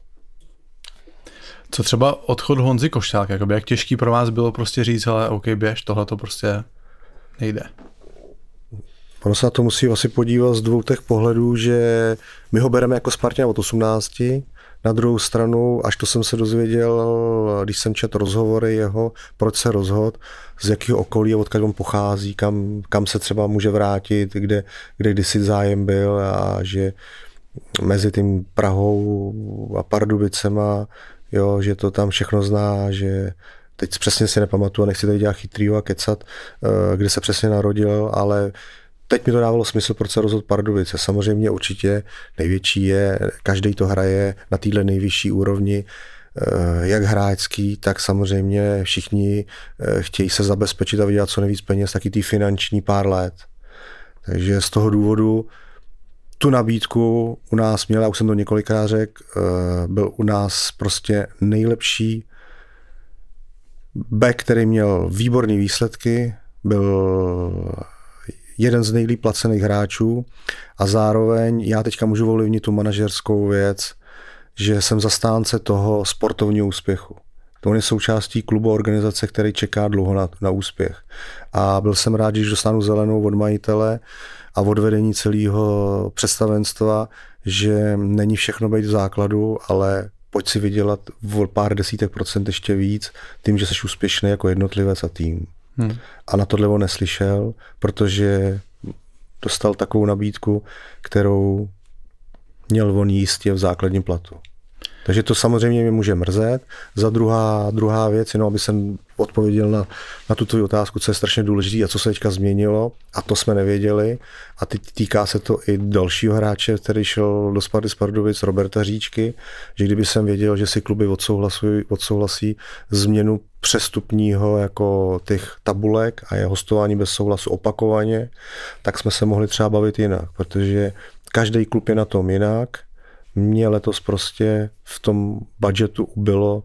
Co třeba odchod Honzy Košťálka, jak těžký pro vás bylo prostě říct, ale OK, běž, tohle to prostě nejde. Ono se na to musí asi podívat z dvou těch pohledů, že my ho bereme jako Spartan od 18, na druhou stranu, až to jsem se dozvěděl, když jsem četl rozhovory jeho, proč se rozhod, z jakého okolí a odkud on pochází, kam, kam se třeba může vrátit, kde, kde kdysi zájem byl a že mezi tím Prahou a Pardubicema, jo, že to tam všechno zná, že teď přesně si nepamatuju, nechci tady dělat chytrýho a kecat, eh, kde se přesně narodil, ale teď mi to dávalo smysl, proč se rozhodl Pardubice. Samozřejmě určitě největší je, každý to hraje na téhle nejvyšší úrovni, eh, jak hráčský, tak samozřejmě všichni eh, chtějí se zabezpečit a vydělat co nejvíc peněz, taky ty finanční pár let. Takže z toho důvodu tu nabídku u nás měl, já už jsem to několikrát řekl, eh, byl u nás prostě nejlepší back, který měl výborné výsledky, byl jeden z nejlíp placených hráčů a zároveň já teďka můžu ovlivnit tu manažerskou věc, že jsem zastánce toho sportovního úspěchu. To je součástí klubu organizace, který čeká dlouho na, na úspěch. A byl jsem rád, když dostanu zelenou od majitele a od vedení celého představenstva, že není všechno být v základu, ale pojď si vydělat o pár desítek procent ještě víc tím, že jsi úspěšný jako jednotlivec a tým. Hmm. A na tohle on neslyšel, protože dostal takovou nabídku, kterou měl on jistě v základním platu. Takže to samozřejmě mě může mrzet. Za druhá, druhá věc, jenom aby jsem odpověděl na, na tu tvoji otázku, co je strašně důležité a co se teďka změnilo, a to jsme nevěděli. A teď týká se to i dalšího hráče, který šel do Sparty z Pardubic, Roberta Říčky, že kdyby jsem věděl, že si kluby odsouhlasí, odsouhlasí změnu přestupního jako těch tabulek a je hostování bez souhlasu opakovaně, tak jsme se mohli třeba bavit jinak, protože každý klub je na tom jinak, mě letos prostě v tom budgetu ubylo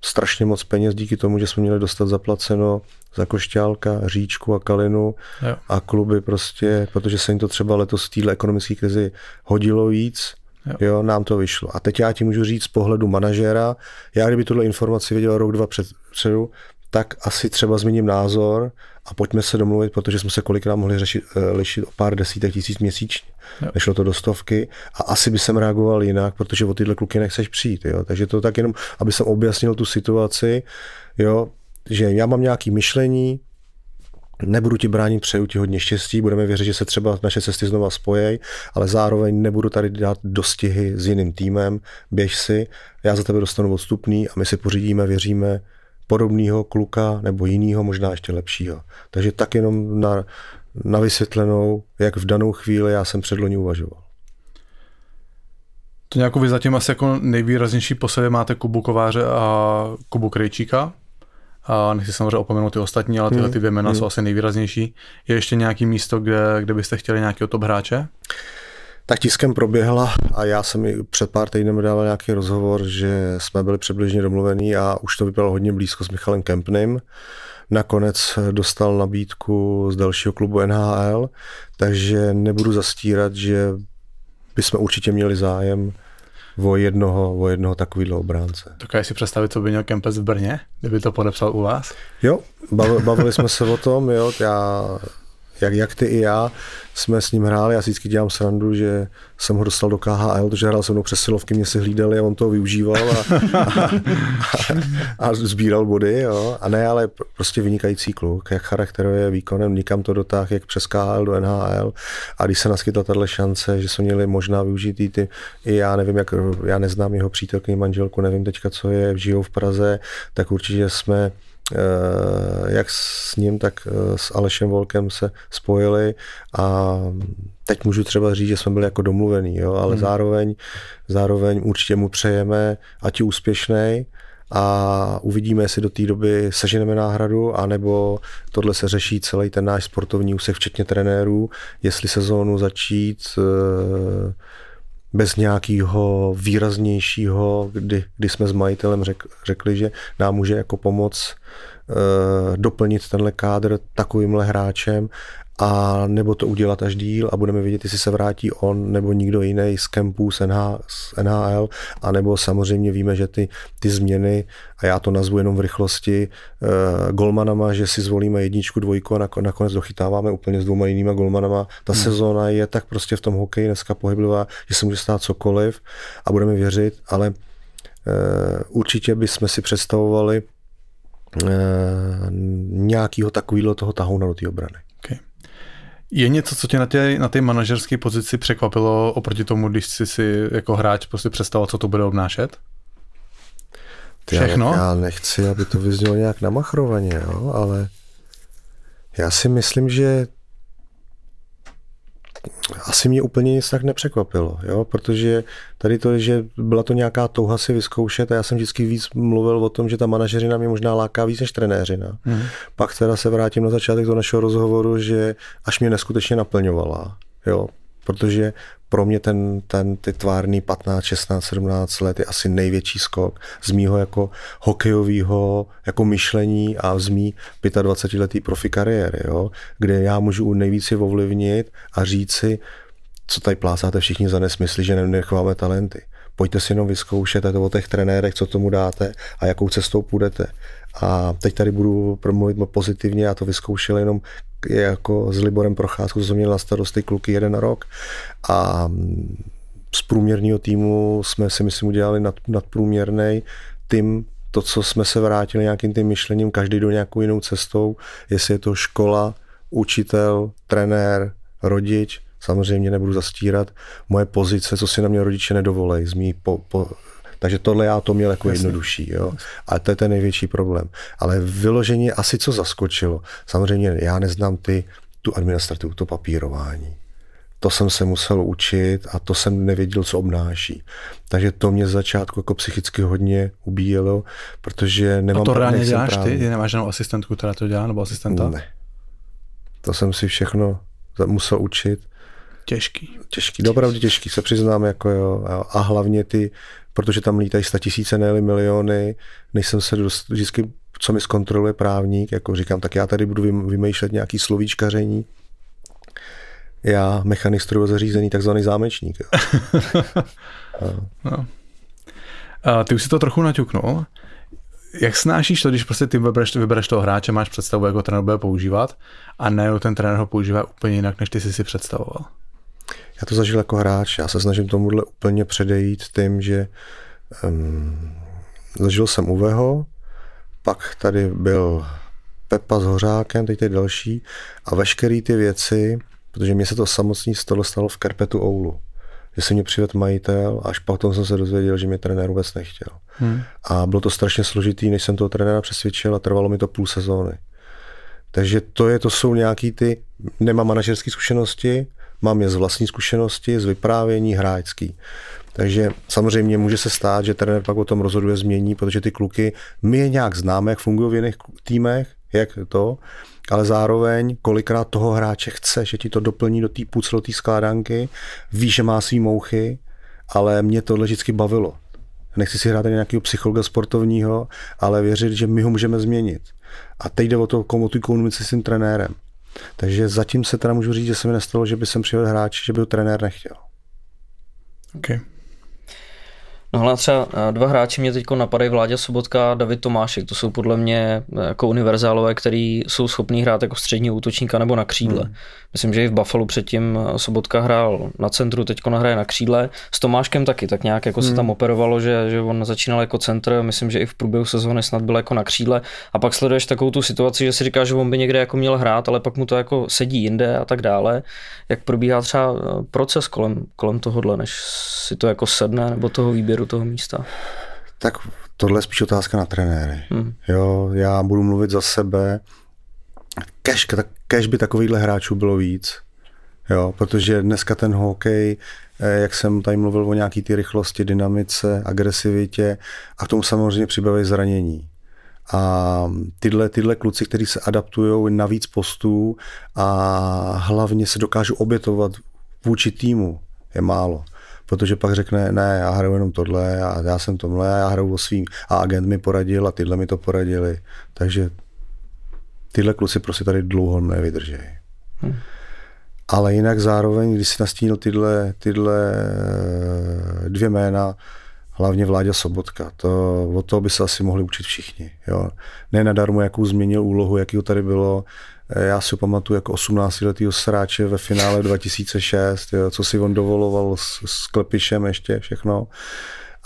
strašně moc peněz díky tomu, že jsme měli dostat zaplaceno za Košťálka, Říčku a Kalinu jo. a kluby prostě, protože se jim to třeba letos v téhle ekonomické krizi hodilo víc, jo. jo. nám to vyšlo. A teď já ti můžu říct z pohledu manažera, já kdyby tuhle informaci věděl rok, dva před, předu, tak asi třeba změním názor a pojďme se domluvit, protože jsme se kolikrát mohli řešit, eh, lišit o pár desítek tisíc měsíčně. Jo. Nešlo to do stovky a asi by jsem reagoval jinak, protože o tyhle kluky nechceš přijít. Jo. Takže to tak jenom, aby jsem objasnil tu situaci, jo, že já mám nějaké myšlení, Nebudu ti bránit, přeju ti hodně štěstí, budeme věřit, že se třeba naše cesty znova spojej, ale zároveň nebudu tady dát dostihy s jiným týmem, běž si, já za tebe dostanu odstupný a my si pořídíme, věříme, podobného kluka nebo jiného, možná ještě lepšího. Takže tak jenom na, na vysvětlenou, jak v danou chvíli já jsem předloni uvažoval. To nějakou vy zatím asi jako nejvýraznější po máte Kubu Kováře a Kubu Krejčíka. A nechci samozřejmě opomenout ty ostatní, ale tyhle ty dvě jména jsou asi nejvýraznější. Je ještě nějaký místo, kde, kde byste chtěli nějakého top hráče? Tak tiskem proběhla a já jsem i před pár týdnem dával nějaký rozhovor, že jsme byli přibližně domluvení a už to vypadalo hodně blízko s Michalem Kempnem. Nakonec dostal nabídku z dalšího klubu NHL, takže nebudu zastírat, že bychom určitě měli zájem o jednoho, o jednoho takovýhle obránce. Tak si představit, co by měl Kempes v Brně, kdyby to podepsal u vás? Jo, bavili jsme se o tom, jo, já jak, jak ty i já jsme s ním hráli, já si vždycky dělám srandu, že jsem ho dostal do KHL, protože hrál se mnou přes silovky, mě si hlídali a on to využíval a, a, a, a sbíral body, jo. A ne, ale prostě vynikající kluk, jak charakterově výkonem, nikam to dotáh, jak přes KHL do NHL. A když se naskytla tahle šance, že jsme měli možná využít i ty, i já nevím, jak, já neznám jeho přítelkyni, manželku, nevím teďka, co je, žijou v Praze, tak určitě jsme jak s ním, tak eh, s Alešem Volkem se spojili a teď můžu třeba říct, že jsme byli jako domluvený, jo, ale hmm. zároveň, zároveň určitě mu přejeme, ať je úspěšný a uvidíme, jestli do té doby seženeme náhradu, anebo tohle se řeší celý ten náš sportovní úsek, včetně trenérů, jestli sezónu začít eh, bez nějakého výraznějšího, kdy, kdy jsme s majitelem řek, řekli, že nám může jako pomoc e, doplnit tenhle kádr takovýmhle hráčem a nebo to udělat až díl a budeme vidět, jestli se vrátí on nebo nikdo jiný z kempů z, NH, z NHL, a nebo samozřejmě víme, že ty, ty změny, a já to nazvu jenom v rychlosti, uh, golmanama, že si zvolíme jedničku, dvojku a nakonec dochytáváme úplně s dvouma jinýma golmanama. Ta hmm. sezóna je tak prostě v tom hokeji dneska pohyblivá, že se může stát cokoliv a budeme věřit, ale uh, určitě bychom si představovali uh, nějakého takového toho tahouna do té obrany. Je něco, co tě na té na manažerské pozici překvapilo oproti tomu, když jsi si jako hráč prostě představil, co to bude obnášet? Všechno? Já, já nechci, aby to vyznělo nějak namachrovaně, jo, ale já si myslím, že asi mě úplně nic tak nepřekvapilo, jo? protože tady to, že byla to nějaká touha si vyzkoušet a já jsem vždycky víc mluvil o tom, že ta manažerina mě možná láká víc než trenéřina. Mm. Pak teda se vrátím na začátek do našeho rozhovoru, že až mě neskutečně naplňovala, jo? protože pro mě ten, ten ty tvárný 15, 16, 17 let je asi největší skok z mýho jako hokejového jako myšlení a z mý 25 letý profi kariéry, jo? kde já můžu nejvíce ovlivnit a říct si, co tady plácáte všichni za nesmysly, že nechováme talenty. Pojďte si jenom vyzkoušet, a to o těch trenérech, co tomu dáte a jakou cestou půjdete. A teď tady budu promluvit pozitivně, já to vyzkoušel jenom jako s Liborem Procházkou, co jsem měl na starosti kluky jeden rok. A z průměrného týmu jsme si myslím udělali nad, nadprůměrný tým, to, co jsme se vrátili nějakým tím myšlením, každý do nějakou jinou cestou, jestli je to škola, učitel, trenér, rodič, samozřejmě nebudu zastírat, moje pozice, co si na mě rodiče nedovolej, z mý po, po, takže tohle já to měl jako Jasně. jednodušší. Jo? A to je ten největší problém. Ale vyloženě asi co zaskočilo. Samozřejmě já neznám ty, tu administrativu, to papírování. To jsem se musel učit a to jsem nevěděl, co obnáší. Takže to mě z začátku jako psychicky hodně ubíjelo, protože nemám... A to reálně děláš právě. ty? Nemáš jenom asistentku, která to dělá, nebo asistenta? Ne. To jsem si všechno musel učit. Těžký. Těžký, opravdu těžký, se přiznám, jako jo. A hlavně ty protože tam lítají tisíce, ne miliony, než jsem se dost, vždycky, co mi zkontroluje právník, jako říkám, tak já tady budu vymýšlet nějaký slovíčkaření, já mechanik strojového zařízení, takzvaný zámečník. [LAUGHS] No. A ty už si to trochu naťuknul. Jak snášíš to, když prostě ty vybereš, vybereš toho hráče, máš představu, jak ho trenér bude používat a ne ten trenér ho používá úplně jinak, než ty jsi si představoval? Já to zažil jako hráč, já se snažím tomuhle úplně předejít tím, že um, zažil jsem Uveho, pak tady byl Pepa s Hořákem, teď je další a veškeré ty věci, protože mě se to samotný stalo stalo v Karpetu Oulu, že se mě přivedl majitel a až potom jsem se dozvěděl, že mě trenér vůbec nechtěl. Hmm. A bylo to strašně složitý, než jsem toho trenéra přesvědčil a trvalo mi to půl sezóny. Takže to, je, to jsou nějaký ty, nemám manažerské zkušenosti, mám je z vlastní zkušenosti, z vyprávění hráčský. Takže samozřejmě může se stát, že trenér pak o tom rozhoduje, změní, protože ty kluky, my je nějak známe, jak fungují v jiných týmech, jak to, ale zároveň kolikrát toho hráče chce, že ti to doplní do té té skládanky, ví, že má svý mouchy, ale mě tohle vždycky bavilo. Nechci si hrát ani nějakého psychologa sportovního, ale věřit, že my ho můžeme změnit. A teď jde o to, komu tu komunikaci s tím trenérem. Takže zatím se teda můžu říct, že se mi nestalo, že by jsem přijel hráč, že by ho trenér nechtěl. Okay. No ale třeba eh, dva hráči mě teď napadají Vládě Sobotka a David Tomášek. To jsou podle mě eh, jako univerzálové, který jsou schopní hrát jako střední útočníka nebo na křídle. Hmm. Myslím, že i v Buffalo předtím eh, Sobotka hrál na centru, teď hraje na křídle. S Tomáškem taky, tak nějak jako hmm. se tam operovalo, že, že on začínal jako centr, myslím, že i v průběhu sezóny snad byl jako na křídle. A pak sleduješ takovou tu situaci, že si říká, že on by někde jako měl hrát, ale pak mu to jako sedí jinde a tak dále. Jak probíhá třeba proces kolem, kolem tohohle, než si to jako sedne, nebo toho výběru toho místa? Tak tohle je spíš otázka na trenéry. Hmm. Jo, já budu mluvit za sebe. Kež, kež by takovýchhle hráčů bylo víc. Jo, protože dneska ten hokej, eh, jak jsem tady mluvil o nějaký ty rychlosti, dynamice, agresivitě a k tomu samozřejmě přibaví zranění. A tyhle, tyhle kluci, kteří se adaptují na víc postů a hlavně se dokážou obětovat vůči týmu, je málo protože pak řekne, ne, já hraju jenom tohle a já jsem tomhle, já hraju o svým a agent mi poradil a tyhle mi to poradili. Takže tyhle kluci prostě tady dlouho nevydrží. Hmm. Ale jinak zároveň, když si nastínil tyhle, tyhle eh, dvě jména, hlavně Vláďa Sobotka, to, o to by se asi mohli učit všichni. Jo. Ne nadarmo, jakou změnil úlohu, jaký tady bylo, já si pamatuju jako 18-letýho sráče ve finále [LAUGHS] 2006, jo, co si on dovoloval s, s Klepišem ještě všechno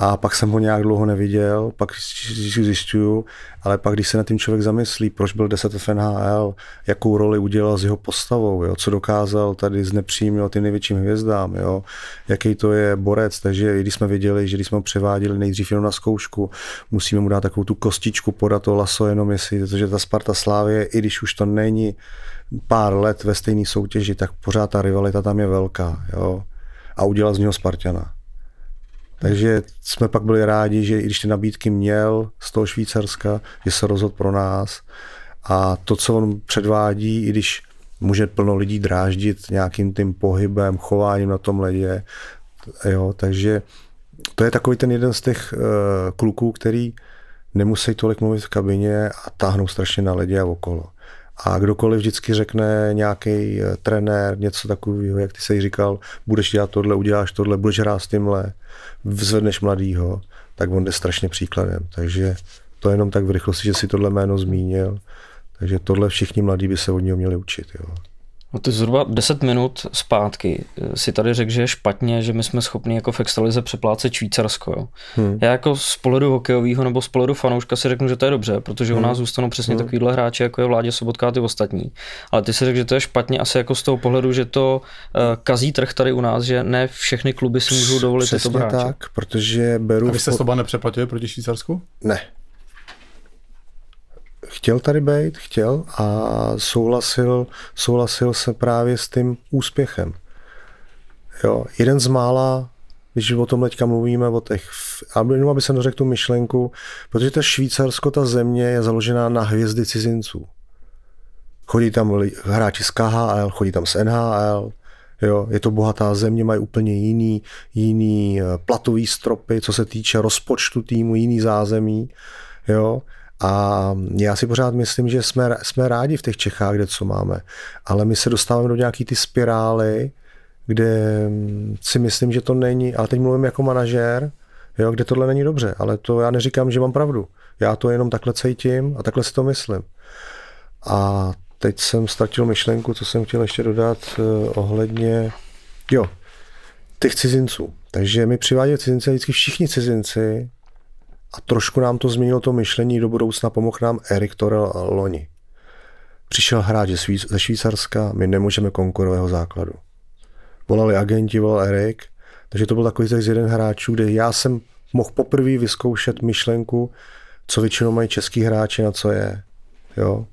a pak jsem ho nějak dlouho neviděl, pak zjišťuju, ale pak když se na tím člověk zamyslí, proč byl 10 v NHL, jakou roli udělal s jeho postavou, jo, co dokázal tady znepřímil ty největším hvězdám, jo, jaký to je borec, takže i když jsme viděli, že když jsme ho převáděli nejdřív jenom na zkoušku, musíme mu dát takovou tu kostičku, podat to laso jenom jestli, protože ta Sparta Slávě, i když už to není pár let ve stejné soutěži, tak pořád ta rivalita tam je velká, jo, a udělal z něho Spartana. Takže jsme pak byli rádi, že i když ty nabídky měl z toho Švýcarska, že se rozhodl pro nás. A to, co on předvádí, i když může plno lidí dráždit nějakým tím pohybem, chováním na tom ledě, jo, takže to je takový ten jeden z těch uh, kluků, který nemusí tolik mluvit v kabině a táhnou strašně na ledě a okolo. A kdokoliv vždycky řekne nějaký uh, trenér něco takového, jak ty jsi říkal, budeš dělat tohle, uděláš tohle, budeš hrát s tímhle, vzvedneš mladýho, tak on jde strašně příkladem. Takže to jenom tak v rychlosti, že si tohle jméno zmínil. Takže tohle všichni mladí by se od něho měli učit. Jo. No ty zhruba 10 minut zpátky eh, si tady řekl, že je špatně, že my jsme schopni jako v extralize přeplácet Švýcarsko. Jo. Hmm. Já jako z pohledu hokejového nebo z pohledu fanouška si řeknu, že to je dobře, protože hmm. u nás zůstanou přesně hmm. takovýhle hráči, jako je Vládě Sobotka a ty ostatní. Ale ty si řekl, že to je špatně asi jako z toho pohledu, že to uh, kazí trh tady u nás, že ne všechny kluby si můžou dovolit Přesně tyto hráče. tak, protože beru... A vy jste Sloba nepřeplatili proti Švýcarsku? Ne, chtěl tady být, chtěl a souhlasil, souhlasil se právě s tím úspěchem. Jo, jeden z mála, když o tom teďka mluvíme, o těch, aby, aby jsem dořekl tu myšlenku, protože ta Švýcarsko, ta země je založená na hvězdy cizinců. Chodí tam hráči z KHL, chodí tam z NHL, Jo, je to bohatá země, mají úplně jiný, jiný eh, platový stropy, co se týče rozpočtu týmu, jiný zázemí. Jo. A já si pořád myslím, že jsme, jsme rádi v těch Čechách, kde co máme. Ale my se dostáváme do nějaký ty spirály, kde si myslím, že to není, ale teď mluvím jako manažér, jo, kde tohle není dobře, ale to já neříkám, že mám pravdu. Já to jenom takhle cítím a takhle si to myslím. A teď jsem ztratil myšlenku, co jsem chtěl ještě dodat eh, ohledně, jo, těch cizinců. Takže my přivádějí cizince, vždycky všichni cizinci a trošku nám to změnilo to myšlení do budoucna, pomohl nám Erik Torel loni. Přišel hráč ze Švýcarska, my nemůžeme konkurovat jeho základu. Volali agenti, volal Erik, takže to byl takový z jeden hráčů, kde já jsem mohl poprvé vyzkoušet myšlenku, co většinou mají český hráči, na co je. Jo?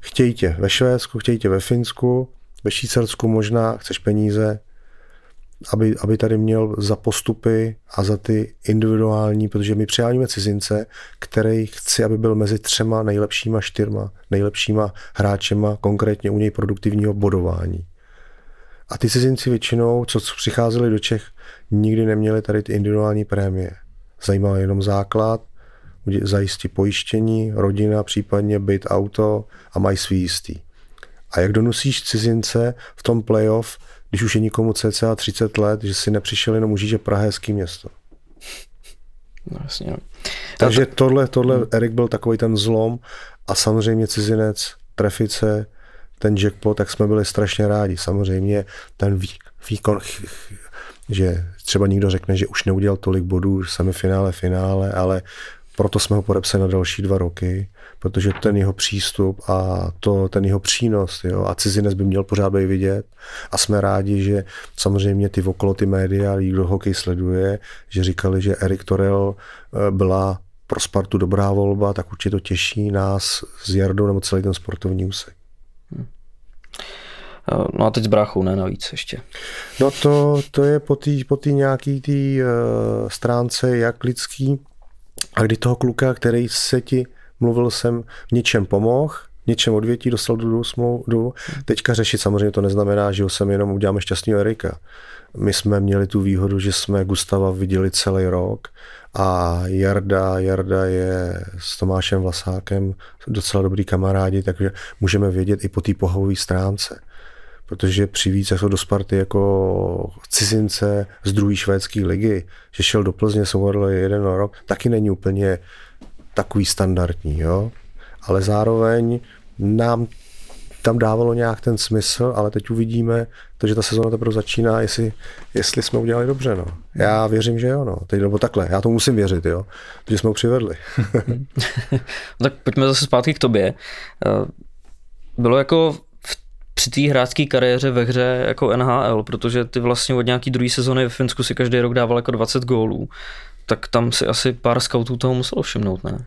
Chtějí tě ve Švédsku, chtějí tě ve Finsku, ve Švýcarsku možná, chceš peníze, aby, aby tady měl za postupy a za ty individuální, protože my přiháníme cizince, který chci, aby byl mezi třema nejlepšíma, čtyřma nejlepšíma hráčema, konkrétně u něj produktivního bodování. A ty cizinci většinou, co přicházeli do Čech, nikdy neměli tady ty individuální prémie. Zajímá jenom základ, zajistí pojištění, rodina, případně byt, auto a mají svý jistý. A jak donusíš cizince v tom playoff, když už je nikomu cca 30 let, že si nepřišel jenom užít, že Praha je hezký město. No jasně. No. Takže tohle, tohle hmm. Erik byl takový ten zlom a samozřejmě cizinec, trefice, ten jackpot, tak jsme byli strašně rádi. Samozřejmě ten výkon, že třeba někdo řekne, že už neudělal tolik bodů, semifinále, finále, ale proto jsme ho podepsali na další dva roky, protože ten jeho přístup a to, ten jeho přínos jo, a cizinec by měl pořád být vidět a jsme rádi, že samozřejmě ty okolo ty média, kdo hokej sleduje, že říkali, že Erik Torel eh, byla pro Spartu dobrá volba, tak určitě to těší nás s Jardou nebo celý ten sportovní úsek. Hmm. No a teď s bráchou, ne navíc ještě. No to, to je po té po tý nějaký tý, uh, stránce jak lidský, a kdy toho kluka, který se ti, mluvil jsem, v něčem pomohl, něčem odvětí, dostal do smlouvu. Teďka řešit samozřejmě to neznamená, že ho sem jenom uděláme šťastného Erika. My jsme měli tu výhodu, že jsme Gustava viděli celý rok a Jarda, Jarda je s Tomášem Vlasákem docela dobrý kamarádi, takže můžeme vědět i po té pohovové stránce protože při více jsou do Sparty jako cizince z druhé švédské ligy, že šel do Plzně, jsou jeden rok, taky není úplně takový standardní, jo? ale zároveň nám tam dávalo nějak ten smysl, ale teď uvidíme, to, že ta sezóna teprve začíná, jestli, jestli jsme udělali dobře. No. Já věřím, že jo. No. Teď, nebo takhle, já to musím věřit, jo. že jsme ho přivedli. [LAUGHS] tak pojďme zase zpátky k tobě. Eh, bylo jako při té hráčské kariéře ve hře jako NHL, protože ty vlastně od nějaký druhé sezóny ve Finsku si každý rok dával jako 20 gólů, tak tam si asi pár scoutů toho muselo všimnout, ne?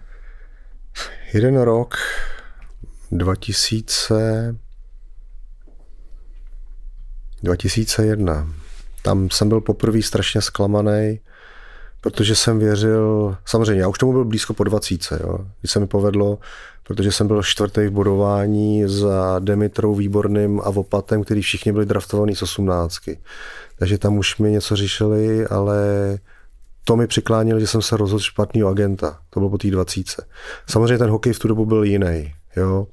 Jeden rok, 2000, 2001. Tam jsem byl poprvé strašně zklamaný, protože jsem věřil, samozřejmě já už tomu byl blízko po 20, jo, když se mi povedlo protože jsem byl čtvrtý v bodování za Demitrou Výborným a Vopatem, který všichni byli draftovaní z osmnáctky. Takže tam už mi něco řešili, ale to mi přiklánilo, že jsem se rozhodl špatného agenta. To bylo po té dvacíce. Samozřejmě ten hokej v tu dobu byl jiný. Jo?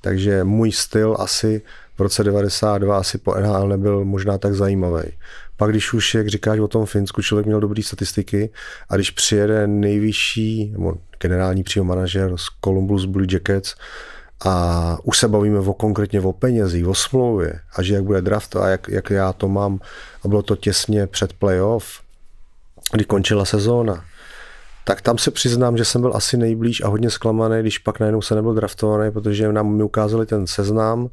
Takže můj styl asi v roce 92 asi po NHL nebyl možná tak zajímavý. Pak když už, jak říkáš o tom Finsku, člověk měl dobré statistiky a když přijede nejvyšší, nebo generální přímo manažer z Columbus Blue Jackets a už se bavíme o konkrétně o penězích, o smlouvě a že jak bude draft a jak, jak já to mám a bylo to těsně před playoff, kdy končila sezóna, tak tam se přiznám, že jsem byl asi nejblíž a hodně zklamaný, když pak najednou se nebyl draftovaný, protože nám mi ukázali ten seznam,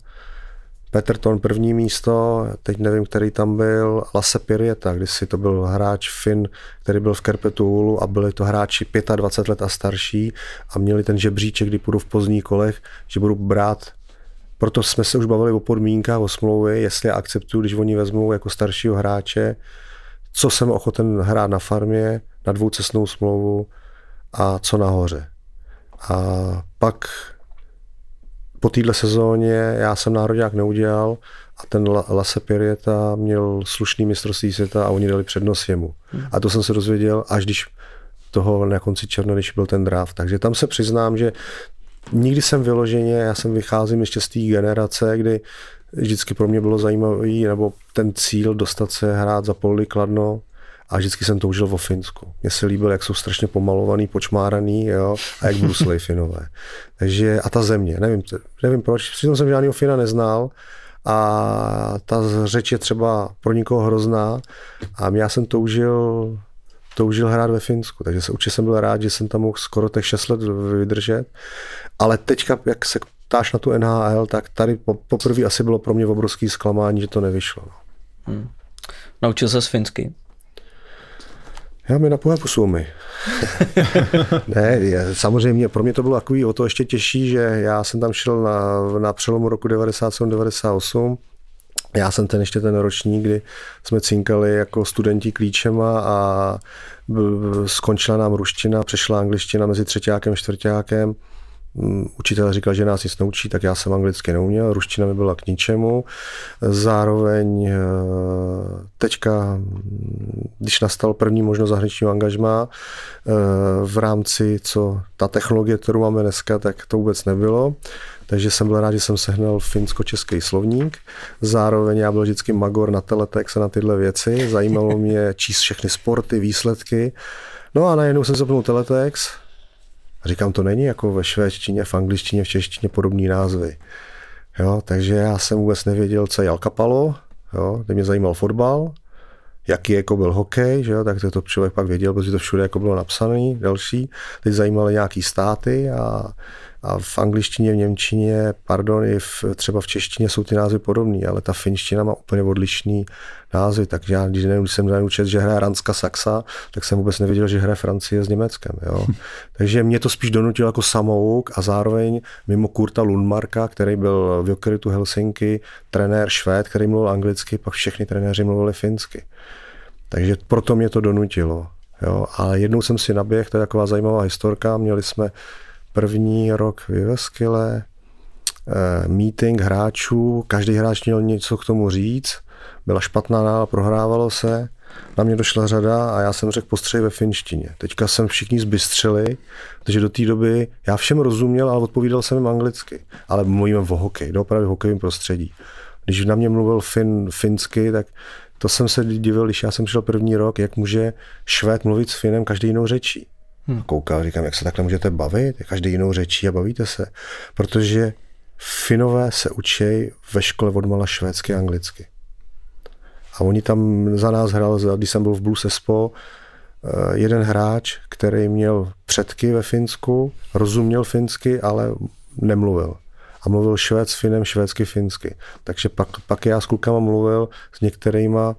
Peterton první místo, teď nevím, který tam byl, Lasse Pirieta, si to byl hráč Fin, který byl v Kerpetuulu a byli to hráči 25 let a starší a měli ten žebříček, kdy půjdu v pozdních kolech, že budu brát. Proto jsme se už bavili o podmínkách, o smlouvě, jestli já akceptuju, když oni vezmou jako staršího hráče, co jsem ochoten hrát na farmě, na dvoucestnou smlouvu a co nahoře. A pak po téhle sezóně já jsem národák neudělal a ten Lase Pirieta měl slušný mistrovství světa a oni dali přednost jemu. Hmm. A to jsem se dozvěděl, až když toho na konci června, když byl ten draft. Takže tam se přiznám, že nikdy jsem vyloženě, já jsem vycházím ještě z té generace, kdy vždycky pro mě bylo zajímavý, nebo ten cíl dostat se hrát za Polly Kladno, a vždycky jsem toužil o Finsku. Mně se líbilo, jak jsou strašně pomalovaný, počmáraný, jo, a jak bruslej Finové. [LAUGHS] Takže a ta země, nevím, nevím proč, přitom jsem žádný Fina neznal, a ta řeč je třeba pro někoho hrozná a já jsem toužil, toužil hrát ve Finsku, takže se, určitě jsem byl rád, že jsem tam mohl skoro těch 6 let vydržet, ale teďka, jak se ptáš na tu NHL, tak tady poprvé asi bylo pro mě obrovský zklamání, že to nevyšlo. No. Hmm. Naučil se z finsky? Já mi na pusu mi. [LAUGHS] ne, je, samozřejmě pro mě to bylo takový o to ještě těžší, že já jsem tam šel na, na přelomu roku 97-98. Já jsem ten ještě ten ročník, kdy jsme cinkali jako studenti klíčema a skončila nám ruština, přešla angličtina mezi třetíákem a čtvrtíákem. Mm, učitel říkal, že nás nic naučí, tak já jsem anglicky neuměl, ruština mi byla k ničemu. Zároveň eh, teďka, když nastal první možnost zahraničního angažmá eh, v rámci, co ta technologie, kterou máme dneska, tak to vůbec nebylo. Takže jsem byl rád, že jsem sehnal finsko-český slovník. Zároveň já byl vždycky magor na teletext a na tyhle věci. Zajímalo mě číst všechny sporty, výsledky. No a najednou jsem zapnul teletext říkám, to není jako ve švédštině, v angličtině, v češtině podobný názvy. Jo, takže já jsem vůbec nevěděl, co je Alcapalo, jo, kde mě zajímal fotbal, jaký jako byl hokej, že jo, tak to člověk pak věděl, protože to všude jako bylo napsané, další. Teď zajímaly nějaký státy a a v angličtině, v němčině, pardon, i v, třeba v češtině jsou ty názvy podobné, ale ta finština má úplně odlišný názvy, takže já, když, nevím, když jsem naučil, že hraje Ranska Saxa, tak jsem vůbec nevěděl, že hraje Francie s Německem. Jo. [LAUGHS] takže mě to spíš donutilo jako samouk a zároveň mimo Kurta Lundmarka, který byl v Jokeritu Helsinki, trenér Švéd, který mluvil anglicky, pak všechny trenéři mluvili finsky. Takže proto mě to donutilo. Jo. Ale jednou jsem si naběh, to je taková zajímavá historka, měli jsme první rok v Jyveskyle, eh, meeting hráčů, každý hráč měl něco k tomu říct, byla špatná nálada, prohrávalo se, na mě došla řada a já jsem řekl postřej ve finštině. Teďka jsem všichni zbystřili, protože do té doby já všem rozuměl, ale odpovídal jsem jim anglicky. Ale mluvíme o hokej, doopravdy v hokejovém prostředí. Když na mě mluvil fin, finsky, tak to jsem se divil, když já jsem šel první rok, jak může Švéd mluvit s Finem každý jinou řečí. Hmm. Koukal, říkám, jak se takhle můžete bavit, každý jinou řečí a bavíte se. Protože Finové se učí ve škole odmala švédsky a anglicky. A oni tam za nás hrál, když jsem byl v Blues Espo, eh, jeden hráč, který měl předky ve Finsku, rozuměl finsky, ale nemluvil. A mluvil švéd s Finem, švédsky, finsky. Takže pak, pak já s klukama mluvil s některýma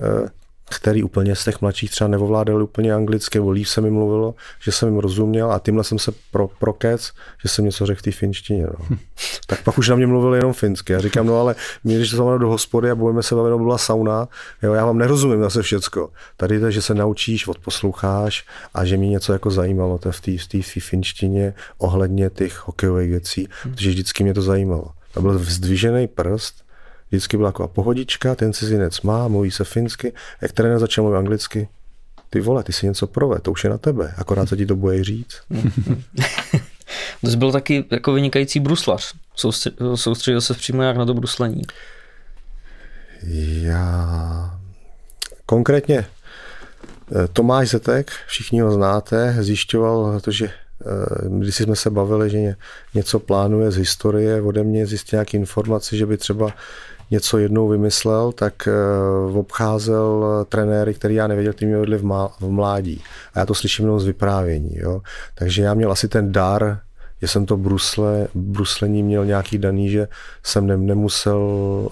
eh, který úplně z těch mladších třeba nevovládali úplně anglicky, nebo líp se mi mluvilo, že jsem jim rozuměl a tímhle jsem se pro, prokec, že jsem něco řekl v té finštině. No. Hm. [LAUGHS] tak pak už na mě mluvil jenom finsky. Já říkám, no ale my, když to do hospody a budeme se bavit, byla sauna, jo, já vám nerozumím zase všecko. Tady to, že se naučíš, odposloucháš a že mě něco jako zajímalo to v té finštině ohledně těch hokejových věcí, hmm. protože vždycky mě to zajímalo. To byl vzdvižený prst, Vždycky byla jako pohodička, ten cizinec má, mluví se finsky, jak trenér začal mluvit anglicky, ty vole, ty si něco prove, to už je na tebe, akorát se ti to bude říct. [LAUGHS] to jsi byl taky jako vynikající bruslař. Soustředil se přímo jak na to bruslení. Já konkrétně eh, Tomáš Zetek, všichni ho znáte, zjišťoval že eh, když jsme se bavili, že něco plánuje z historie, ode mě zjistil nějaké informace, že by třeba něco jednou vymyslel, tak uh, obcházel trenéry, který já nevěděl, kteří mě vedli v mládí. A já to slyším jenom z vyprávění. Jo? Takže já měl asi ten dar, že jsem to brusle, bruslení měl nějaký daný, že jsem ne, nemusel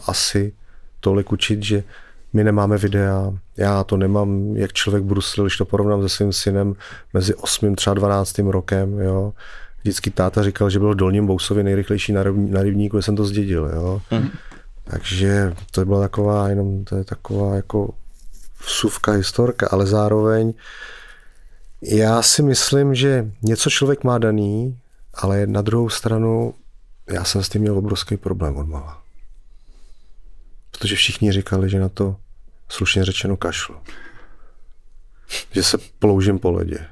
asi tolik učit, že my nemáme videa, já to nemám, jak člověk bruslil, když to porovnám se svým synem mezi 8. třeba 12. rokem, jo. Vždycky táta říkal, že byl v Dolním Bousově nejrychlejší na rybníku, že jsem to zdědil, jo. Mm. Takže to byla taková, jenom to je taková jako vsuvka, historka, ale zároveň já si myslím, že něco člověk má daný, ale na druhou stranu já jsem s tím měl obrovský problém od mala. Protože všichni říkali, že na to slušně řečeno kašlu. Že se ploužím po ledě.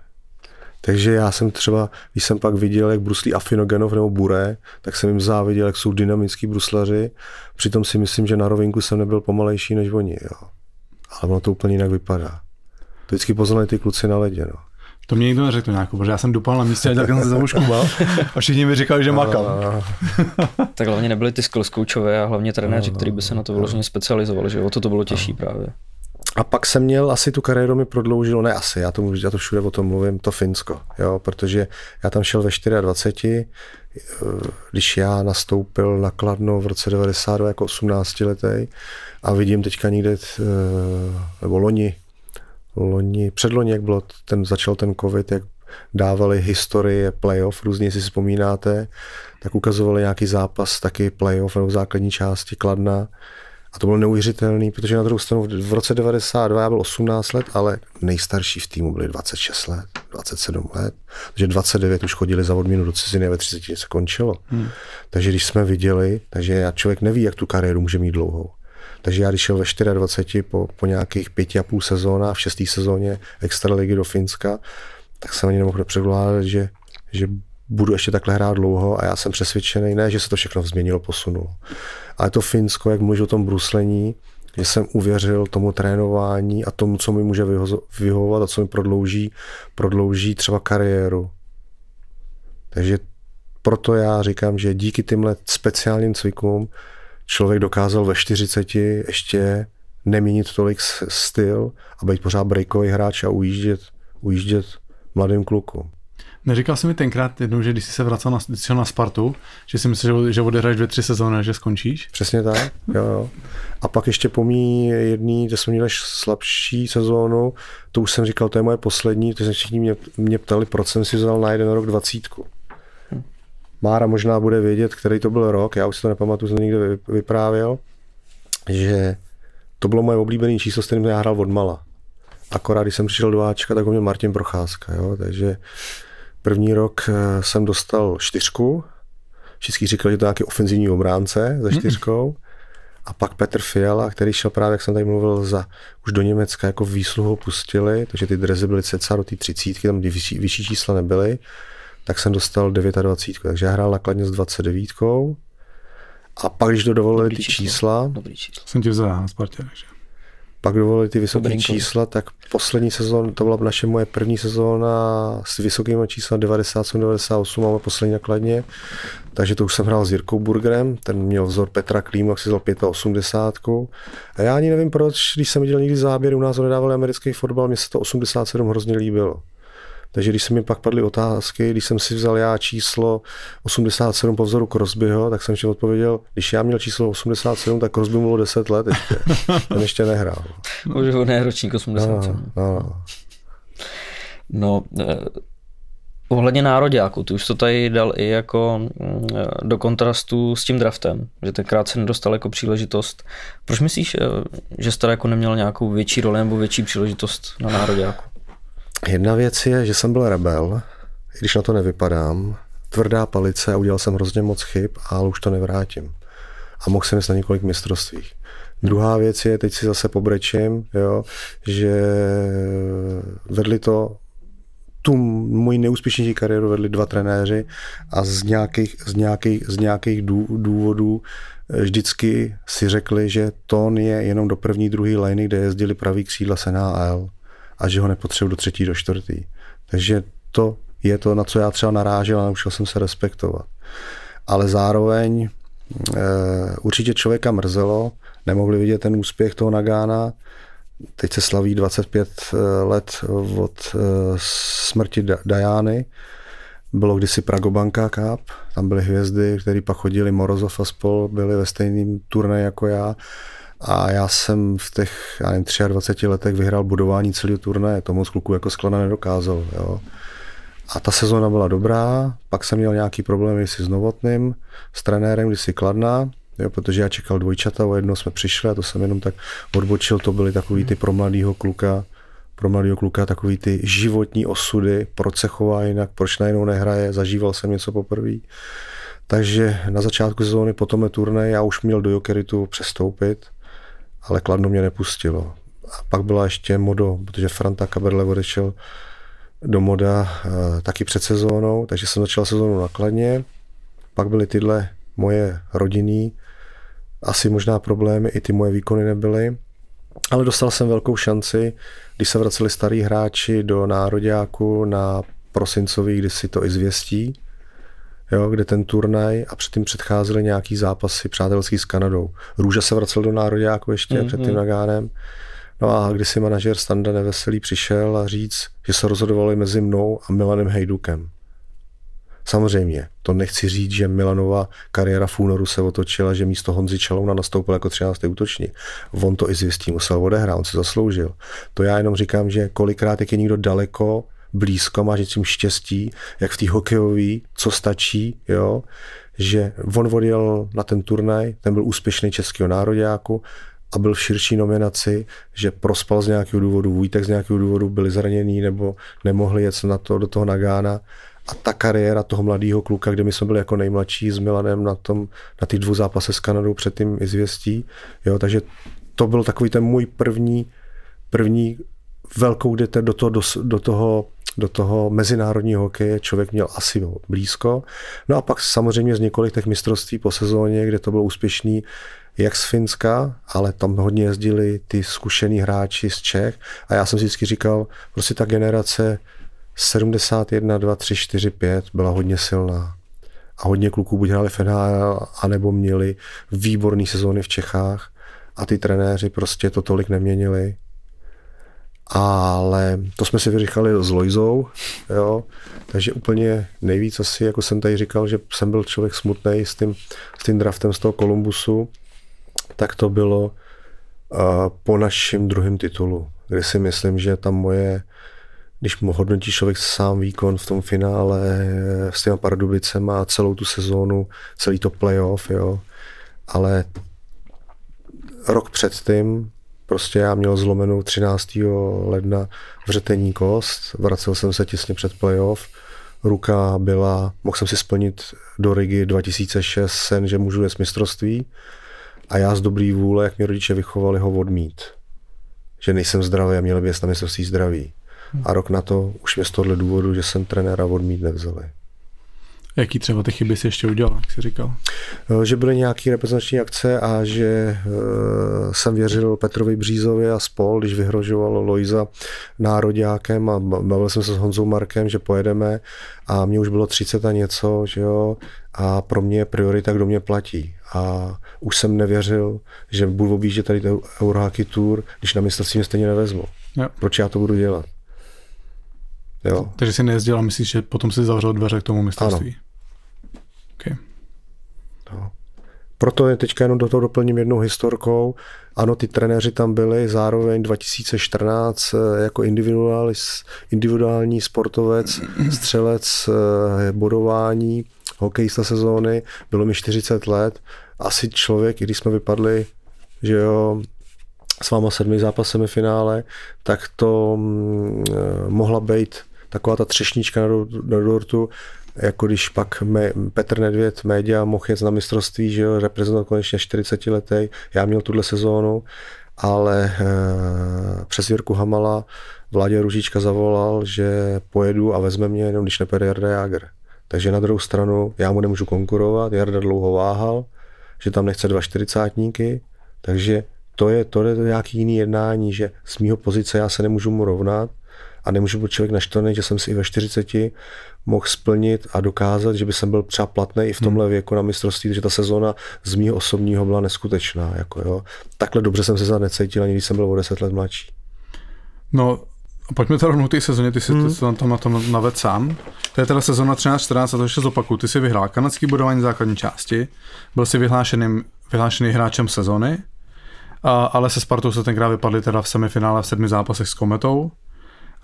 Takže já jsem třeba, když jsem pak viděl, jak bruslí Afinogenov nebo Buré, tak jsem jim záviděl, jak jsou dynamický bruslaři. Přitom si myslím, že na rovinku jsem nebyl pomalejší než oni. Jo. Ale ono to úplně jinak vypadá. To vždycky poznali ty kluci na ledě. No. To mě nikdo neřekl nějakou, protože já jsem dupal na místě a tak jsem se tomu škubal a všichni mi říkali, že makal. [LAUGHS] tak hlavně nebyli ty skills coachové a hlavně trenéři, kteří by se na to vyloženě specializovali, že o to to bylo těžší právě. A pak jsem měl, asi tu kariéru mi prodloužilo, ne asi, já to, já to všude o tom mluvím, to Finsko, jo, protože já tam šel ve 24, když já nastoupil na Kladno v roce 92 jako 18 letý a vidím teďka někde, eh, nebo loni, loni, předloni, jak bylo, ten, začal ten covid, jak dávali historie playoff, různě si vzpomínáte, tak ukazovali nějaký zápas, taky playoff nebo v základní části Kladna A to bylo neuvěřitelné, protože na druhou stranu v roce 92 já byl 18 let, ale nejstarší v týmu byli 26 let, 27 let. Takže 29 už chodili za odměnu do ciziny a ve 30 se končilo. Hmm. Takže když jsme viděli, takže člověk neví, jak tu kariéru může mít dlouhou. Takže já když šel ve 24 po, po nějakých pěti a půl sezónách, v šestý sezóně extraligy do Finska, tak jsem ani nemohl předpokládat, že, že budu ještě takhle hrát dlouho a já jsem přesvědčený, ne, že se to všechno změnilo, posunulo. Ale to Finsko, jak mluvíš o tom bruslení, že jsem uvěřil tomu trénování a tomu, co mi může vyhovovat a co mi prodlouží, prodlouží třeba kariéru. Takže proto já říkám, že díky těmhle speciálním cvikům člověk dokázal ve 40 ještě neměnit tolik styl a být pořád breakový hráč a ujíždět, ujíždět mladým klukům. Neříkal jsi mi tenkrát jednou, že když jsi se vracel na, šel na Spartu, že si myslíš, že, že odehraješ dvě, tři sezóny, že skončíš? Přesně tak, jo, jo. A pak ještě pomí jedný, kde jsme měli slabší sezónu, to už jsem říkal, to je moje poslední, to se všichni mě, mě ptali, proč jsem si vzal na jeden rok dvacítku. Hm. Mára možná bude vědět, který to byl rok, já už si to nepamatuju, jsem někde vyprávěl, že to bylo moje oblíbené číslo, s kterým já hrál od mala. Akorát, když jsem přišel do Ačka, tak ho měl Martin Procházka, jo? takže První rok eh, jsem dostal čtyřku. Všichni říkali, že to je nějaký ofenzivní obránce za čtyřkou. A pak Petr Fiala, který šel právě, jak jsem tady mluvil, za, už do Německa jako výsluhou pustili, takže ty drezy byly cca do té třicítky, tam vyšší, vyšší čísla nebyly, tak jsem dostal 29, takže já hrál nakladně s 29. A pak, když to dovolili ty čísla, Dobrý číslo. Jsem ti vzal na Spartě, takže pak dovolili ty vysoké čísla, tak poslední sezóna, to byla naše moje první sezóna s vysokými čísla 97, 98, máme poslední nakladně, takže to už jsem hrál s Jirkou Burgerem, ten měl vzor Petra Klíma, jak si vzal 85. A já ani nevím proč, když jsem viděl někdy záběry, u nás nedávali americký fotbal, mně se to 87 hrozně líbilo. Takže když se mi pak padly otázky, když jsem si vzal já číslo 87 po vzoru Crosbyho, tak jsem si odpověděl, když já měl číslo 87, tak Crosby bylo 10 let ještě. [LAUGHS] Ten ještě nehrál. Už ho ne ročník 87. No, no. no eh, Ohledně nároďáku, ty už to tady dal i jako mm, do kontrastu s tím draftem, že tenkrát se nedostal jako příležitost. Proč myslíš, eh, že jste jako neměl nějakou větší roli nebo větší příležitost na nároďáku? Jedna věc je, že jsem byl rebel, i když na to nevypadám, tvrdá palice a udělal jsem hrozně moc chyb, ale už to nevrátím. A mohl jsem jít na několik mistrovstvích. Druhá věc je, teď si zase pobrečím, jo, že vedli to tu moji neúspěšnější kariéru vedli dva trenéři a z nějakých, z nějakých, z nějakých důvodů eh, vždycky si řekli, že Ton je jenom do první, druhé liny, kde jezdili pravý křídla s NHL a že ho nepotřebuji do třetí, do čtvrtý. Takže to je to, na co já třeba narážel a naučil jsem se respektovat. Ale zároveň e, určitě člověka mrzelo, nemohli vidět ten úspěch toho Nagána, teď se slaví 25 eh, let od eh, smrti Dajány, bylo kdysi Pragobanka Cup, tam byly hvězdy, které pak chodili Morozov a spol, byli ve stejném turnaji jako já a já jsem v těch, já nevím, 23 letech vyhrál budování celého turnaje, to moc kluků jako sklada nedokázal. Jo. A ta sezóna byla dobrá, pak jsem měl nějaký problémy si s Novotným, s trenérem, když si kladná, jo, protože já čekal dvojčata, o jedno jsme přišli a to jsem jenom tak odbočil, to byly takový ty pro mladýho kluka, pro mladého kluka takový ty životní osudy, proč se chová jinak, proč najednou nehraje, zažíval jsem něco poprvé. Takže na začátku sezóny potom je turnaj, já už měl do Jokeritu přestoupit, ale Kladno mě nepustilo. A pak byla ještě Modo, protože Franta Kaberle odešel do Moda e, taky před sezónou, takže jsem začal sezónu na Kladně. Pak byly tyhle moje rodinný, asi možná problémy, i ty moje výkony nebyly. Ale dostal jsem velkou šanci, když se vraceli starí hráči do nároďáku na prosincový, kdy si to i zvěstí, jo, kde ten turnaj a předtím předcházely nějaký zápasy přátelský s Kanadou. Růža se vracel do nároďáku ještě mm-hmm. před tím Nagánem. No a když si manažer Standa Neveselý přišel a říct, že se rozhodovali mezi mnou a Milanem Hejdukem. Samozřejmě, to nechci říct, že Milanova kariéra v únoru se otočila, že místo Honzi Čalouna nastoupil jako 13. útočník. On to i zjistí, musel odehrát, on se zasloužil. To já jenom říkám, že kolikrát, jak je někdo daleko blízko, máš něčím štěstí, jak v té hokejové, co stačí, jo, že on odjel na ten turnaj, ten byl úspěšný českého nároďáku a byl v širší nominaci, že prospal z nějakého důvodu, Vujtek z nějakého důvodu byli zranění nebo nemohli jet na to, do toho Nagána. A ta kariéra toho mladého kluka, kde my jsme byli jako nejmladší s Milanem na, tom, na těch dvou zápasech s Kanadou předtím izvěstí. Jo, takže to byl takový ten můj první, první velkou, kde do toho, do, do toho do toho mezinárodního hokeje člověk měl asi blízko. No a pak samozřejmě z několik těch mistrovství po sezóně, kde to bylo úspěšný, jak z Finska, ale tam hodně jezdili ty zkušený hráči z Čech a já jsem vždycky říkal, prostě ta generace 71, 2, 3, 4, 5 byla hodně silná. A hodně kluků buď hráli NHL, anebo měli výborné sezóny v Čechách a ty trenéři prostě to tolik neměnili ale to jsme si vyříkali s Lojzou, jo, takže úplně nejvíc asi, jako jsem tady říkal, že jsem byl člověk smutný s tím, s tím draftem z toho Kolumbusu, tak to bylo uh, po našem druhém titulu, kde si myslím, že tam moje, když mu hodnotí člověk sám výkon v tom finále s těma Pardubicema a celou tu sezónu, celý to playoff, jo, ale rok předtím Prostě já měl zlomenou 13. ledna vřetení kost, vracel jsem se těsně před playoff, ruka byla, mohl jsem si splnit do Rigi 2006 sen, že můžu jít mistrovství a já z dobrý vůle, jak mě rodiče vychovali, ho odmít. Že nejsem zdravý a měl by na mistrovství zdraví. A rok na to už mě z tohohle důvodu, že jsem trenéra odmít nevzali. Jaký třeba ty chyby si ještě udělal, jak jsi říkal? Eh, že byly nějaké reprezentační akce a že uh, jsem věřil Petrovi Břízovi a spol, když vyhrožoval Lojza nároďákem a bavil jsem se s Honzou Markem, že pojedeme a mě už bylo 30 a něco, že jo, a pro mě je priorita, kdo mě platí. A už jsem nevěřil, že budu objíždět tady Eurohockey Tour, když na mistrovství mě stejně nevezmu. Jo. Proč já to budu dělat? Jo. Takže si nejezdil a myslíš, že potom si zavřel dveře k tomu mistrovství? Ano. Okay. No. Proto je teďka jenom do toho doplním jednou historkou. Ano, ty trenéři tam byli, zároveň 2014 eh, jako individuální sportovec, [CLEARS THROAT] střelec, eh, bodování, hokejista sezóny, bylo mi 40 let. Asi člověk, i když jsme vypadli, že jo, s váma sedmi zápasemi finále, tak to mm, eh, mohla být taková ta třešnička na, na dortu, jako když pak me, Petr Nedvěd, média, mohl jet na mistrovství, že jo, reprezentovat konečně 40 letý. Já měl tuhle sezónu, ale e, přes Jirku Hamala Vládě Ružička zavolal, že pojedu a vezme mě jenom, když nepojede Jarda Jager. Takže na druhou stranu já mu nemůžu konkurovat, Jarda dlouho váhal, že tam nechce dva čtyřicátníky, takže to je, to je nějaký jiný jednání, že z mýho pozice já se nemůžu mu rovnat a nemůžu být člověk naštvaný, že jsem si i ve 40 mohl splnit a dokázat, že by jsem byl třeba platný i v tomhle hmm. věku na mistrovství, že ta sezóna z mýho osobního byla neskutečná. Jako jo. Takhle dobře jsem se za necítil, ani když jsem byl o 10 let mladší. No, Pojďme teda rovnou té sezóně, ty jsi hmm. to tam na tom naved sám. To je teda sezóna 13-14 a to ještě zopakuju. Ty jsi vyhrál kanadský budování základní části, byl jsi vyhlášeným, vyhlášený hráčem sezóny, a, ale se Spartou se tenkrát vypadli teda v semifinále v sedmi zápasech s Kometou.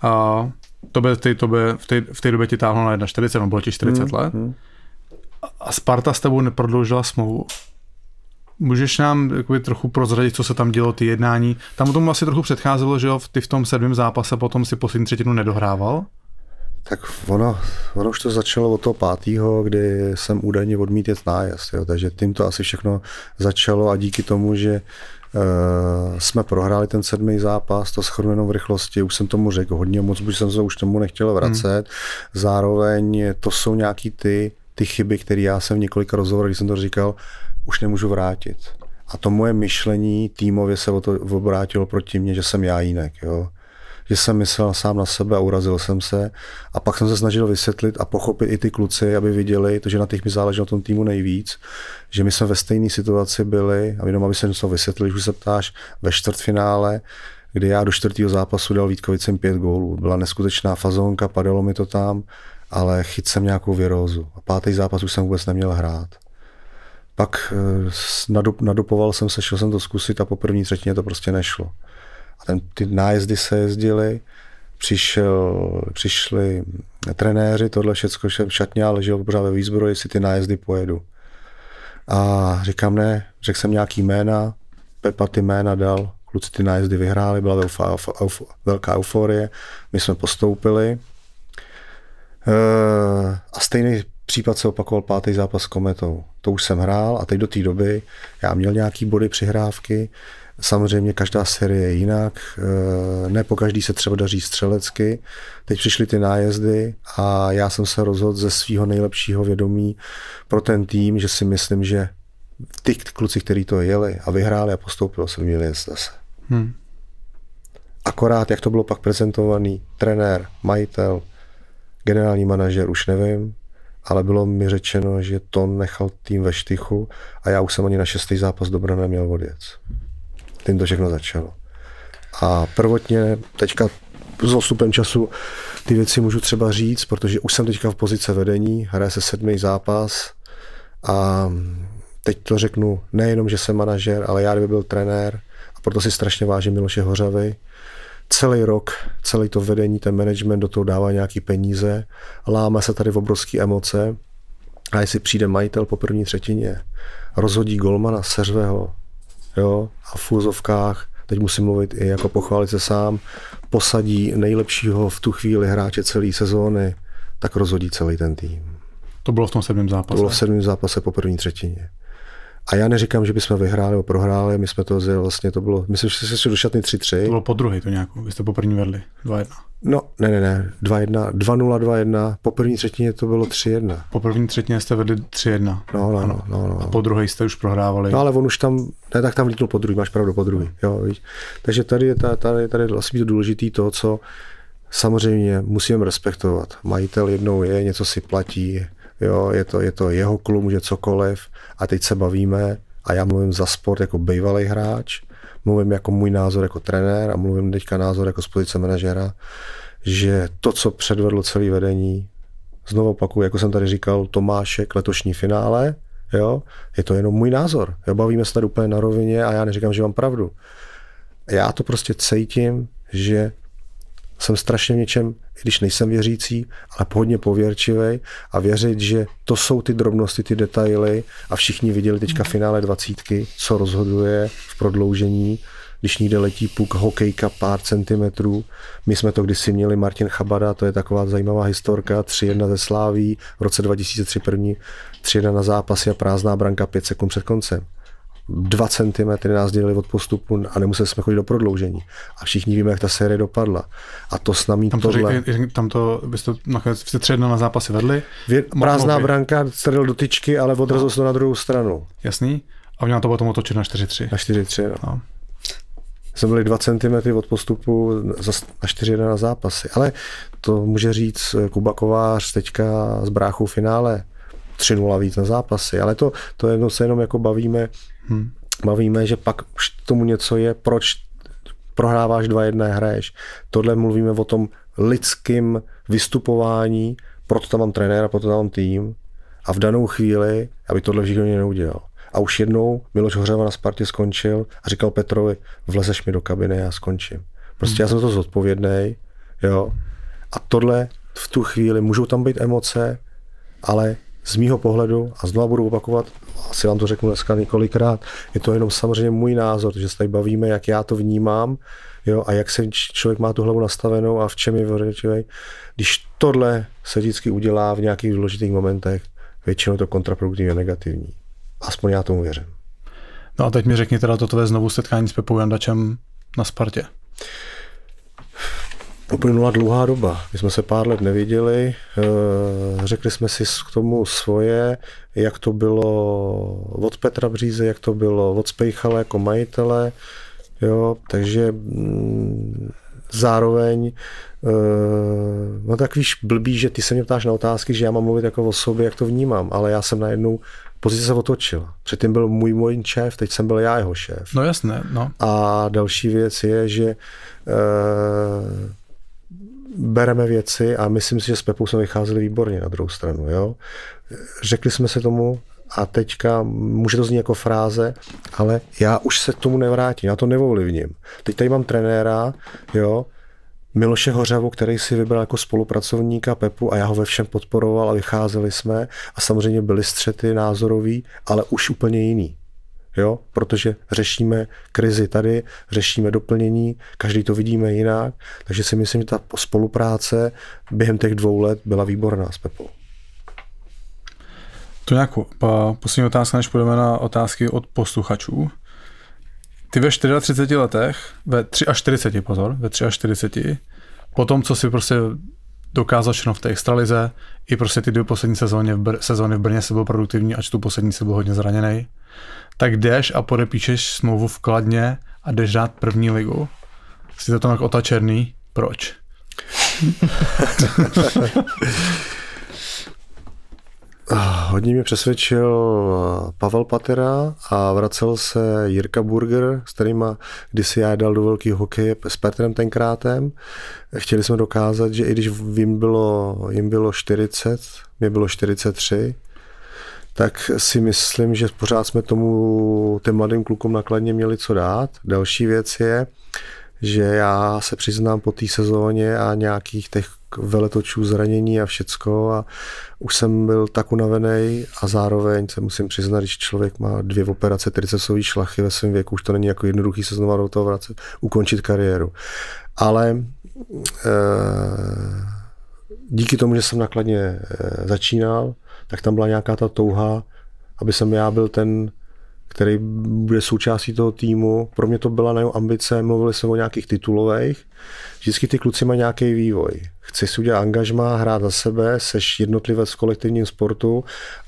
A to by, ty, to by v, té, v té době ti táhlo na 1,40, no bylo ti 40 hmm, let. Hmm. A Sparta s tebou neprodloužila smlouvu. Můžeš nám jakoby, trochu prozradit, co se tam dělo, ty jednání? Tam tomu asi trochu předcházelo, že jo, ty v tom sedmém zápase potom si poslední třetinu nedohrával? Tak ono, ono už to začalo od toho pátého, kdy jsem údajně odmít jet nájezd, jo, takže tím to asi všechno začalo a díky tomu, že jsme prohráli ten sedmý zápas, to schrnu v rychlosti, už jsem tomu řekl hodně moc, protože jsem se už tomu nechtěl vracet. Hmm. Zároveň to jsou nějaký ty, ty chyby, které já jsem v několika rozhovorech, když jsem to říkal, už nemůžu vrátit. A to moje myšlení týmově se o to obrátilo proti mně, že jsem já jinak. Jo že jsem myslel sám na sebe a urazil jsem se. A pak jsem se snažil vysvětlit a pochopit i ty kluci, aby viděli, to, že na těch mi záleží na tom týmu nejvíc, že my jsme ve stejné situaci byli, a jenom aby se něco vysvětlil, když už se ptáš ve čtvrtfinále, kdy já do čtvrtého zápasu dal Vítkovicem pět gólů. Byla neskutečná fazonka, padalo mi to tam, ale chyt jsem nějakou virózu. A pátý zápas už jsem vůbec neměl hrát. Pak eh, nadopoval jsem se, šel jsem to zkusit a po první třetině to prostě nešlo. A ten, ty nájezdy se jezdily, přišel, přišli trenéři, tohle všechno šatně a ležel pořád ve výzbroji, jestli ty nájezdy pojedu. A říkám ne, řekl jsem nějaký jména, Pepa ty jména dal, kluci ty nájezdy vyhráli, byla velká, velká euforie, my jsme postoupili. E, a stejný případ se opakoval pátý zápas s Kometou. To už jsem hrál a teď do té doby já měl nějaký body přihrávky, Samozřejmě každá série je jinak, eh, ne po každý se třeba daří střelecky. Teď přišly ty nájezdy a já jsem se rozhodl ze svého nejlepšího vědomí pro ten tým, že si myslím, že ty kluci, kteří to jeli a vyhráli a postoupili, se měli zase. Hmm. Akorát, jak to bylo pak prezentovaný, trenér, majitel, generální manažer, už nevím, ale bylo mi řečeno, že to nechal tým ve štychu a já už jsem ani na šestý zápas dobra neměl odjet tím to všechno začalo. A prvotně teďka s ostupem času ty věci můžu třeba říct, protože už jsem teďka v pozice vedení, hraje se sedmý zápas a teď to řeknu nejenom, že jsem manažer, ale já kdyby byl trenér a proto si strašně vážím Miloše Hořavy. Celý rok, celý to vedení, ten management do toho dává nějaký peníze, láme se tady v obrovské emoce a jestli přijde majitel po první třetině, rozhodí golmana, seřve ho, jo, a v fúzovkách, teď musím mluvit i jako pochválit se sám, posadí nejlepšího v tu chvíli hráče celé sezóny, tak rozhodí celý ten tým. To bylo v tom sedmém zápase? To bylo v sedmém zápase po první třetině. A já neříkám, že bychom vyhráli nebo prohráli, my jsme to vlastně to bylo, myslím, že se do šatny 3-3. To bylo po druhé to nějakou, vy jste po první vedli, 2-1. No, ne, ne, ne, 2-1, 2-0, 2-1, po první třetině to bylo 3-1. Po první třetině jste vedli 3-1. No, no, no, no, no. A po druhé jste už prohrávali. No, ale on už tam, ne, tak tam vlítnul po druhý, máš pravdu, po druhý, jo, víš. Takže tady je tady, tady, tady vlastně to důležitý to, co samozřejmě musíme respektovat. Majitel jednou je, něco si platí, jo, je to, je to jeho klub, může cokoliv a teď se bavíme a já mluvím za sport jako bývalý hráč, mluvím jako můj názor jako trenér a mluvím teďka názor jako z pozice manažera, že to, co předvedlo celý vedení, znovu opakuju, jako jsem tady říkal, Tomášek, letošní finále, jo, je to jenom můj názor. Jo, bavíme se tady úplně na rovině a já neříkám, že mám pravdu. Já to prostě cítím, že jsem strašně v něčem, i když nejsem věřící, ale hodně pověrčivý a věřit, že to jsou ty drobnosti, ty detaily a všichni viděli teďka v finále dvacítky, co rozhoduje v prodloužení, když někde letí puk hokejka pár centimetrů. My jsme to kdysi měli Martin Chabada, to je taková zajímavá historka, 3-1 ze Sláví, v roce 2003 první 3-1 na zápasy a prázdná branka 5 sekund před koncem. 2 cm nás dělili od postupu a nemuseli jsme chodit do prodloužení. A všichni víme, jak ta série dopadla. A to s námi tam to, tohle... Řík, tam to byste nakonec jste tři na zápasy vedli. Vě, prázdná branka, střelil do tyčky, ale odrazil no. se to na druhou stranu. Jasný. A měl to potom otočit na 4-3. Na 4-3, no. no. Jsme byli 2 cm od postupu na 4 na zápasy. Ale to může říct Kuba Kovář teďka z bráchou finále 3-0 víc na zápasy. Ale to, to jenom se jenom jako bavíme Hmm. Bavíme, že pak už tomu něco je, proč prohráváš 2-1, hraješ. Tohle mluvíme o tom lidském vystupování, proto tam mám trenéra, proto tam mám tým a v danou chvíli, aby tohle všechno neudělal. A už jednou Miloš Hořeva na Spartě skončil a říkal Petrovi, vlezeš mi do kabiny, já skončím. Prostě já jsem to zodpovědný, jo. A tohle v tu chvíli, můžou tam být emoce, ale z mýho pohledu, a znovu budu opakovat, asi vám to řeknu dneska několikrát, je to jenom samozřejmě můj názor, že se tady bavíme, jak já to vnímám, jo, a jak se člověk má tu hlavu nastavenou a v čem je vyřečivý. Když tohle se vždycky udělá v nějakých důležitých momentech, většinou to kontraproduktivně negativní. Aspoň já tomu věřím. No a teď mi řekni teda toto je znovu setkání s Pepou Jandačem na Spartě. Uplynula dlouhá doba. My jsme se pár let neviděli, eh, řekli jsme si k tomu svoje, jak to bylo od Petra Bříze, jak to bylo od Spejchala jako majitele, jo, takže mm, zároveň eh, no tak víš, blbý, že ty se mě ptáš na otázky, že já mám mluvit jako o sobě, jak to vnímám, ale já jsem najednou pozice se otočila. Předtím byl můj můj šéf, teď jsem byl já jeho šéf. No jasné, no. A další věc je, že e, bereme věci a myslím si, že s Pepou jsme vycházeli výborně na druhou stranu. Jo? Řekli jsme se tomu a teďka může to znít jako fráze, ale já už se tomu nevrátím, já to neovlivním. Teď tady mám trenéra, jo, Miloše Hořavu, který si vybral jako spolupracovníka Pepu a já ho ve všem podporoval a vycházeli jsme a samozřejmě byly střety názorový, ale už úplně jiný. Jo? Protože řešíme krizi tady, řešíme doplnění, každý to vidíme jinak, takže si myslím, že ta spolupráce během těch dvou let byla výborná s Pepou. To nějakou poslední otázka, než půjdeme na otázky od posluchačů. Ty ve 34 letech, ve 43, pozor, ve 43, po tom, co si prostě dokázal všechno v té extralize, i prostě ty dvě poslední sezóny v, Br- sezóny v Brně se byl produktivní, ač tu poslední se byl hodně zraněný, tak jdeš a podepíšeš smlouvu v Kladně a jdeš dát první ligu. Jsi to tam jako Ota Černý. Proč? [LAUGHS] [LAUGHS] Hodně mě přesvědčil Pavel Patera a vracel se Jirka Burger, s kterýma kdysi já dal do velkého hokeje s Petrem tenkrátem. Chtěli jsme dokázat, že i když jim bylo, jim bylo 40, mě bylo 43, tak si myslím, že pořád jsme tomu těm mladým klukům nakladně měli co dát. Další věc je, že já se přiznám po té sezóně a nějakých těch veletočů zranění a všecko a už jsem byl tak unavený a zároveň se musím přiznat, když člověk má dvě operace tricesové šlachy ve svém věku, už to není jako jednoduchý se znovu do toho vracet, ukončit kariéru. Ale e, díky tomu, že jsem nakladně e, začínal, tak tam byla nějaká ta touha, aby jsem já byl ten který bude součástí toho týmu. Pro mě to byla na ambice, mluvili jsme o nějakých titulových. Vždycky ty kluci mají nějaký vývoj. Chci si udělat angažma, hrát za sebe, seš jednotlivec v kolektivním sportu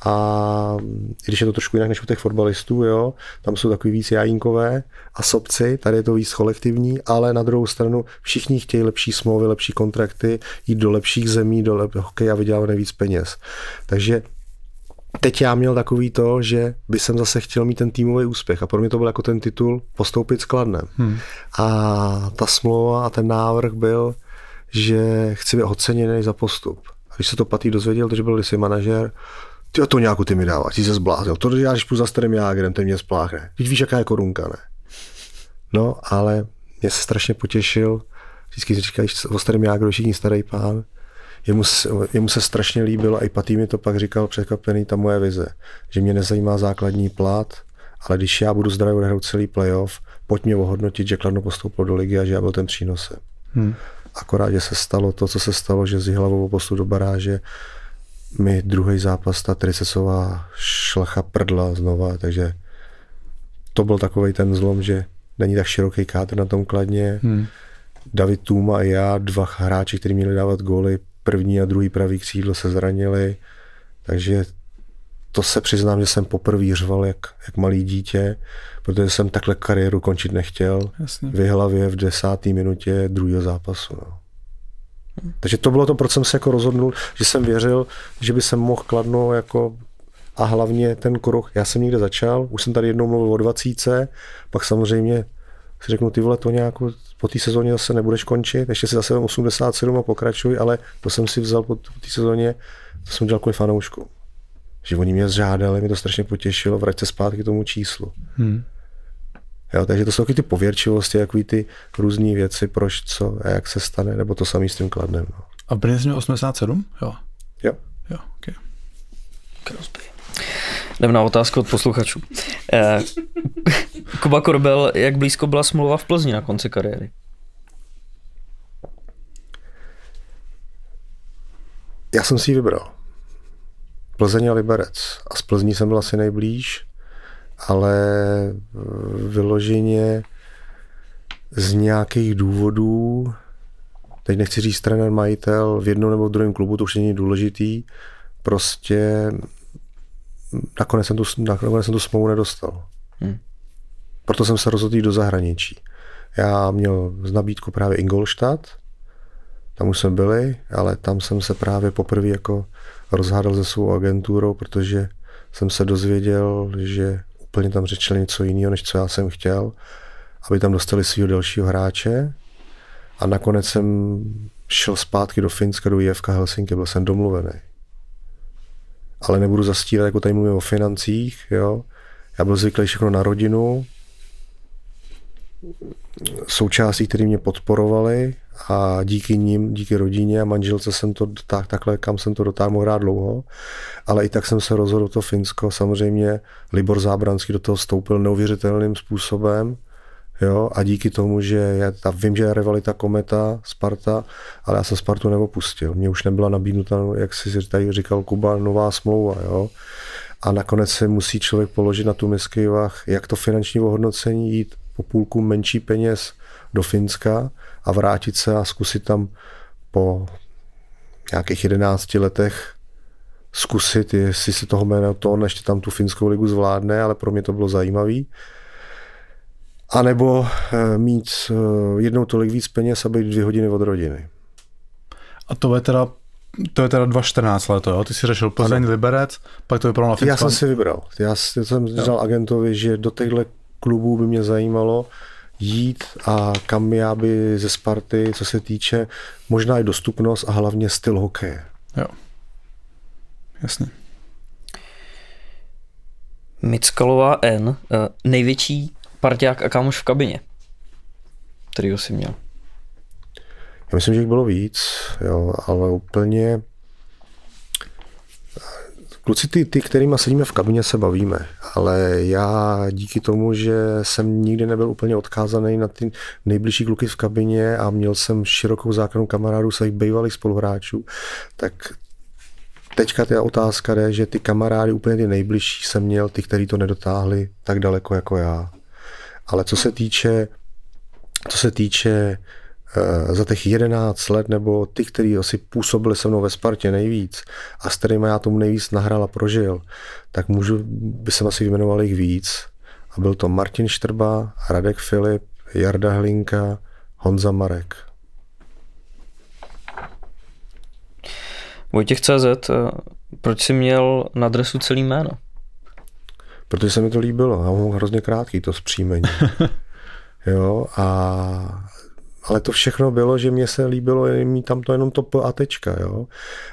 a i když je to trošku jinak než u těch fotbalistů, jo, tam jsou takový víc jajínkové a sobci, tady je to víc kolektivní, ale na druhou stranu všichni chtějí lepší smlouvy, lepší kontrakty, jít do lepších zemí, do lepších hokej a vydělat nejvíc peněz. Takže teď já měl takový to, že by jsem zase chtěl mít ten týmový úspěch a pro mě to byl jako ten titul postoupit s Kladnem. Hmm. A ta smlouva a ten návrh byl, že chci být oceněný za postup. A když se to Patý dozvěděl, že byl si manažer, ty to nějakou ty mi dáváš, ty se zbláznil. To děláš půl za starým jágrem, ten mě spláchne. Teď víš, jaká je korunka, ne? No, ale mě se strašně potěšil. Vždycky si říkají, o starém jágru všichni starý pán jemu, jemu se strašně líbilo, a i Patý mi to pak říkal překvapený, ta moje vize, že mě nezajímá základní plat, ale když já budu zdravý odehrát celý playoff, pojď mě ohodnotit, že Kladno postoupil do ligy a že já byl ten přínosem. Hmm. Akorát, že se stalo to, co se stalo, že z hlavou postu do baráže mi druhý zápas ta Tricesová šlacha prdla znova, takže to byl takový ten zlom, že není tak široký kádr na tom kladně. Hmm. David Tuma a já, dva hráči, kteří měli dávat góly, první a druhý pravý křídlo se zranili, takže to se přiznám, že jsem poprvé řval jak, jak malý dítě, protože jsem takhle kariéru končit nechtěl. Jasně. V hlavě v desáté minutě druhého zápasu. No. Takže to bylo to, proč jsem se jako rozhodnul, že jsem věřil, že by se mohl kladno jako a hlavně ten kruh. Já jsem někde začal, už jsem tady jednou mluvil o 20, pak samozřejmě si řeknu, ty vole, to nějak po té sezóně zase nebudeš končit, ještě si zase 87 a pokračuj, ale to jsem si vzal po té sezóně, to jsem dělal kvůli fanoušku. Že oni mě zžádali, mě to strašně potěšilo, vrať se zpátky k tomu číslu. Hmm. Jo, takže to jsou taky ty pověrčivosti, takový ty různé věci, proč, co a jak se stane, nebo to samý s tím kladnem. No. A v Brně jsi měl 87? Jo. Jo. Jo, okay. Jdem na otázku od posluchačů. Eh, [LAUGHS] Kuba Korbel, jak blízko byla smlouva v Plzni na konci kariéry? Já jsem si ji vybral. Plzeň a Liberec. A z Plzní jsem byl asi nejblíž, ale vyloženě z nějakých důvodů, teď nechci říct trenér, majitel, v jednom nebo v druhém klubu, to už není důležitý, prostě nakonec jsem tu, nakonec jsem tu smlouvu nedostal. Hmm. Proto jsem se rozhodl jít do zahraničí. Já měl z nabídku právě Ingolstadt, tam už jsme byli, ale tam jsem se právě poprvé jako rozhádal se svou agenturou, protože jsem se dozvěděl, že úplně tam řečili něco jiného, než co já jsem chtěl, aby tam dostali svého dalšího hráče. A nakonec jsem šel zpátky do Finska, do IFK Helsinki, byl jsem domluvený ale nebudu zastírat, jako tady mluvím o financích, jo. Já byl zvyklý všechno na rodinu, součástí, které mě podporovali a díky ním, díky rodině a manželce jsem to tak, takhle, kam jsem to dotáhl, mohl hrát dlouho, ale i tak jsem se rozhodl to Finsko. Samozřejmě Libor Zábranský do toho vstoupil neuvěřitelným způsobem, Jo, a díky tomu, že já ta, vím, že je rivalita Kometa, Sparta, ale já jsem Spartu neopustil. Mně už nebyla nabídnuta, jak si tady říkal Kuba, nová smlouva. Jo. A nakonec se musí člověk položit na tu miskyvách, jak to finanční ohodnocení jít po půlku menší peněz do Finska a vrátit se a zkusit tam po nějakých 11 letech zkusit, jestli si toho jména to, ještě tam tu finskou ligu zvládne, ale pro mě to bylo zajímavý. A nebo eh, mít eh, jednou tolik víc peněz a být dvě hodiny od rodiny. A to je teda to je teda 2.14 leto, jo? Ty si řešil Plzeň, ano. Liberec, pak to vypadalo na Finsku. Já jsem si vybral. Já jsem říkal agentovi, že do těchto klubů by mě zajímalo jít a kam já by ze Sparty, co se týče možná i dostupnost a hlavně styl hokeje. Jo. Jasně. Mickalová N, eh, největší parťák a kámoš v kabině, který si měl. Já myslím, že jich bylo víc, jo, ale úplně Kluci, ty, ty, kterými sedíme v kabině, se bavíme, ale já díky tomu, že jsem nikdy nebyl úplně odkázaný na ty nejbližší kluky v kabině a měl jsem širokou základnu kamarádů svých bývalých spoluhráčů, tak teďka ta otázka je, že ty kamarády úplně ty nejbližší jsem měl, ty, kteří to nedotáhli tak daleko jako já. Ale co se týče, co se týče uh, za těch 11 let, nebo ty, kteří asi působili se mnou ve Spartě nejvíc a s kterými já tomu nejvíc nahrál a prožil, tak můžu, by jsem asi vyjmenoval jich víc. A byl to Martin Štrba, Radek Filip, Jarda Hlinka, Honza Marek. Vojtěch CZ, eh, proč jsi měl na dresu celý jméno? Protože se mi to líbilo. Já mám hrozně krátký to zpříjmení. [LAUGHS] jo, a ale to všechno bylo, že mě se líbilo mít tam to jenom to P a tečka, jo.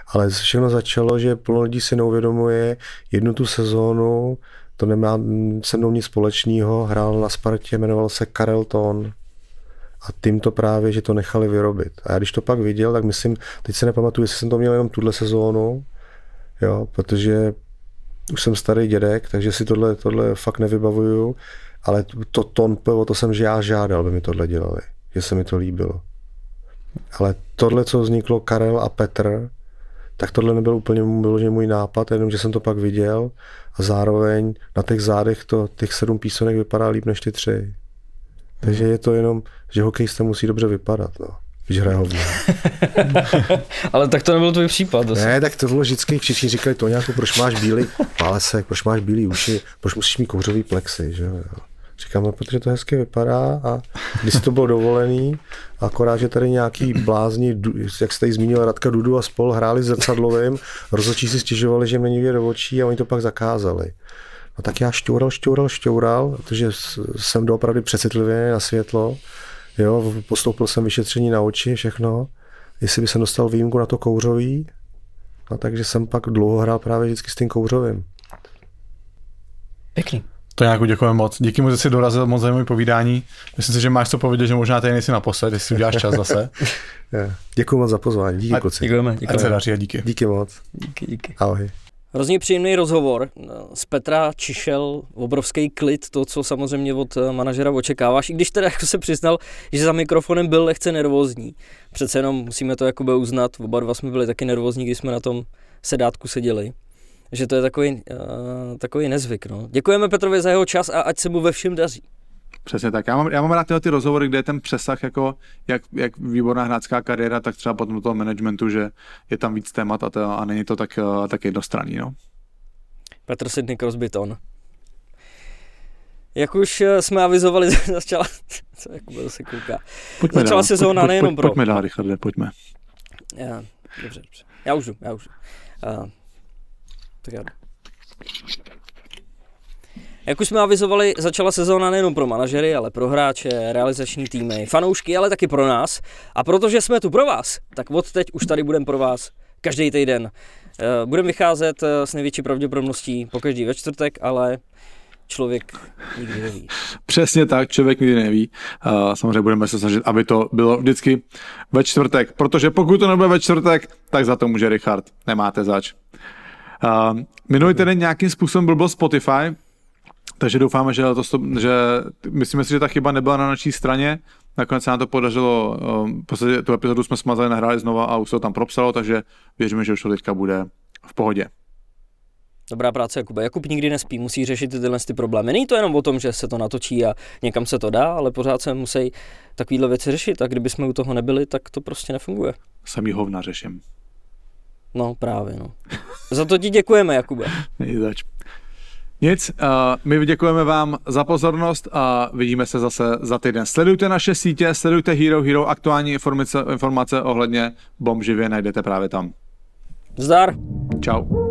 Ale všechno začalo, že plno lidí si neuvědomuje jednu tu sezónu, to nemá se mnou nic společného, hrál na Spartě, jmenoval se Karel Ton a tím to právě, že to nechali vyrobit. A já když to pak viděl, tak myslím, teď se nepamatuju, jestli jsem to měl jenom tuhle sezónu, jo, protože už jsem starý dědek, takže si tohle, tohle fakt nevybavuju, ale to ton pivo, to jsem že já žádal, aby mi tohle dělali, že se mi to líbilo. Ale tohle, co vzniklo Karel a Petr, tak tohle nebyl úplně vyloženě můj nápad, jenom že jsem to pak viděl a zároveň na těch zádech to, těch sedm písonek vypadá líp než ty tři. Takže je to jenom, že hokejista musí dobře vypadat. No když hraje hovno. [LAUGHS] Ale tak to nebyl tvůj případ. Asi. Ne, tak to bylo vždycky, všichni říkali to nějakou, proč máš bílý pálesek, proč máš bílý uši, proč musíš mít kouřový plexy, že jo. Říkám, no, protože to hezky vypadá a když to bylo dovolený, akorát, že tady nějaký blázni, jak jste zmínil, Radka Dudu a spol hráli s zrcadlovým, rozhodčí si stěžovali, že mě někde do očí a oni to pak zakázali. No tak já šťoural, šťoural, šťoural, protože jsem doopravdy přecitlivý na světlo Jo, postoupil jsem vyšetření na oči, všechno. Jestli by jsem dostal výjimku na to kouřový, no takže jsem pak dlouho hrál právě vždycky s tím kouřovým. Pěkný. To nějak děkujeme moc. Díky mu, že jsi dorazil moc zajímavé povídání. Myslím si, že máš co povědět, že možná tady nejsi naposled, jestli uděláš čas zase. [LAUGHS] Děkuji moc za pozvání. Díky, kluci. Děkujeme. děkujeme. Ať se daří a díky. Díky moc. Díky, díky. Ahoj. Hrozně příjemný rozhovor. Z Petra čišel obrovský klid, to, co samozřejmě od eh, manažera očekáváš, i když teda jako se přiznal, že za mikrofonem byl lehce nervózní. Přece jenom musíme to jakoby uznat, oba dva jsme byli taky nervózní, když jsme na tom sedátku seděli. Že to je takový, uh, takový nezvyk. No. Děkujeme Petrovi za jeho čas a ať se mu ve všem daří. Přesně tak. Já mám, já mám rád tyhle ty rozhovory, kde je ten přesah, jako, jak, jak výborná hráčská kariéra, tak třeba potom toho managementu, že je tam víc témat a, to, a není to tak, eh, tak jednostranný. No. Petr Sidney Crosby Ton. Jak už eh, jsme avizovali, [LAUGHS] začala, [LAUGHS] co jako se kouká, pojďme začala dál. sezóna pojď, nejenom pojď, pro... Pojďme dál, Richarde, pojďme. Já, dobře, dobře. Já už jdu, já už jdu. Uh, tak já jdu. Jak už jsme avizovali, začala sezóna nejenom pro manažery, ale pro hráče, realizační týmy, fanoušky, ale taky pro nás. A protože jsme tu pro vás, tak od teď už tady budeme pro vás každý týden. Budeme vycházet s největší pravděpodobností po každý ve čtvrtek, ale člověk nikdy neví. Přesně tak, člověk nikdy neví. Uh, samozřejmě budeme se snažit, aby to bylo vždycky ve čtvrtek, protože pokud to nebude ve čtvrtek, tak za to může Richard. Nemáte zač. Minulý týden nějakým způsobem byl, byl Spotify, takže doufáme, že, to, že myslíme si, že ta chyba nebyla na naší straně. Nakonec se nám to podařilo, um, podstatě tu epizodu jsme smazali, nahráli znova a už se to tam propsalo, takže věříme, že už to teďka bude v pohodě. Dobrá práce Jakube. Jakub nikdy nespí, musí řešit tyhle ty problémy. Není to jenom o tom, že se to natočí a někam se to dá, ale pořád se musí takovéhle věci řešit a kdyby jsme u toho nebyli, tak to prostě nefunguje. Samý hovna řeším. No právě, no. Za to ti děkujeme, Jakube. [LAUGHS] Nejzač. Nic, uh, my děkujeme vám za pozornost a vidíme se zase za týden. Sledujte naše sítě, sledujte Hero Hero, aktuální informace, informace ohledně bomb živě najdete právě tam. Zdar. Ciao.